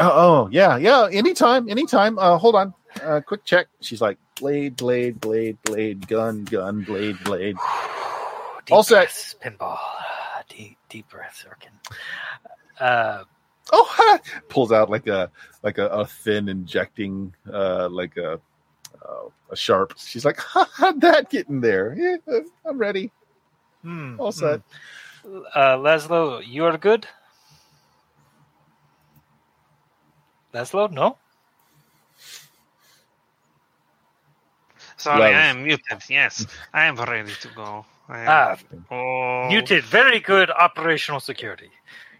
Oh, oh yeah yeah anytime anytime. Uh hold on. Uh quick check. She's like blade blade blade blade gun gun blade blade. Deep All set. Pinball. Deep, deep breaths, working. Uh, oh pulls out like a like a, a thin injecting uh like a uh, a sharp she's like how'd that get in there yeah, i'm ready hmm, all set Uh, Laszlo, you are good. Laszlo, no. Sorry, Love. I am muted. Yes, I am ready to go. I am, Ah, oh, muted. Very good operational security.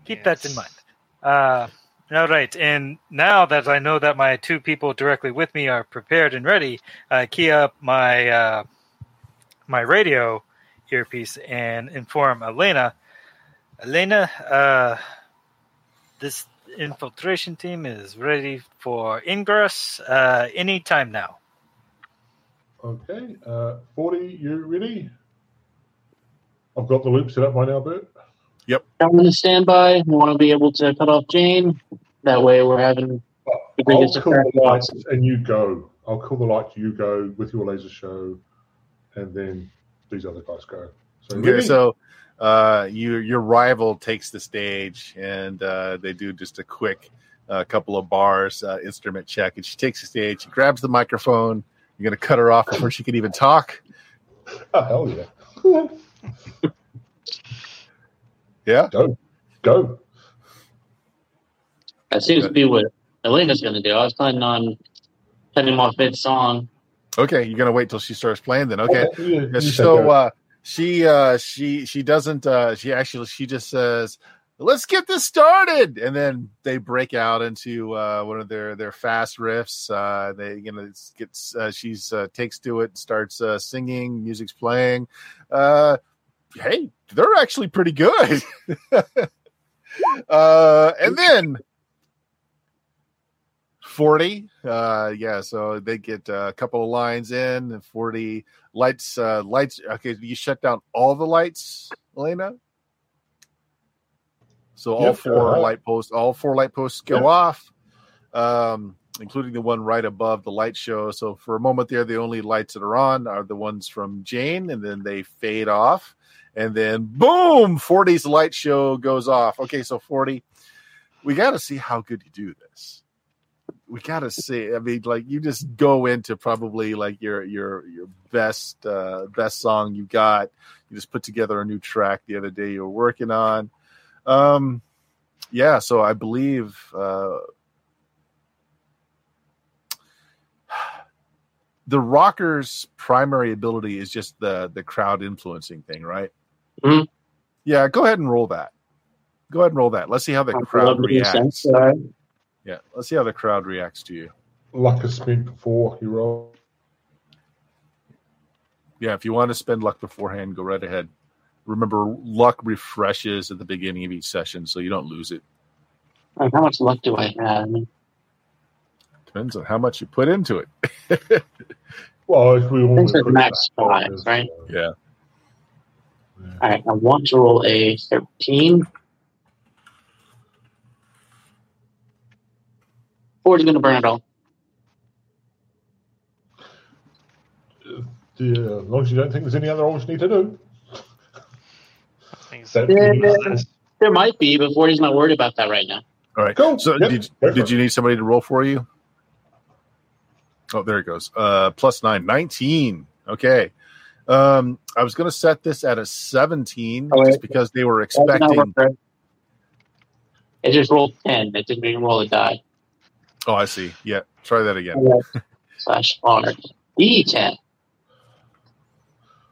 Keep that in mind. Uh, all right, and now that I know that my two people directly with me are prepared and ready, I key up my uh, my radio earpiece and inform Elena. Elena, uh, this infiltration team is ready for ingress uh, anytime now. Okay, uh, 40, you ready? I've got the loop set up by now, Bert. I'm going to stand by. We want to be able to cut off Jane. That way, we're having the I'll biggest the effect. lights and you go. I'll kill the lights, you go with your laser show, and then these other guys go. So, Okay, ready? so uh, your your rival takes the stage, and uh, they do just a quick uh, couple of bars uh, instrument check, and she takes the stage. She grabs the microphone. You're gonna cut her off before she can even talk. oh, hell yeah. Yeah. Go. Go. That seems to be what Elena's going to do. I was planning on cutting off mid song. Okay, you're gonna wait till she starts playing. Then okay. Yeah, Yeah, so uh, she uh, she she doesn't uh, she actually she just says let's get this started and then they break out into uh, one of their their fast riffs uh, they you know it's gets uh, she's uh, takes to it starts uh, singing music's playing uh, hey they're actually pretty good. Uh, and then 40 uh yeah so they get uh, a couple of lines in and 40 lights uh lights okay you shut down all the lights elena? So all Yep, four uh-huh. light posts all four light posts go Yep. off um including the one right above the light show. So for a moment there the only lights that are on are the ones from jane and then they fade off and then boom 40's light show goes off okay so 40 we got to see how good you do this we gotta see. I mean, like you just go into probably like your your your best uh best song you got. You just put together a new track the other day you were working on. Um yeah, so I believe uh the rocker's primary ability is just the the crowd influencing thing, right? Mhm. Yeah, go ahead and roll that. Go ahead and roll that. Let's see how the Eleven crowd percent. reacts. All right. Yeah, let's see how the crowd reacts to you. Luck is spent before you roll. Yeah, if you want to spend luck beforehand, go right ahead. Remember, luck refreshes at the beginning of each session, so you don't lose it. All right, How much luck do I have? Depends on how much you put into it. Well, if we all think it's recruit max that, five, right? Yeah. Yeah. All right, I want to roll a 13. Ford's going to burn it all. Yeah, as long as you don't think there's any other rolls you need to do. I think There might be, but Forty's not worried about that right now. All right. Cool. So, Yep. did, did you need somebody to roll for you? Oh, there it goes. Uh, plus nine, 19. Okay. Um, I was going to set this at a 17 Oh, just because they were That did not expecting. work, right? It just rolled 10. It didn't even roll a die. Oh, I see. Yeah. Try that again. Slash R. D10.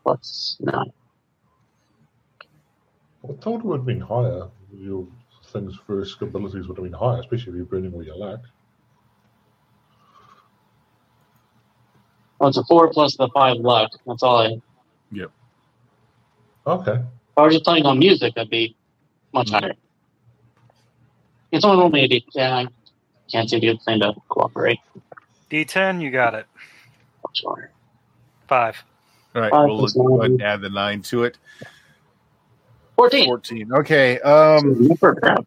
Plus 9. I thought it would have been higher. Your things for abilities would have been higher, especially if you're burning all your luck. Well, it's a 4 plus the 5 luck. That's all I. Yep. Okay. If I was just playing on music, that'd be much Mhm. higher. It's only rolled me a D. Yeah, I can't see the thing to cooperate. D10, you got it. Much higher. Five. All right. Five We'll plus go ahead and add the nine to it. 14. 14. Okay. Um, For a crowd.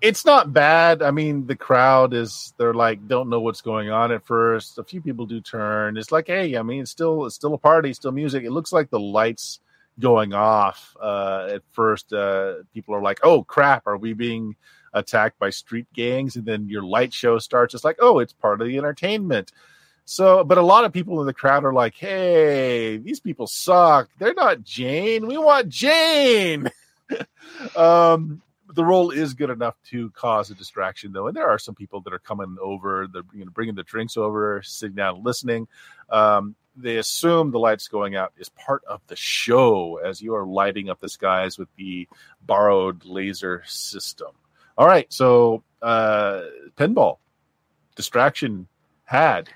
It's not bad. I mean, the crowd is they're like don't know what's going on at first. A few people do turn. It's like, hey, I mean, it's still it's still a party, still music. It looks like the lights going off uh, at first. Uh, people are like, oh crap, are we being attacked by street gangs? And then your light show starts. It's like, oh, it's part of the entertainment. So, but a lot of people in the crowd are like, hey, these people suck. They're not Jane. We want Jane. um, the role is good enough to cause a distraction, though, and there are some people that are coming over. They're you know, bringing the drinks over, sitting down, and listening. Um, they assume the lights going out is part of the show as you are lighting up the skies with the borrowed laser system. All right, so uh, pinball distraction had.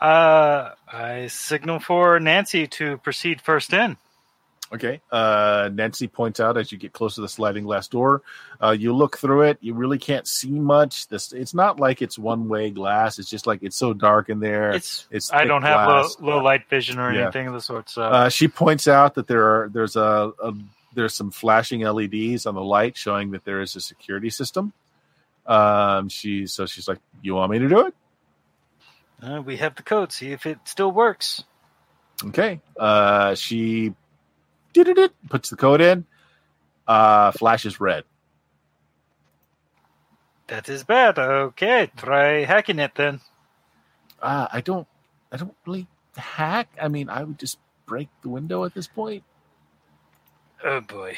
Uh, I signal for Nancy to proceed first in. Okay. Uh, Nancy points out as you get close to the sliding glass door, uh, you look through it. You really can't see much. This it's not like it's one way glass. It's just like it's so dark in there. It's, It's I don't have low, low light vision or Yeah. anything of the sort. So Uh, she points out that there are there's a, a there's some flashing LEDs on the light showing that there is a security system. Um, she so she's like, "You want me to do it?" uh, we have the code. See if it still works. Okay. Uh, she. Puts the code in. Uh, flashes red. That is bad. Okay, try hacking it then. Uh, I don't. I don't really hack. I mean, I would just break the window at this point. Oh boy.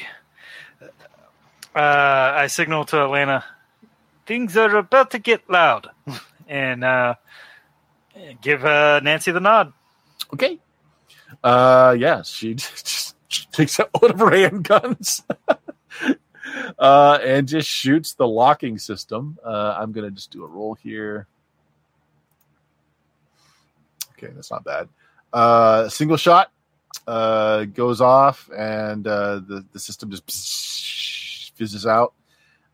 Uh, I signal to Atlanta. Things are about to get loud, and uh, give uh, Nancy the nod. Okay. Uh, yeah, she just takes out one of her handguns uh, and just shoots the locking system. Uh, I'm gonna just do a roll here. Okay, that's not bad. Uh, single shot uh, goes off, and uh, the the system just fizzes out,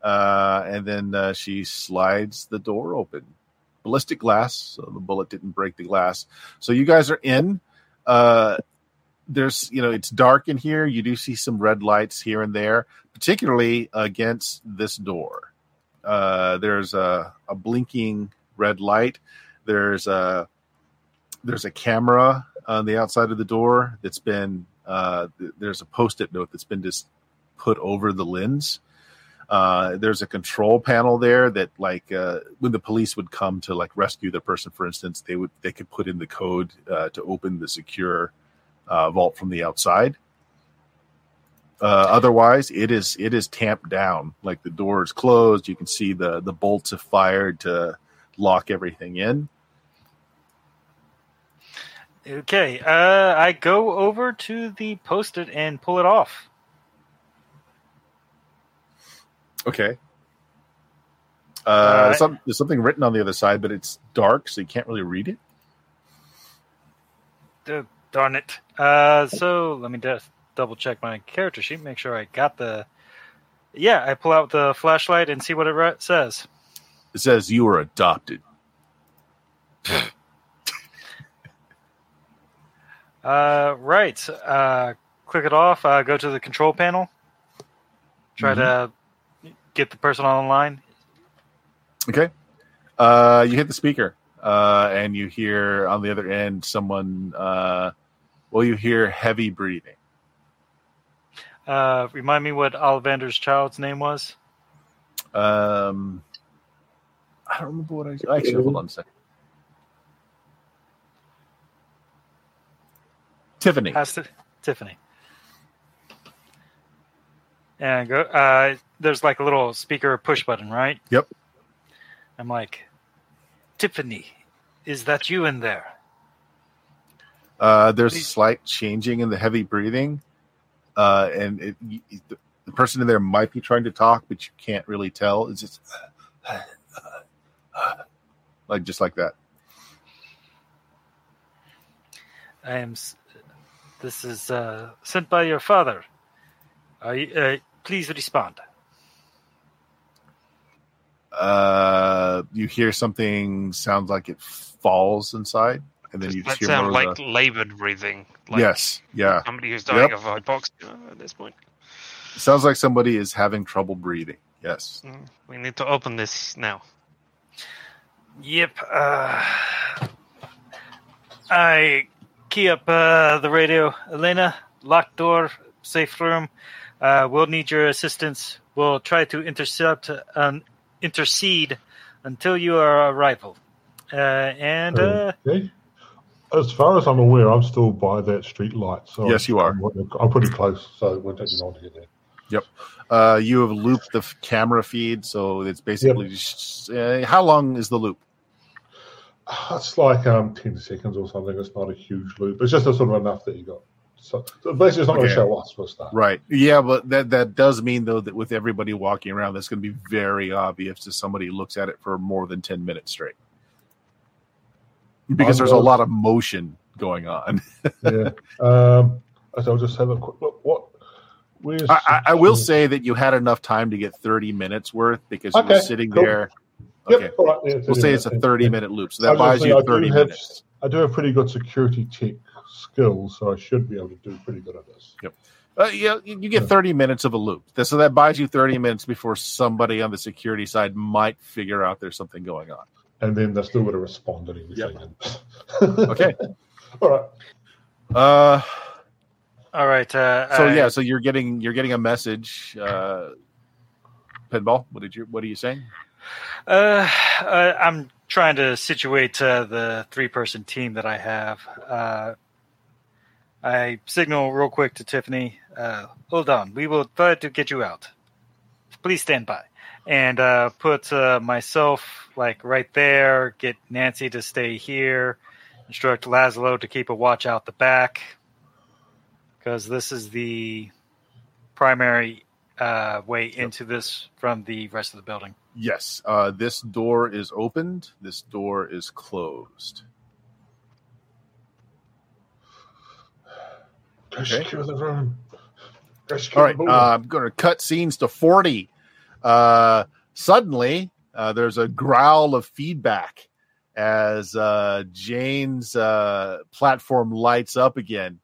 uh, and then uh, she slides the door open. Ballistic glass, so the bullet didn't break the glass. So you guys are in. Uh, there's, you know, it's dark in here. You do see some red lights here and there, particularly against this door. Uh, there's a, a blinking red light. There's a there's a camera on the outside of the door that's been uh, there's a post-it note that's been just put over the lens. Uh, there's a control panel there that, like, uh, when the police would come to like rescue the person, for instance, they would they could put in the code uh, to open the secure uh, vault from the outside. Uh, otherwise, it is it is tamped down. Like the door is closed. You can see the the bolts have fired to lock everything in. Okay, uh, I go over to the post-it and pull it off. Okay. Uh, some, there's something written on the other side, but it's dark, so you can't really read it. Darn it. Uh, so let me just double check my character sheet, make sure I got the. Yeah, I pull out the flashlight and see what it says. It says you were adopted. Uh, right. Uh, click it off. Uh, go to the control panel. Try to get the person online. Okay. Uh, you hit the speaker, uh, and you hear on the other end someone. Uh, well, you hear heavy breathing. Uh, remind me what Ollivander's child's name was. Um, I don't remember what I actually. Hold on a second. Tiffany. To, Tiffany. And go. Uh, there's like a little speaker push button, right? Yep. I'm like, Tiffany, is that you in there? Uh, there's a Please. slight changing in the heavy breathing, uh, and it, the, person in there might be trying to talk, but you can't really tell. It's just like just like that. I am. This is uh, sent by your father. You, uh, please respond. Uh, you hear something sounds like it falls inside, and then you that hear sound more like the- labored breathing? Like yes, yeah. Somebody who's dying Yep. of hypoxia at this point. sounds like somebody is having trouble breathing. Yes. Mm, We need to open this now. Yep. Uh, I key up uh, the radio. Elena, locked door, safe room. Uh, we'll need your assistance. We'll try to intercept, um, intercede until your arrival. Uh, and uh, Okay. As far as I'm aware, I'm still by that street light. So Yes, you are. I'm, I'm pretty close, so we're taking on me long to get there. Uh, you have looped the f- camera feed, so it's basically just, uh, how long is the loop? It's like um, 10 seconds or something. It's not a huge loop. It's just a sort of enough that you got. So, so basically, it's not going to show us a start. Right. Yeah, but that that does mean though that with everybody walking around, that's going to be very obvious to somebody who looks at it for more than ten minutes straight, because there's a lot of motion going on. yeah. Um, I'll just have a quick look. What? Where's I, I, will say that you had enough time to get thirty minutes worth because you were sitting cool. there. Yep, Okay, all right, yeah, we'll say it's a 30 minute loop, so that buys you say, I thirty have- minutes. I do have pretty good security tech skills, so I should be able to do pretty good at this. Yep. Uh, yeah, you you get 30 minutes of a loop. So that buys you 30 minutes before somebody on the security side might figure out there's something going on. And then they're still going to respond and everything. Okay. all right. Uh, All right. Uh, so I- yeah, so you're getting you're getting a message. Uh, Pinball, what did you what are you saying? Uh, uh, I'm trying to situate uh, the three person team that I have. Uh, I signal real quick to Tiffany. Uh, hold on, we will try to get you out. Please stand by, and uh, put uh, myself like right there. Get Nancy to stay here. Instruct Laszlo to keep a watch out the back, because this is the primary uh, way into this from the rest of the building. Yes, uh, this door is opened. This door is closed. Go Okay. the room. Go secure All right, uh. I'm going to cut scenes to 40. Uh, suddenly, uh, there's a growl of feedback as uh, Jane's uh, platform lights up again.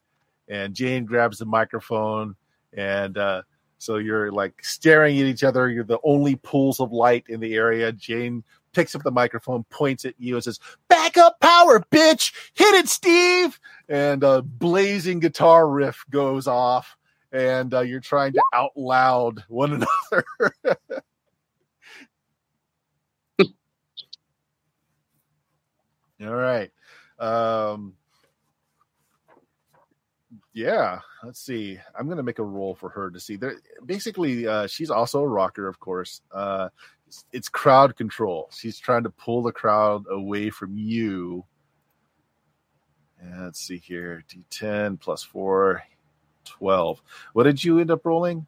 And Jane grabs the microphone. And uh, so you're like staring at each other. You're the only pools of light in the area. Jane picks up the microphone, points at you, and says, Backup power, bitch! Hit it, Steve! And a blazing guitar riff goes off and uh, you're trying to out loud one another. All right. Um, yeah, let's see. I'm going to make a roll for her to see. There, basically, uh, she's also a rocker, of course. Uh, it's, it's crowd control. She's trying to pull the crowd away from you. And let's see here. D10 plus 4, 12. What did you end up rolling?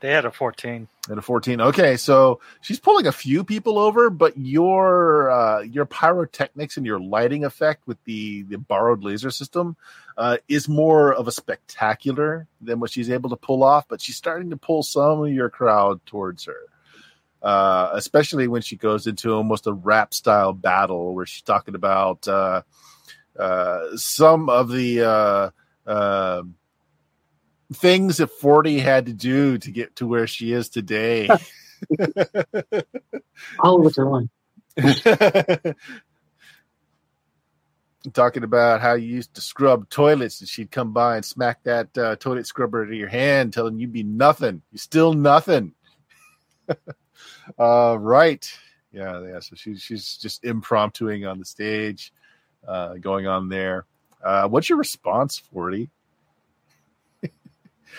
They had a 14. At a 14. Okay, so she's pulling a few people over, but your uh, your pyrotechnics and your lighting effect with the, the borrowed laser system uh, is more of a spectacular than what she's able to pull off, but she's starting to pull some of your crowd towards her. Uh, especially when she goes into almost a rap style battle where she's talking about uh, uh, some of the uh, uh, things that 40 had to do to get to where she is today. All with one. Talking about how you used to scrub toilets and she'd come by and smack that uh, toilet scrubber into your hand, telling you be nothing. You're still nothing. Uh, right. Yeah, yeah. So she's she's just impromptuing on the stage, uh, going on there. Uh, what's your response, 40?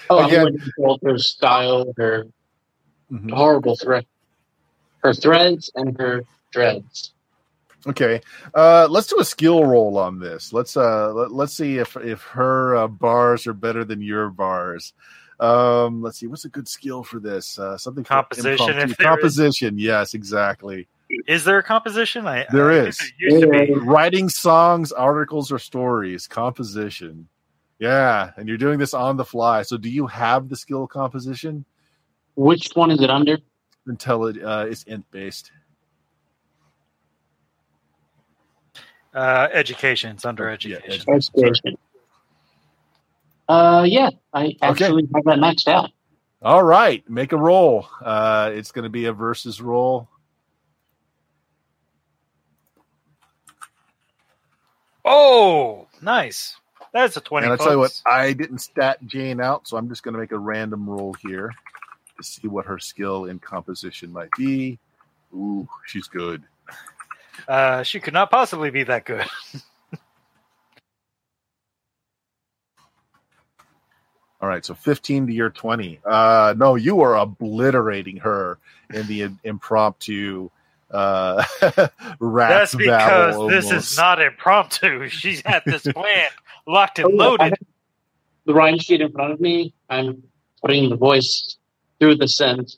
Oh, Again- her style, her Mhm. horrible thread, her threads, and her dreads. Okay, uh, let's do a skill roll on this. Let's uh, let, let's see if if her uh, bars are better than your bars. Um, let's see, what's a good skill for this? Uh, something for Composition, impromptu- if there is. composition. Yes, exactly. Is there a composition? I There I is. there used to be. Writing songs, articles, or stories. Composition. Yeah, and you're doing this on the fly. So, do you have the skill composition? Which one is it under? Until it uh, is int based. Uh, education. It's under Yeah, education. Education. Uh, yeah, I actually have that maxed out. All right, make a roll. Uh, it's going to be a versus roll. Oh, nice. That's a 20. And I'll tell you what. I didn't stat Jane out, so I'm just going to make a random roll here to see what her skill in composition might be. Ooh, she's good. Uh, she could not possibly be that good. All right, so 15 to your 20. Uh, no, you are obliterating her in the impromptu uh, rap That's because battle this almost. is not impromptu. She's had this plan locked Oh, and loaded. The rhyme sheet in front of me. I'm putting the voice through the send.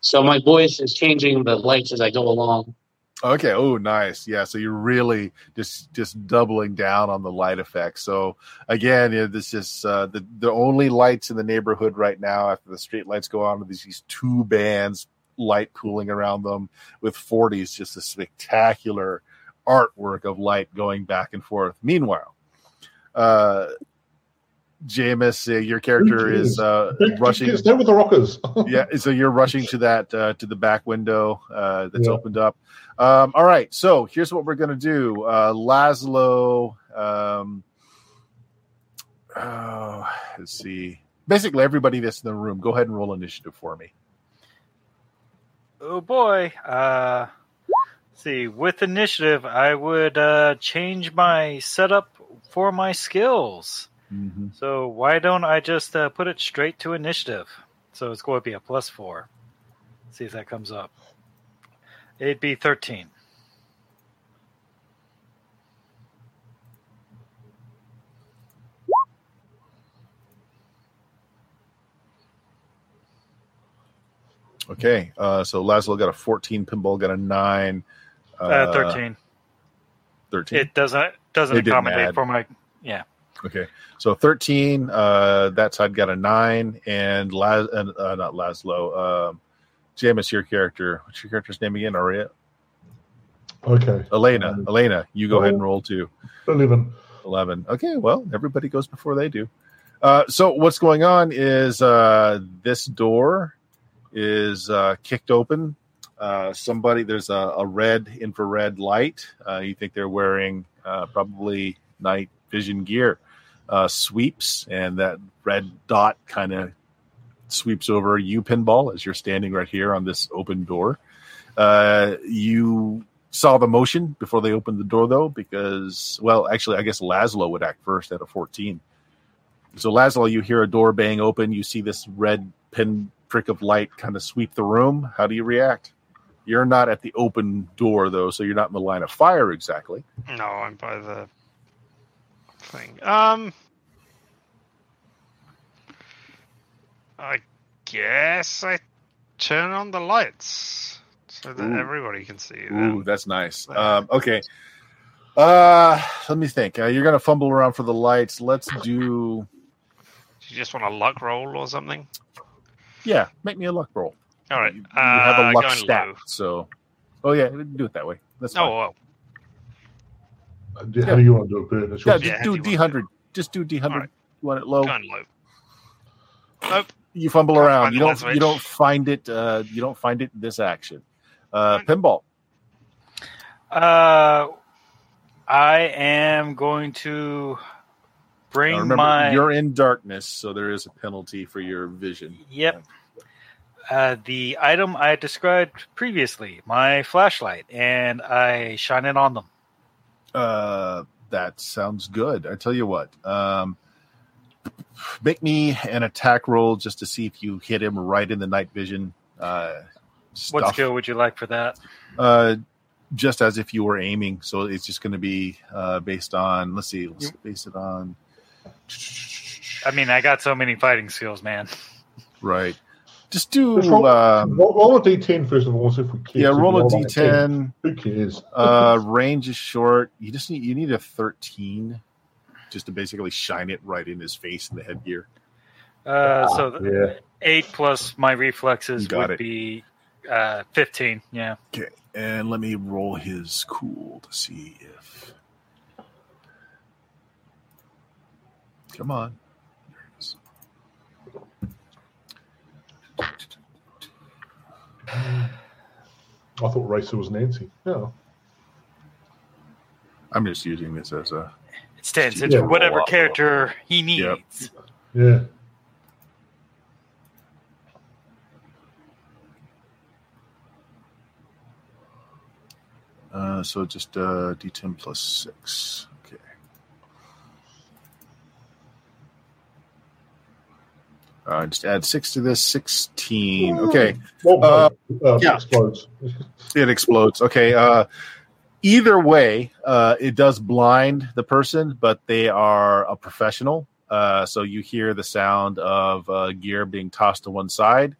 So my voice is changing the lights as I go along. Okay. Oh, nice. Yeah. So you're really just just doubling down on the light effects. So again, yeah, this is uh, the the only lights in the neighborhood right now. After the street lights go on, these these two bands light pooling around them with 40s. Just a spectacular artwork of light going back and forth. Meanwhile, uh, Jameis, uh, your character is uh, rushing Stay with the rockers. yeah so you're rushing to that uh, to the back window uh, that's Yeah. opened up um, all right so here's what we're going to do uh, laszlo um, oh, let's see basically everybody that's in the room go ahead and roll initiative for me Oh boy. Uh, see, with initiative, I would uh, change my setup for my skills. Mm-hmm. So why don't I just uh, put it straight to initiative? So it's going to be a plus four. see if that comes up. It'd be 13. okay uh, so laszlo got a 14 pinball got a 9 Uh, 13. 13 It doesn't doesn't It accommodate for my yeah. Okay, so thirteen. Uh, that side got a nine, and Laz, uh, uh, not Laszlo. Um, Jameis, your character. What's your character's name again? Aria, okay. Elena. Um, Elena, you go ahead and roll too. 11. Eleven. Okay, well, everybody goes before they do. Uh, so what's going on is uh, this door is uh, kicked open. Uh, somebody there's a, a red infrared light. Uh, you think they're wearing uh, probably night vision gear. Uh, sweeps and that red dot kind of sweeps over you, pinball, as you're standing right here on this open door. Uh, you saw the motion before they opened the door, though, because, well, actually, I guess Laszlo would act first at a 14. So, Laszlo, you hear a door bang open. You see this red pin prick of light kind of sweep the room. How do you react? You're not at the open door, though, so you're not in the line of fire exactly. No, I'm by the thing. Um, I guess I turn on the lights so that Ooh. everybody can see Ooh, that's nice. Um, okay. Uh, let me think. Uh, you're going to fumble around for the lights. Let's do, You just want a luck roll or something? yeah, make me a luck roll. All right. You, you have a uh, luck stat. low. So, oh, yeah, do it that way. That's fine. Oh, well. Do- How do you want to do it, Bert? It's yeah, just do how do you want D100. Just do D100. Alright. You want it low? Going low. Nope. You fumble Can't around. You don't. You don't find it. Uh, you don't find it in this action. Uh, pinball. Uh, I am going to bring Now, remember, my you're in darkness, so there is a penalty for your vision. Yep. Uh, the item I described previously, my flashlight, and I shine it on them. Uh, that sounds good. I tell you what. Um, make me an attack roll just to see if you hit him right in the night vision. Uh, What skill would you like for that? Uh, just as if you were aiming. So it's just going to be uh, based on. Let's see. Let's You- base it on. I mean, I got so many fighting skills, man. Right. Just do. Just roll, Um, roll, roll a d10 first of all, see if we care. yeah, roll a like d10. Who cares? Uh, range is short. You just need you need a thirteen, just to basically shine it right in his face in the headgear. Uh, so the yeah. eight plus my reflexes got would it. be uh, fifteen. Yeah. Okay, and let me roll his cool to see if. Come on. I thought Racer was Nancy. Yeah. I'm just using this as a. It stands yeah, for whatever character he needs. Yep. Yeah. Uh, so just uh, d10 plus 6. Uh, just add six to this, sixteen. Okay, Well, Uh, uh, yeah. explodes. it explodes. Okay. Uh, either way, uh, it does blind the person, but they are a professional. Uh, so you hear the sound of uh, gear being tossed to one side,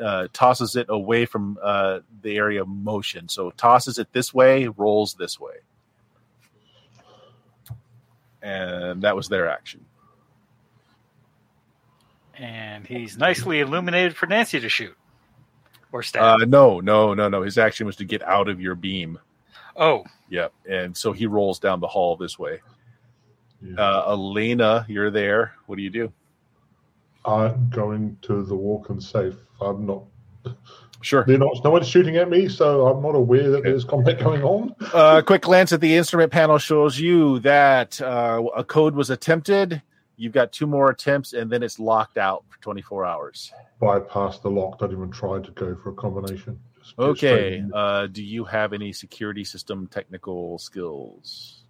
uh, tosses it away from uh, the area of motion. So tosses it this way, rolls this way. And that was their action. And he's nicely illuminated for Nancy to shoot. Or stab. Uh, no, no, no, no. His action was to get out of your beam. oh, yeah. And so he rolls down the hall this way. Yeah. Uh, Elena, you're there. What do you do? I'm going to the walk and safe. I'm not. Sure. They're not. No one's shooting at me, so I'm not aware that Okay. there's combat going on. Uh, a quick glance at the instrument panel shows you that uh, a code was attempted. You've got two more attempts, and then it's locked out for 24 hours. Bypass the lock. Don't even try to go for a combination. Just Okay. Uh, do you have any security system technical skills?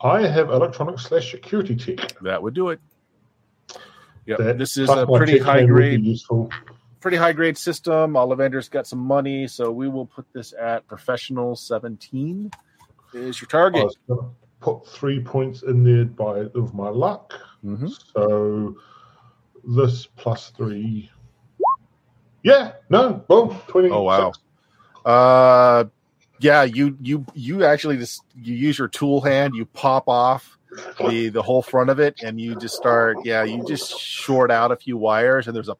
I have electronic slash security tech. That would do it. Yeah, This is a pretty high man would be grade pretty high grade system. Ollivander's got some money, so we will put this at professional 17 is your I target. was going to put three points in there by of my luck. Mhm. So this plus three. Yeah, no, boom, twenty. Oh, wow. Uh, yeah, you you you actually just you use your tool hand, you pop off the the whole front of it, and you just start. Yeah, you just short out a few wires, and there's a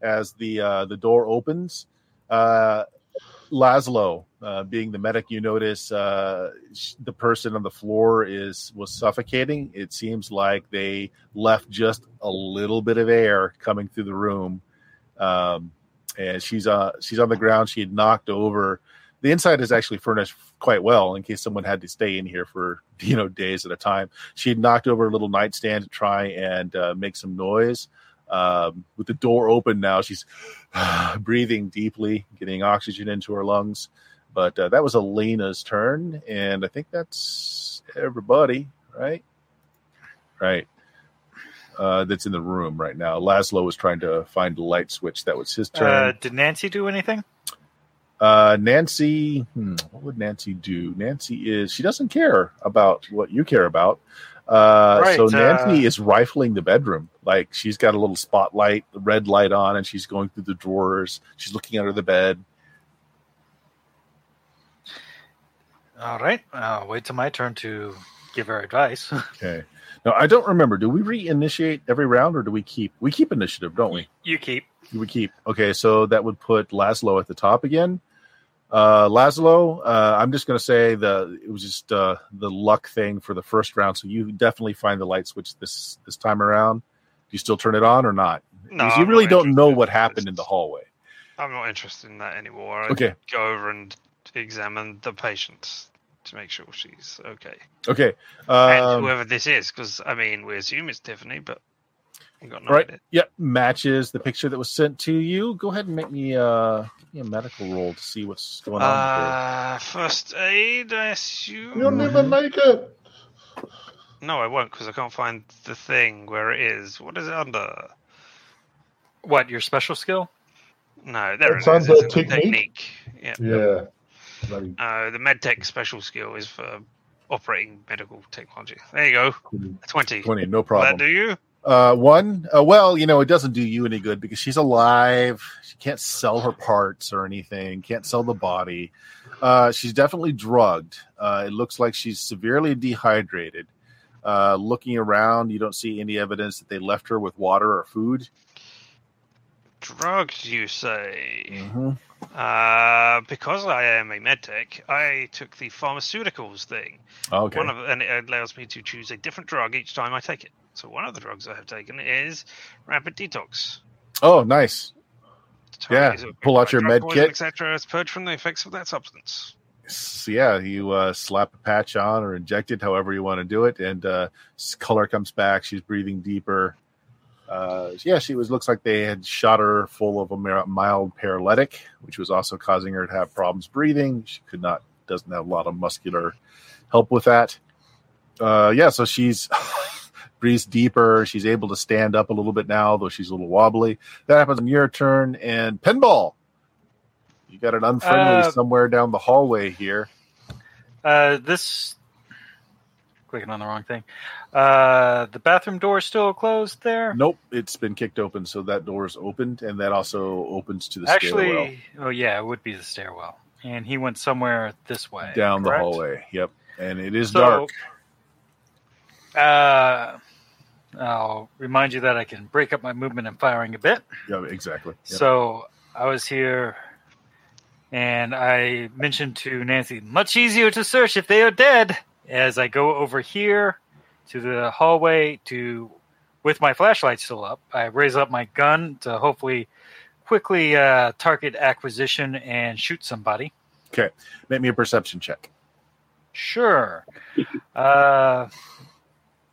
as the uh, the door opens. Uh, Laszlo, uh, being the medic, you notice uh, the person on the floor is was suffocating. It seems like they left just a little bit of air coming through the room, um, and she's uh she's on the ground. She had knocked over. The inside is actually furnished quite well in case someone had to stay in here for you know days at a time. She had knocked over a little nightstand to try and uh, make some noise. Um, with the door open now, she's breathing deeply, getting oxygen into her lungs. But uh, that was Elena's turn, and I think that's everybody, right? Right. Uh, that's in the room right now. Laszlo was trying to find the light switch. That was his uh, turn. did Nancy do anything? Uh, Nancy, hmm, what would Nancy do? Nancy is she doesn't care about what you care about. Uh, Right, so Nancy uh, is rifling the bedroom. Like she's got a little spotlight, the red light on, and she's going through the drawers. She's looking under the bed. All right. I'll wait till my turn to give her advice. Okay. Now I don't remember. Do we reinitiate every round, or do we keep? We keep initiative, don't we? you keep. We keep. Okay, so that would put Laszlo at the top again. Uh, Laszlo, uh, I'm just going to say the it was just uh, the luck thing for the first round. So you definitely find the light switch this this time around. Do you still turn it on or not? No, Because you I'm really don't know what happened in the hallway. I'm not interested in that anymore. I Okay. go over and examine the patient to make sure she's okay. Okay. and Um, whoever this is, because I mean, we assume it's Tiffany, but we got no Right. idea. Yep, matches the picture that was sent to you. Go ahead and make me uh give me a medical roll to see what's going on. Uh, first aid, I assume. You'll never make it. No, I won't because I can't find the thing where it is. What is it under? What, your special skill? No, there It's it is. under It's under technique. Yeah. Yeah. Bloody Uh, the medtech special skill is for operating medical technology. There you go. Twenty. Twenty, no Will problem. that do you? Uh, one, uh, well, you know, it doesn't do you any good because she's alive. She can't sell her parts or anything. Can't sell the body. Uh, she's definitely drugged. Uh, it looks like she's severely dehydrated. Uh, looking around, you don't see any evidence that they left her with water or food. Drugs, you say? Mm-hmm. Uh, because I am a medtech, I took the pharmaceuticals thing. Okay. One of and it allows me to choose a different drug each time I take it. So one of the drugs I have taken is rapid detox. oh, nice. Yeah, pull out your med kit. etc. It's purged from the effects of that substance. So, yeah, you uh, slap a patch on or inject it, however you want to do it, and uh, color comes back. She's breathing deeper. Uh, yeah, she was. Looks like they had shot her full of a mild paralytic, which was also causing her to have problems breathing. She could not, doesn't have a lot of muscular help with that. Uh, yeah, so she's breathes deeper. She's able to stand up a little bit now, though she's a little wobbly. That happens on your turn. And pinball, you got an unfriendly Uh, somewhere down the hallway here. Uh, this clicking on the wrong thing. Uh, the bathroom door is still closed there. Nope, it's been kicked open, so that door is opened, and that also opens to the Actually, stairwell oh yeah, it would be the stairwell. And he went somewhere this way. down the hallway. Yep, and it is So- dark. Uh, I'll remind you that I can break up my movement and firing a bit. Yeah, exactly. Yep. So I was here, and I mentioned to Nancy, much easier to search if they are dead. As I go over here to the hallway to, with my flashlight still up, I raise up my gun to hopefully quickly uh, target acquisition and shoot somebody. Okay, make me a perception check. Sure. Uh,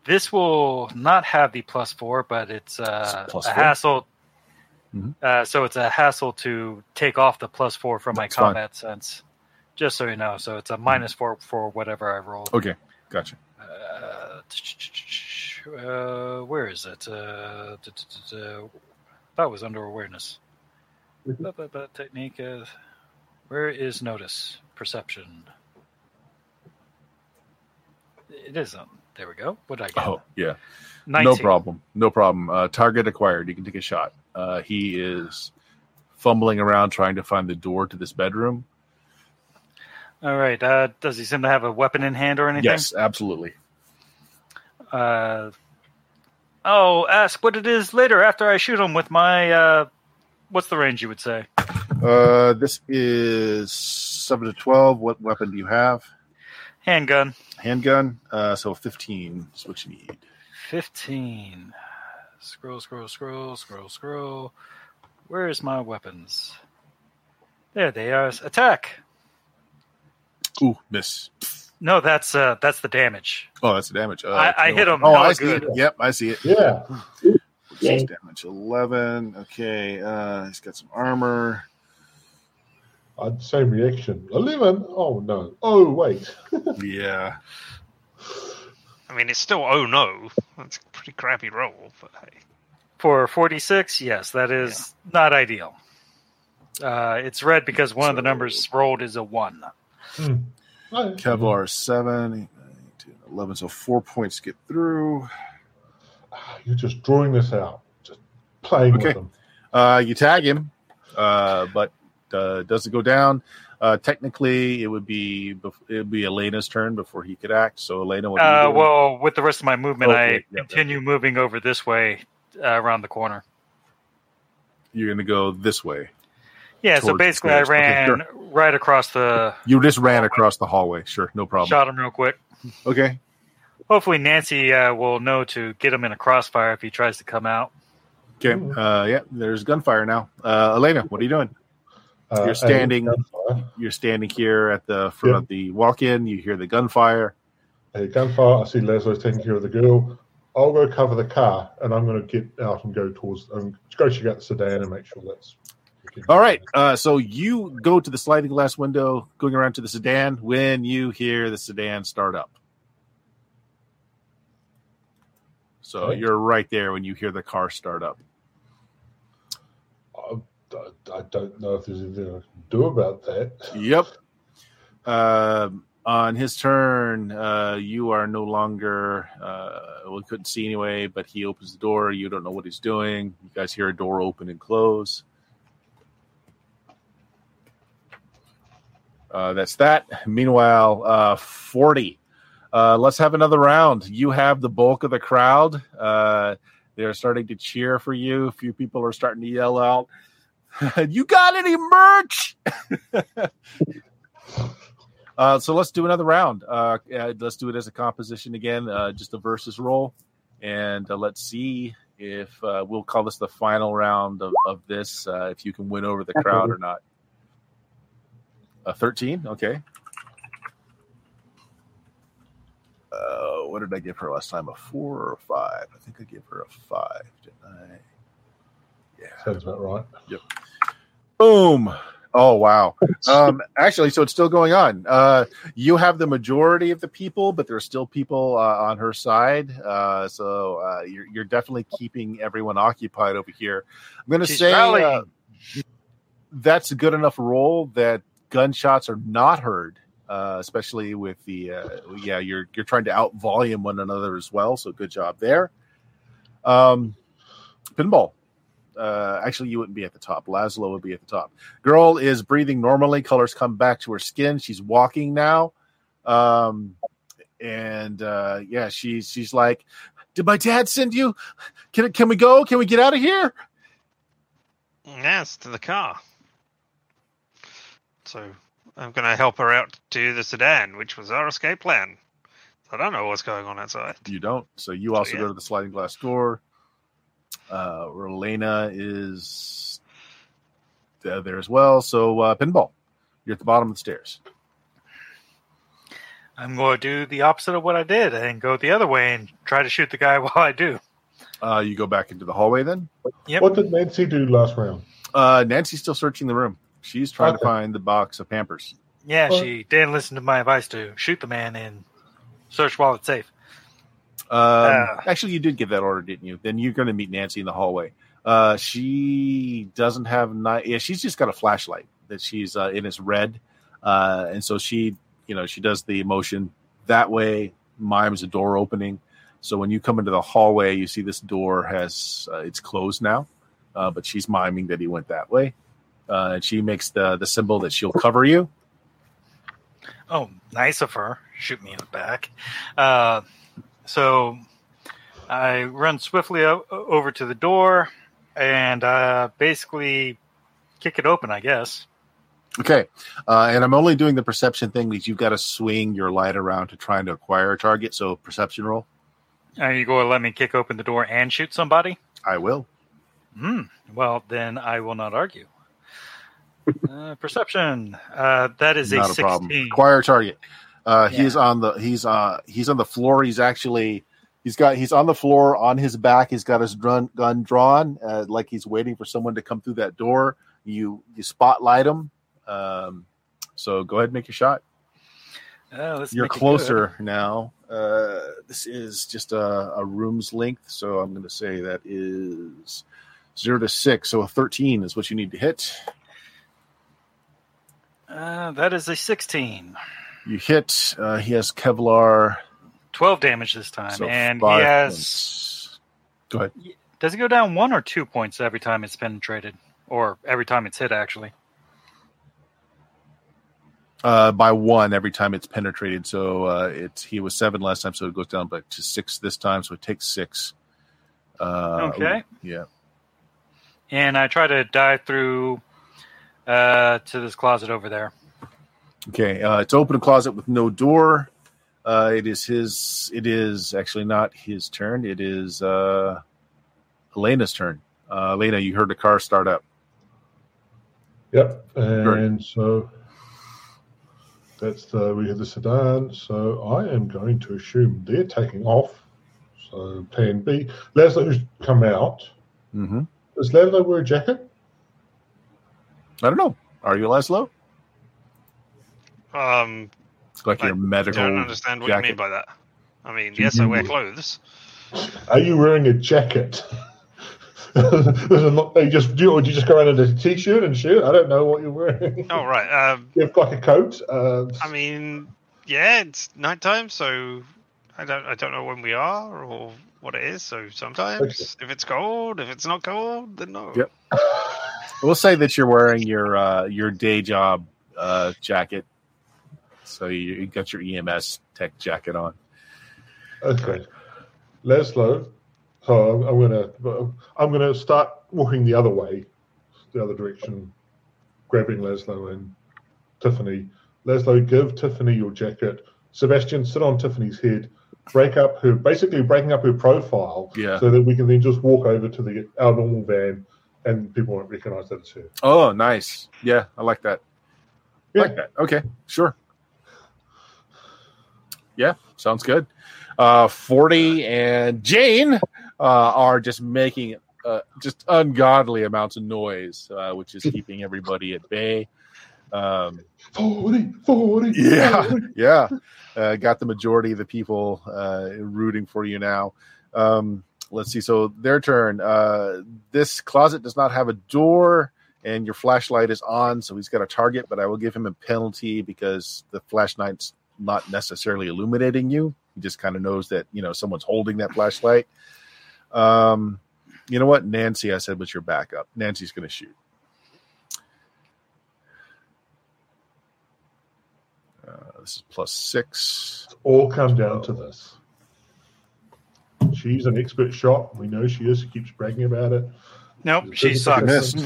this will not have the plus four, but it's uh, It's plus a four? hassle. Mhm. Uh, so it's a hassle to take off the plus four from my That's fine. combat sense. Just so you know, so it's a minus four for whatever I roll. Okay, gotcha. Uh, uh, where is it? Uh, that was under awareness. Ba- ba- ba- Technique. Uh, where is notice? Perception. It isn't. There we go. What did I get? Oh, yeah. 19. No problem. No problem. Uh, target acquired. You can take a shot. Uh, he is fumbling around trying to find the door to this bedroom. All right. Uh, does he seem to have a weapon in hand or anything? Yes, absolutely. Uh, oh, ask what it is later after I shoot him with my. Uh, what's the range you would say? Uh, this is seven to twelve. What weapon do you have? Handgun. Handgun. Uh, so fifteen is what you need. 15. Scroll, scroll, scroll, scroll, scroll. Where's my weapons? There they are. Attack. Ooh, miss. No, that's uh that's the damage. Oh, that's the damage. Uh, I- I hit him Oh, hella I see good. it. Yep, I see it. Yeah. Six damage. Eleven. Okay. Uh, he's got some armor. I'd same reaction. Eleven. Oh no. Oh wait. Yeah. I mean, it's still oh no. That's a pretty crappy roll, but hey. For 46, yes, that is not ideal. Uh, it's red because one of the numbers rolled is a 1. Hmm. Oh, Kevlar is seven, eight, nine, 10, 11. So four points get through. You're just drawing this out. Just playing Okay. with them. Uh, you tag him, uh, but uh, doesn't go down. Uh, technically, it would be it would be Elena's turn before he could act. So Elena, what? are you Uh, doing? well, with the rest of my movement, Okay, I yeah, yeah. continue moving over this way uh, around the corner. you're going to go this way. Yeah, so basically, I stairs. Okay, ran right across the. You just ran across the hallway. Sure, no problem. Shot him real quick. Okay. Hopefully, Nancy uh, will know to get him in a crossfire if he tries to come out. Okay. Uh, yeah, there's gunfire now. Uh, Elena, what are you doing? Uh, You're standing- You're standing here at the front Yeah. of the walk-in. You hear the gunfire. A gunfire. I see Leslie's taking care of the girl. I'll go cover the car, and I'm going to get out and go towards, um, go check out the sedan and make sure that's. All right. Uh, so you go to the sliding glass window, going around to the sedan when you hear the sedan start up. So Okay. you're right there when you hear the car start up. I, I, I don't know if there's anything I can do about that. Yep. Um, on his turn, uh, you are no longer. Uh, we couldn't see anyway, but he opens the door. You don't know what he's doing. You guys hear a door open and close. Uh, that's that. Meanwhile, uh, 40. Uh, let's have another round. You have the bulk of the crowd. Uh, they're starting to cheer for you. A few people are starting to yell out, You got any merch? Uh, so let's do another round. Let's do it as a composition again, just a versus roll, and let's see if we'll call this the final round of, of this. If you can win over the crowd or not. A thirteen, okay. Uh, what did I give her last time? A four or a five? I think I gave her a five, didn't I? Yeah. Sounds about right. Yep. Boom. Oh wow. Um, actually, so it's still going on. Uh, you have the majority of the people, but there's still people uh, on her side. Uh, so uh, you're, you're definitely keeping everyone occupied over here. I'm going to She's say uh, that's a good enough roll that gunshots are not heard. Uh, especially with the uh, yeah, you're you're trying to out volume one another as well. So good job there. Um, pinball. Uh, actually, you wouldn't be at the top. Laszlo would be at the top. Girl is breathing normally. Colors come back to her skin. She's walking now. Um, and uh, yeah, she's she's like, "Did my dad send you? Can can we go? Can we get out of here?" Yes, to the car. So I'm going to help her out to the sedan, which was our escape plan. I don't know what's going on outside. You don't. So you also yeah. go to the sliding glass door. Uh, Relena is there, there as well. So uh, pinball, you're at the bottom of the stairs. I'm going to do the opposite of what I did and go the other way and try to shoot the guy while I do. Uh, you go back into the hallway then. Yep. What did Nancy do last round? Uh, Nancy's still searching the room. She's trying to find the box of Pampers. Yeah, Well- she didn't listen to my advice to shoot the man and search while it's safe. Um, Uh. actually, you did give that order, didn't you? Then you're going to meet Nancy in the hallway. Uh, she doesn't have night. Yeah, she's just got a flashlight that she's uh, in. It's red, uh, and so she, you know, she does the motion that way. Mimes a door opening. So when you come into the hallway, you see this door has uh, it's closed now, uh, but she's miming that he went that way, uh, and she makes the the symbol that she'll cover you. Oh, nice of her. Shoot me in the back. Uh, so I run swiftly o- over to the door and uh, basically kick it open, I guess. Okay, uh, and I'm only doing the perception thing because you've got to swing your light around to try and acquire a target. So perception roll. Are you going to let me kick open the door and shoot somebody? I will. Hmm. Well, then I will not argue. Uh, perception. Uh, that is a Not a 16. problem. Acquire target. Uh, Yeah. He's on the he's uh he's on the floor. He's actually he's got he's on the floor on his back. He's got his gun gun drawn, uh, like he's waiting for someone to come through that door. You you spotlight him. Um, so go ahead and make your shot. Uh, You're closer now. Uh, this is just a, a room's length, so I'm going to say that is zero to six. So a 13 is what you need to hit. Uh, that is a 16. You hit. Uh, he has Kevlar. 12 damage this time. So and he has. points. Go ahead. Does it go down one or two points every time it's penetrated? Or every time it's hit, actually? Uh, by one every time it's penetrated. So uh, it's he was seven last time, so it goes down back to six this time. So it takes six. Uh, Okay. Yeah. And I try to dive through uh, to this closet over there. Okay. Uh, it's open closet with no door. Uh, it is his. It is actually not his turn. It is uh, Elena's turn. Uh, Elena, you heard the car start up. Yep. And so that's the we have the sedan. So I am going to assume they're taking off. So plan B. Leslie, who's come out. Mm-hmm. Does Laszlo wear a jacket? I don't know. Are you Laszlo? Um, Like I your medical. I don't understand what jacket. you mean by that. I mean, Do yes, I wear clothes. Are you wearing a jacket? There's a lot- you just do or do you just go around in a t-shirt and shirt? I don't know what you're wearing. Oh right. Um, You have like a coat. Uh, I mean, yeah, it's nighttime, so I don't I don't know when we are or what it is. So sometimes if it's cold, if it's not cold, then no. Yep. We'll say that you're wearing your uh, your day job uh, jacket. So you, you got your EMS tech jacket on. Okay, Laszlo. So I'm, I'm gonna I'm gonna start walking the other way, the other direction, grabbing Laszlo and Tiffany. Laszlo, give Tiffany your jacket. Sebastian, sit on Tiffany's head. Break up her, basically breaking up her profile, Yeah. so that we can then just walk over to the our normal van, and people won't recognize that it's her. Oh, nice. Yeah, I like that. Yeah. like that. Okay, sure. Yeah, sounds good. Uh, 40 and Jane uh, are just making uh, just ungodly amounts of noise, uh, which is keeping everybody at bay. Um, 40, 40, Yeah. 40. yeah, uh, got the majority of the people uh, rooting for you now. Um, let's see. So their turn. Uh, this closet does not have a door, and your flashlight is on, so he's got a target. But I will give him a penalty because the flashlight's not necessarily illuminating you. He just kind of knows that you know someone's holding that flashlight. Um, you know what, Nancy? I said was your backup. Nancy's going to shoot. Uh, this is plus six. all come down to this. She's an expert shot. We know she is. She keeps bragging about it. Nope, she She sucks. missed.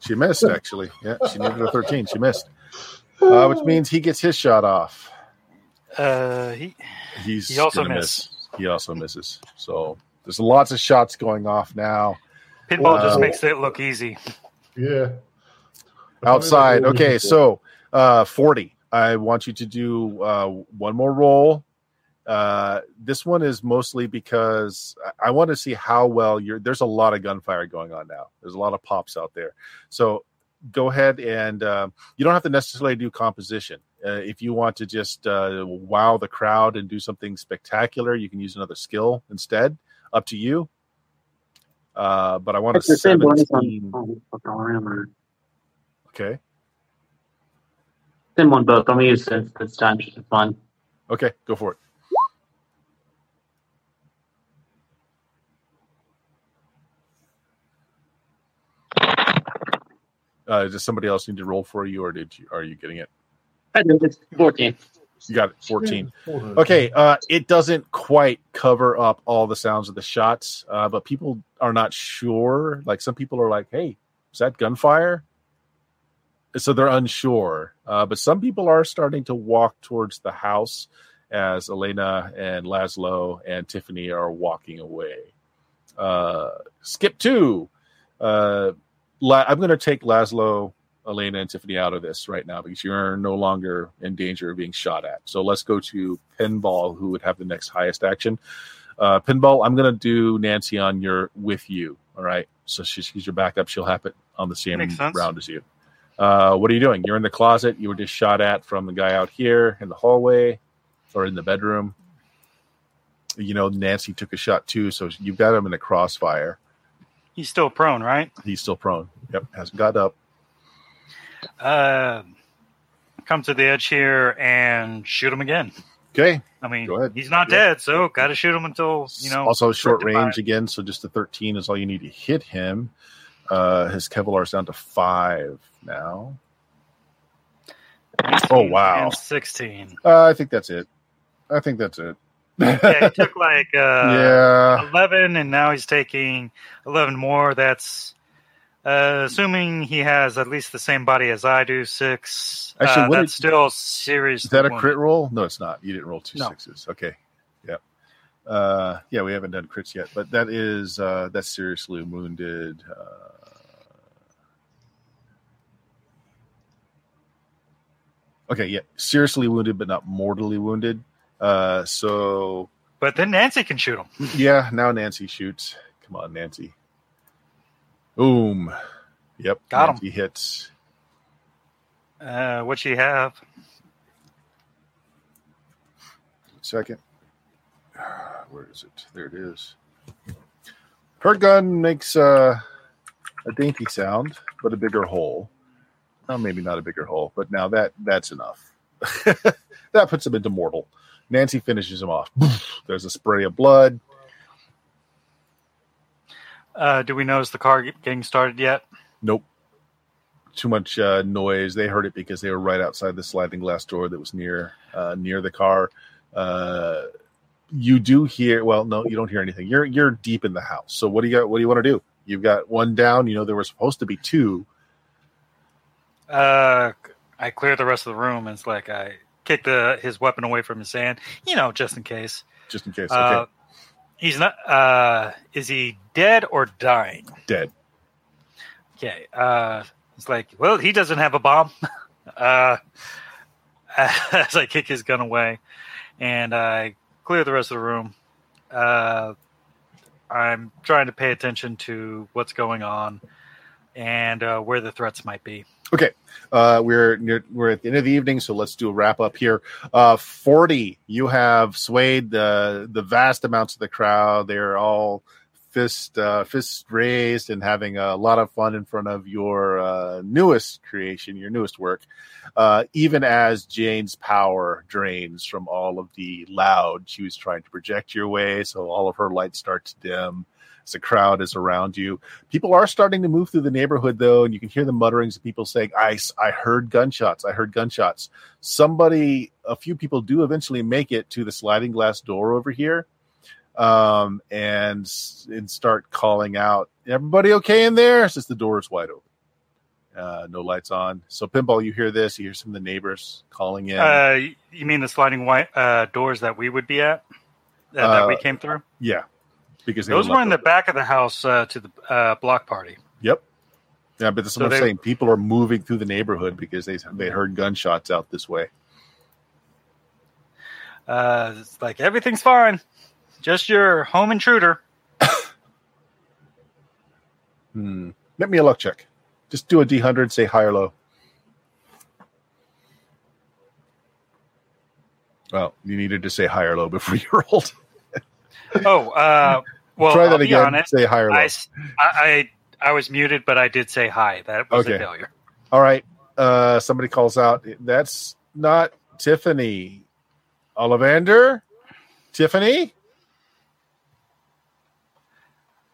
She missed actually. Yeah, she needed a thirteen. She missed, uh, which means he gets his shot off. Uh, he, He's He also gonna miss. He also misses. So there's lots of shots going off now pinball just makes it look easy. Yeah. outside. Okay, so uh, forty. I want you to do uh, one more roll. Uh, this one is mostly because I- I want to see how well you're. There's a lot of gunfire going on now. There's a lot of pops out there. So go ahead and um, you don't have to necessarily do composition. Uh, if you want to just uh, wow the crowd and do something spectacular, you can use another skill instead. Up to you. Uh, but I want a It's the same bonus on, seventeen. on, on Okay. same one both. I'm gonna use this time just for fun. Okay. Go for it. Uh, does somebody else need to roll for you, or did you? Are you getting it? I do. It's 14. You got it. Fourteen. Okay, uh, it doesn't quite cover up all the sounds of the shots, uh, but people are not sure. Like some people are like, "Hey, is that gunfire?" So they're unsure. Uh, but some people are starting to walk towards the house as Elena and Laszlo and Tiffany are walking away. Uh, skip two. Uh, La- I'm going to take Laszlo, Elena, and Tiffany out of this right now because you're no longer in danger of being shot at. So let's go to Pinball, who would have the next highest action. Uh, Pinball, I'm going to do Nancy on your with you. All right. So she's, she's your backup. She'll have it on the same round as you. Uh, what are you doing? You're in the closet. You were just shot at from the guy out here in the hallway or in the bedroom. You know, Nancy took a shot too, so you've got him in a crossfire. He's still prone, right? He's still prone. Yep, hasn't got up. Uh, come to the edge here and shoot him again. Okay. I mean, Go ahead. he's not Yeah. dead, so got to shoot him until you know. also short range again, so just a 13 is all you need to hit him. Uh, his Kevlar's down to five now. Oh, wow. And Sixteen. Uh, I think that's it. I think that's it. Yeah, he took like uh, yeah. eleven, and now he's taking eleven more. That's uh, assuming he has at least the same body as I do. Six. Actually, uh, that's still serious. Is that a crit roll? No, it's not. You didn't roll two No. sixes. Okay. Yeah. Uh, yeah, we haven't done crits yet, but that is uh, that's seriously wounded. Uh, okay, yeah, seriously wounded, but not mortally wounded. Uh, so But then Nancy can shoot him. yeah, now Nancy shoots. Come on, Nancy. Boom. Yep. Got him. Nancy hits. Uh, what she have? Second. Where is it? There it is. Her gun makes uh, a dainty sound, but a bigger hole. Well, maybe not a bigger hole, but now that that's enough. that puts him into mortal. Nancy finishes him off. There's a spray of blood. Uh, do we notice the car getting started yet? Nope. Too much uh, noise. They heard it because they were right outside the sliding glass door that was near uh, near the car. Uh, you do hear. Well, no, you don't hear anything. You're you're deep in the house. So what do you got? What do you want to do? You've got one down. You know there were supposed to be two. Uh, I clear the rest of the room, and it's like I kick the his weapon away from his hand, you know, just in case. Just in case. Okay, Uh, he's not. Uh, is he dead or dying? dead. Okay. Uh, it's like, well, he doesn't have a bomb. uh, as I kick his gun away, and I clear the rest of the room. Uh, I'm trying to pay attention to what's going on and uh, where the threats might be. Okay, uh, we're near, we're at the end of the evening, so let's do a wrap up here. Uh, Forty, you have swayed the the vast amounts of the crowd. They're all fist uh, fists raised and having a lot of fun in front of your uh, newest creation, your newest work. Uh, even as Jane's power drains from all of the loud she was trying to project your way, so all of her lights start to dim as a crowd is around you. People are starting to move through the neighborhood though, and you can hear the mutterings of people saying, "I I heard gunshots. I heard gunshots." Somebody, a few people do eventually make it to the sliding glass door over here, um, and and start calling out, "Everybody okay in there?" Since the door is wide open. Uh, no lights on. So, Pinball, you hear this. You hear some of the neighbors calling in. Uh, you mean the sliding white uh, doors that we would be at that we Uh, came through? yeah, because they Those were in the back of the house uh, to the uh, block party. Yep. Yeah, but that's So what I'm saying. People are moving through the neighborhood because they they heard gunshots out this way. Uh, it's like everything's fine, just your home intruder. Hmm. Let me a luck check. Just do a D hundred. Say high or low. Well, you needed to say high or low before you rolled. Oh, uh, well, Try that again. honest. Say high or low. I, I, I- was muted, but I did say hi. That was Okay. a failure. All right. Uh, somebody calls out. That's not Tiffany. Ollivander? Tiffany?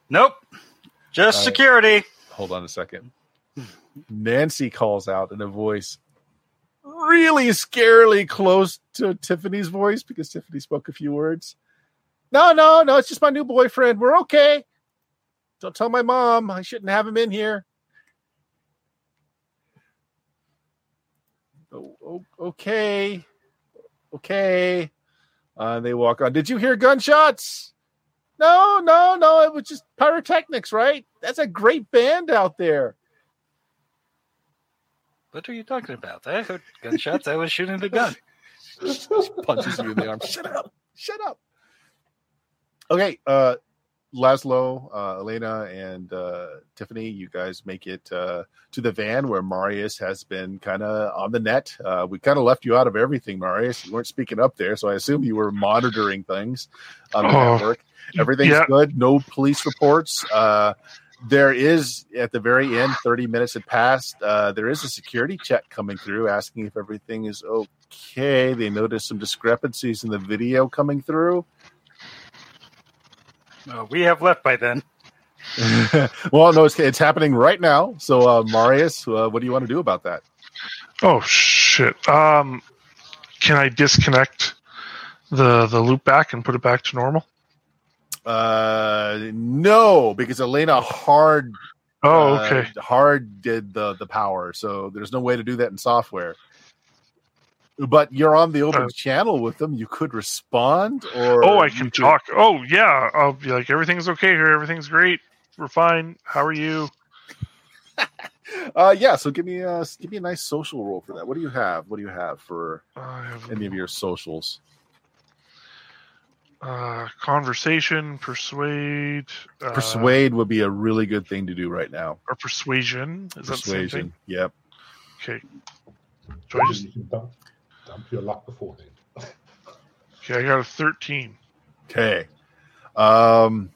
Nope, just right. security. Hold on a second. Nancy calls out in a voice really scarily close to Tiffany's voice because Tiffany spoke a few words. No, no, no, it's just my new boyfriend. We're okay. Don't tell my mom. I shouldn't have him in here. Oh, oh, okay. Okay. Uh, they walk on. Did you hear gunshots? No, no, no. It was just pyrotechnics, right? That's a great band out there. What are you talking about? I heard gunshots. I was shooting the gun. punches you in the arm. Shut up. Shut up. Okay, uh Laszlo, uh, Elena, and uh, Tiffany, you guys make it uh, to the van where Marius has been kind of on the net. Uh, we kind of left you out of everything, Marius. You weren't speaking up there, so I assume you were monitoring things on the Oh, network. Everything's yeah. good. No police reports. Uh, there is at the very end, 30 minutes had passed. Uh, there is a security check coming through asking if everything is okay. They noticed some discrepancies in the video coming through. Uh, we have left by then. well, no, it's, it's happening right now. So, uh, Marius, uh, what do you want to do about that? Oh shit. Um, can I disconnect the the loop back and put it back to normal? Uh, no, because Elena hard Oh, uh, okay. hard did the the power, so there's no way to do that in software. But you're on the open Uh, channel with them. You could respond, or oh, I can could- talk. Oh, yeah. I'll be like, everything's okay here. Everything's great. We're fine. How are you? Uh, yeah. So give me a give me a nice social role for that. What do you have? What do you have for have any of your socials? uh, conversation, persuade, uh, Persuade would be a really good thing to do right now. or persuasion. Is that the same Persuasion. thing? Yep. Okay. So I just you can dump, dump your luck beforehand. okay. I got a thirteen. Okay. Um,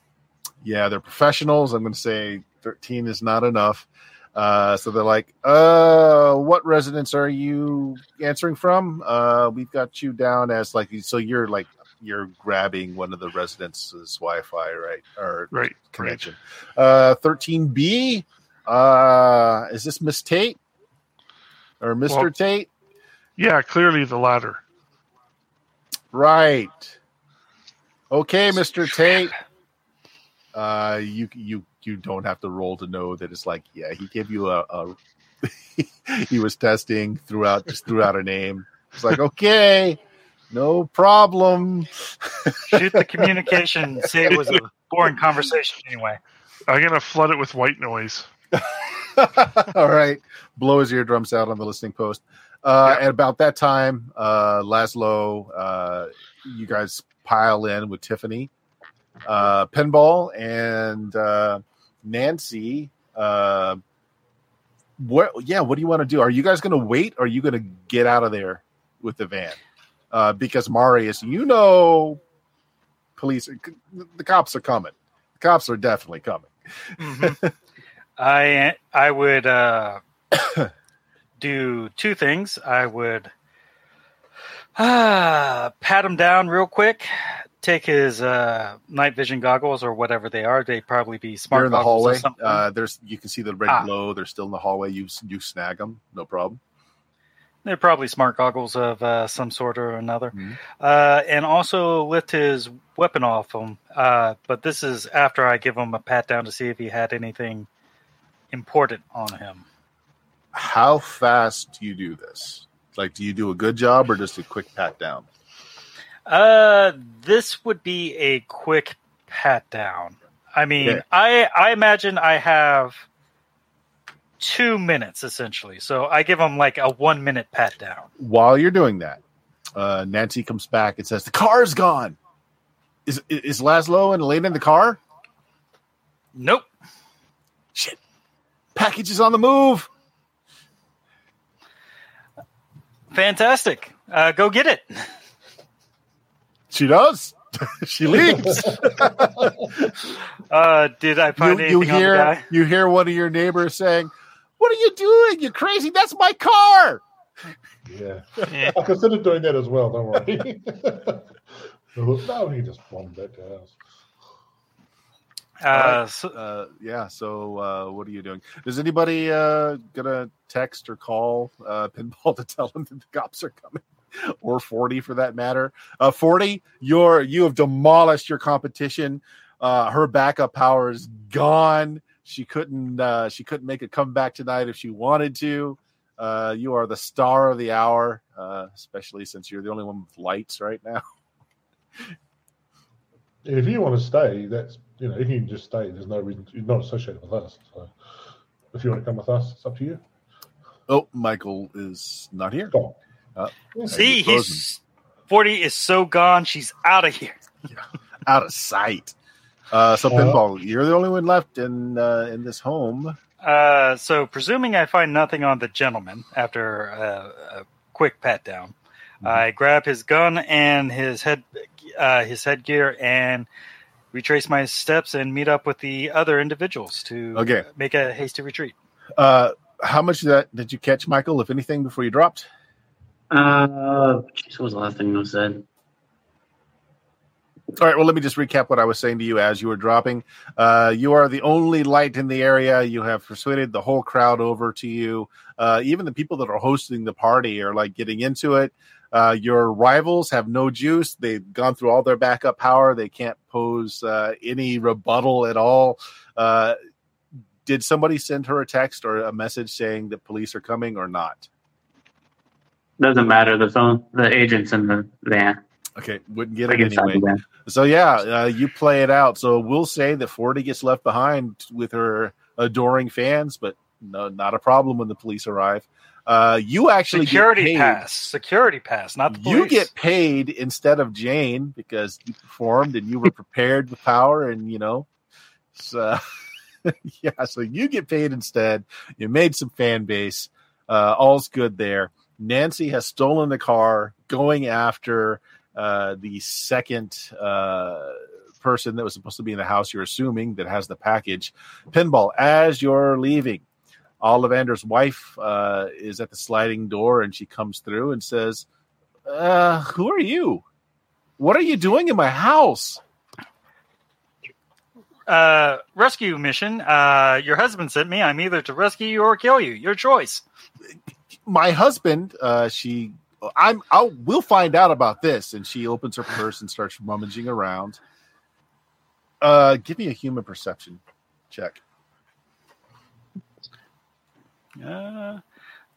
yeah, they're professionals. I'm going to say 13 is not enough. Uh, so they're like, uh, what residence are you answering from? Uh, we've got you down as like, so you're like, you're grabbing one of the residence's Wi-Fi, right? Or Right. Right. connection. Uh, 13B. Uh, is this Miss Tate or Mr. Well- Tate? Yeah. Clearly the latter. Right. Okay, Mr. Tate. Uh, you you you don't have to roll to know that it's like yeah he gave you a, a he was testing throughout just threw out a name. It's like okay, no problem. Shoot the communication. Say it was a boring conversation anyway. I'm gonna flood it with white noise. All right, blow his eardrums out on the listening post. Uh, At about that time, uh, Laszlo, uh, you guys pile in with Tiffany, uh, Pinball, and uh, Nancy. Uh, what? Yeah, what do you want to do? Are you guys going to wait? Or are you going to get out of there with the van? Uh, because Marius, you know, police, the cops are coming. The cops are definitely coming. Mhm. I I would uh, do two things. I would uh, pat him down real quick, take his uh, night vision goggles or whatever they are. They probably be smart They're in the hallway. Uh, there's you can see the red Ah. glow. They're still in the hallway. You you snag them, no problem. They're probably smart goggles of uh, some sort or another. Mhm. Uh, and also lift his weapon off him. Uh, but this is after I give him a pat down to see if he had anything important on him. How fast do you do this? Like, do you do a good job or just a quick pat down? Uh, this would be a quick pat down. I mean, Okay. I I imagine I have two minutes essentially. So I give him like a one minute pat down. While you're doing that, uh, Nancy comes back and says, "The car's gone. Is is Laszlo and Elena in the car? Nope. Shit, package is on the move." Fantastic. Uh, go get it. She does. she leaves. Uh, did I you, find you anything on the hear guy? you hear one of your neighbors saying, "What are you doing? You're crazy? That's my car." Yeah. Yeah. I considered doing that as well, don't worry. no, he just wandered back to house. Uh, so, Uh, yeah. So, uh, what are you doing? Is anybody uh, gonna text or call uh, Pinball to tell him that the cops are coming, or Forty for that matter? Uh, Forty, you're you have demolished your competition. Uh, her backup power is gone. She couldn't. Uh, she couldn't make a comeback tonight if she wanted to. Uh, you are the star of the hour, uh, especially since you're the only one with lights right now. If you want to stay, that's you know, if you can just stay, there's no reason you're not associated with us. So if you want to come with us, it's up to you. Oh, Michael is not here. Go Uh, on. see, frozen. he's forty is so gone. She's out of here. out of sight. Uh, so Uh, pinball, you're the only one left in uh, in this home. Uh, so presuming I find nothing on the gentleman after uh, a quick pat down, Mm-hmm. I grab his gun and his head, uh, his headgear, and retrace my steps and meet up with the other individuals to Okay. make a hasty retreat. Uh, how much of that did you catch, Michael? If anything, before you dropped? Uh, geez, what was the last thing you said? All right. Well, let me just recap what I was saying to you as you were dropping. Uh, you are the only light in the area. You have persuaded the whole crowd over to you. Uh, even the people that are hosting the party are like getting into it. Uh, your rivals have no juice. They've gone through all their backup power. They can't pose uh, any rebuttal at all. Uh, did somebody send her a text or a message saying that police are coming or not? Doesn't matter. The phone, the agent's in the van. Okay, wouldn't get it anyway. So yeah, uh, you play it out. So we'll say that Forty gets left behind with her adoring fans, but no, not a problem when the police arrive. Uh, you actually Security pass, security pass, not the police. You get paid instead of Jane because you performed and you were prepared with power, and you know, so yeah. So you get paid instead. You made some fan base. Uh, all's good there. Nancy has stolen the car, going after uh, the second uh, person that was supposed to be in the house. You're assuming that has the package. Pinball. As you're leaving, Ollivander's wife uh, is at the sliding door, and she comes through and says, uh, "Who are you? What are you doing in my house?" uh, rescue mission. Uh, your husband sent me. I'm either to rescue you or kill you. Your choice. my husband uh she i'm i'll we'll find out about this and she opens her purse and starts rummaging around uh give me a human perception check Uh,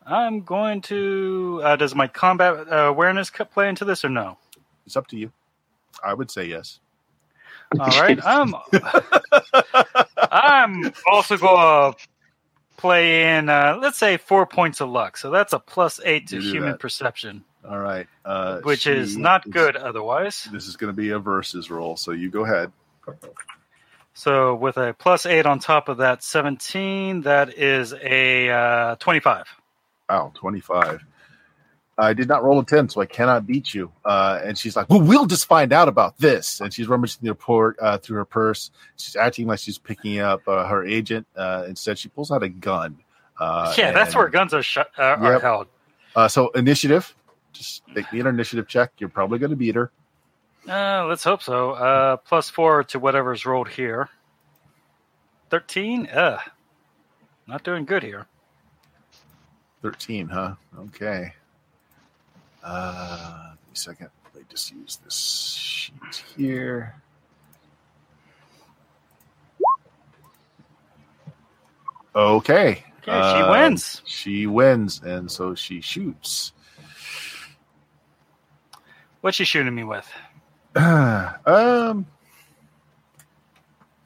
I'm going to. Uh, does my combat awareness play into this or no? it's up to you i would say yes All right. I'm. I'm also going to play in. Uh, let's say four points of luck. So that's a plus eight to human that. perception, all right uh which is not good otherwise. this is going to be a versus roll so you go ahead So with a plus eight on top of that 17, that is a uh, 25. Wow, 25. I did not roll a 10, so I cannot beat you. Uh, and she's like, well, we'll just find out about this. And she's rummaging the report uh, through her purse. She's acting like she's picking up uh, her agent. Uh, instead, she pulls out a gun. Uh, yeah, that's where guns are, sh- uh, are Yep. held. Uh, so initiative. Just make me an initiative check. You're probably going to beat her. Uh, let's hope so. Uh, plus four to whatever's rolled here. 13? Ugh. Not doing good here. 13, huh? Okay. Uh, give me a second. Let me just use this sheet here. Okay. Okay, she Um, wins. She wins, and so she shoots. What's she shooting me with? um,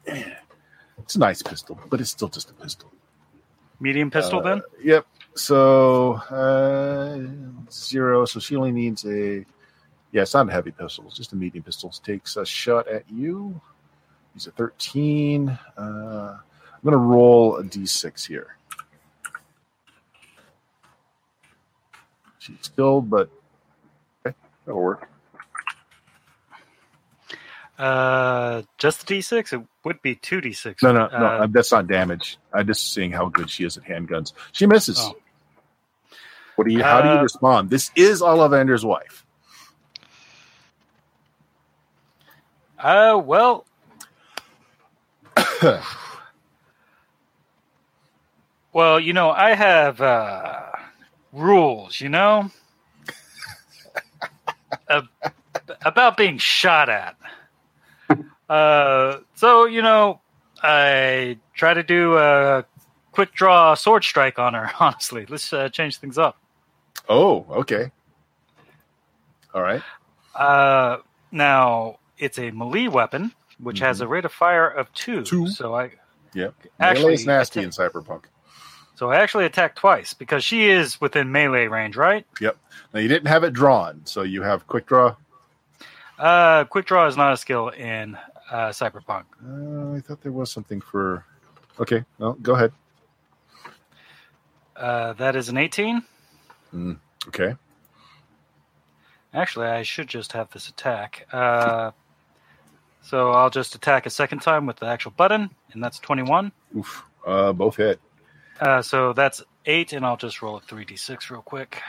it's a nice pistol, but it's still just a pistol. Medium pistol, Uh, then? Yep. So uh, zero. So she only needs a. Yeah, it's not a heavy pistol. It's just a medium pistol. Takes a shot at you. He's a thirteen. Uh, I'm gonna roll a d6 here. She's killed, but okay, that'll work. Uh, just the D6? It would be 2D6. No, no, no. Uh, that's not damage. I'm just seeing how good she is at handguns. She misses. Oh. What do you? How do you Uh, respond? This is Ollivander's wife. Uh, well. well, you know, I have uh, rules, you know, Ab- about being shot at. Uh, so you know, I try to do a quick draw sword strike on her. Honestly, let's uh, change things up. Oh, okay. All right. Uh, now it's a melee weapon, which has a rate of fire of two. Two. So I Yep. Actually, Melee's nasty in Cyberpunk. so I actually attack twice because she is within melee range, right? Yep. Now you didn't have it drawn, so you have quick draw. Uh, quick draw is not a skill in uh, Cyberpunk. Uh, I thought there was something for. Okay, well, go ahead. Uh, that is an 18. Okay. Actually, I should just have this attack. Uh, so I'll just attack a second time with the actual button, and that's 21. Oof. Uh, both hit. Uh, so that's eight, and I'll just roll a 3d6 real quick.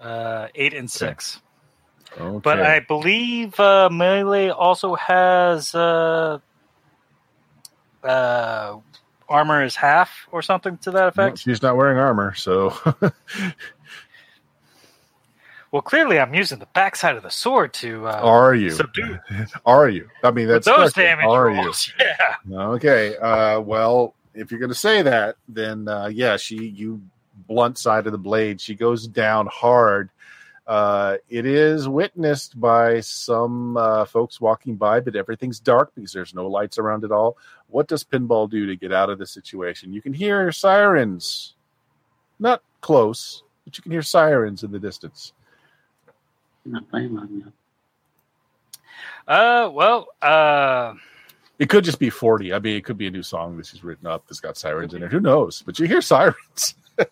Uh, eight and six. Okay. But I believe uh, melee also has uh, uh, armor is half or something to that Well, effect. she's not wearing armor, so Well, clearly I'm using the backside of the sword to uh, are you? subdue Are you? I mean, with that's those special. damage Are rolls. Yeah. Okay. Uh, well, if you're going to say that, then uh, yeah, she you blunt side of the blade. She goes down hard. Uh, it is witnessed by some uh, folks walking by, but everything's dark because there's no lights around at all. What does Pinball do to get out of the situation? You can hear sirens, not close, but you can hear sirens in the distance. Not playing on you. Uh, well, uh, It could just be Forty. I mean, it could be a new song that she's written up that's got sirens in it. Who knows? But you hear sirens.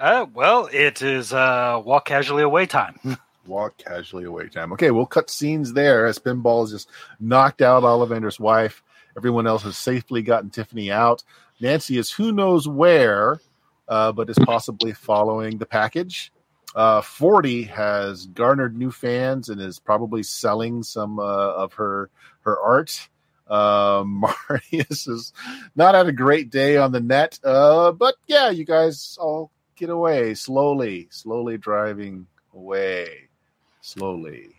uh, well, it is uh, walk casually away time. walk casually away time. Okay, we'll cut scenes there as Pinball has just knocked out Ollivander's wife. Everyone else has safely gotten Tiffany out. Nancy is who knows where, uh, but is possibly following the package. Uh, Forty has garnered new fans and is probably selling some uh, of her her art. Uh, Marius has not had a great day on the net, uh, but yeah, you guys all get away slowly, slowly driving away slowly.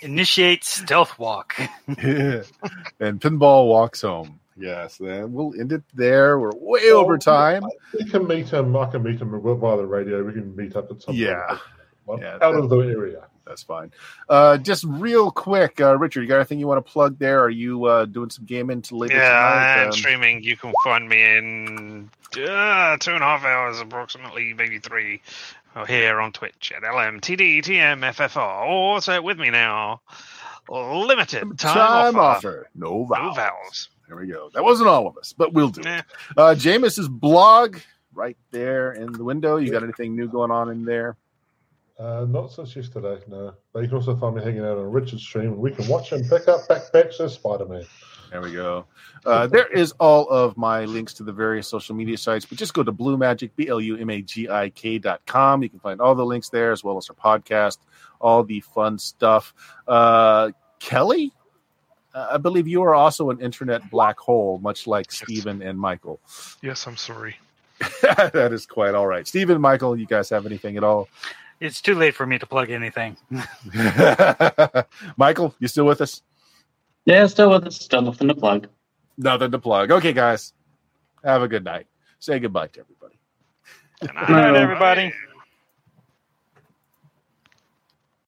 Initiate stealth walk. and Pinball walks home. Yes, then we'll end it there. We're way over time. We can meet him. I can meet him via the radio. We can meet up at some Yeah. point. Yeah, out of the area. That's fine. Uh, just real quick, uh, Richard, you got anything you want to plug there? Are you uh, doing some gaming to later Yeah, tonight? I'm Um, streaming. You can find me in uh, two and a half hours, approximately, maybe three, uh, here on Twitch at LMTDTMFFR. Or say it with me now. limited time, Time offer. offer. No vowels. No vowels. There we go. That wasn't all of us, but we'll do it. Uh, Jameis's blog right there in the window. You got anything new going on in there? Uh, not since yesterday, no. But you can also find me hanging out on Richard's stream, and we can watch him pick up backpacks as Spider Man. There we go. Uh, there is all of my links to the various social media sites, but just go to Blue Magic, B L U M A G I K dot com. You can find all the links there as well as our podcast, all the fun stuff. Uh, Kelly, uh, I believe you are also an internet black hole, much like Yes. Stephen and Michael. Yes, I'm sorry. that is quite all right. Stephen, Michael, you guys have anything at all? It's too late for me to plug anything. Michael, you still with us? Yeah, still with us. Still nothing to plug. Nothing to plug. Okay, guys. Have a good night. Say goodbye to everybody. good Good night, Well- everybody.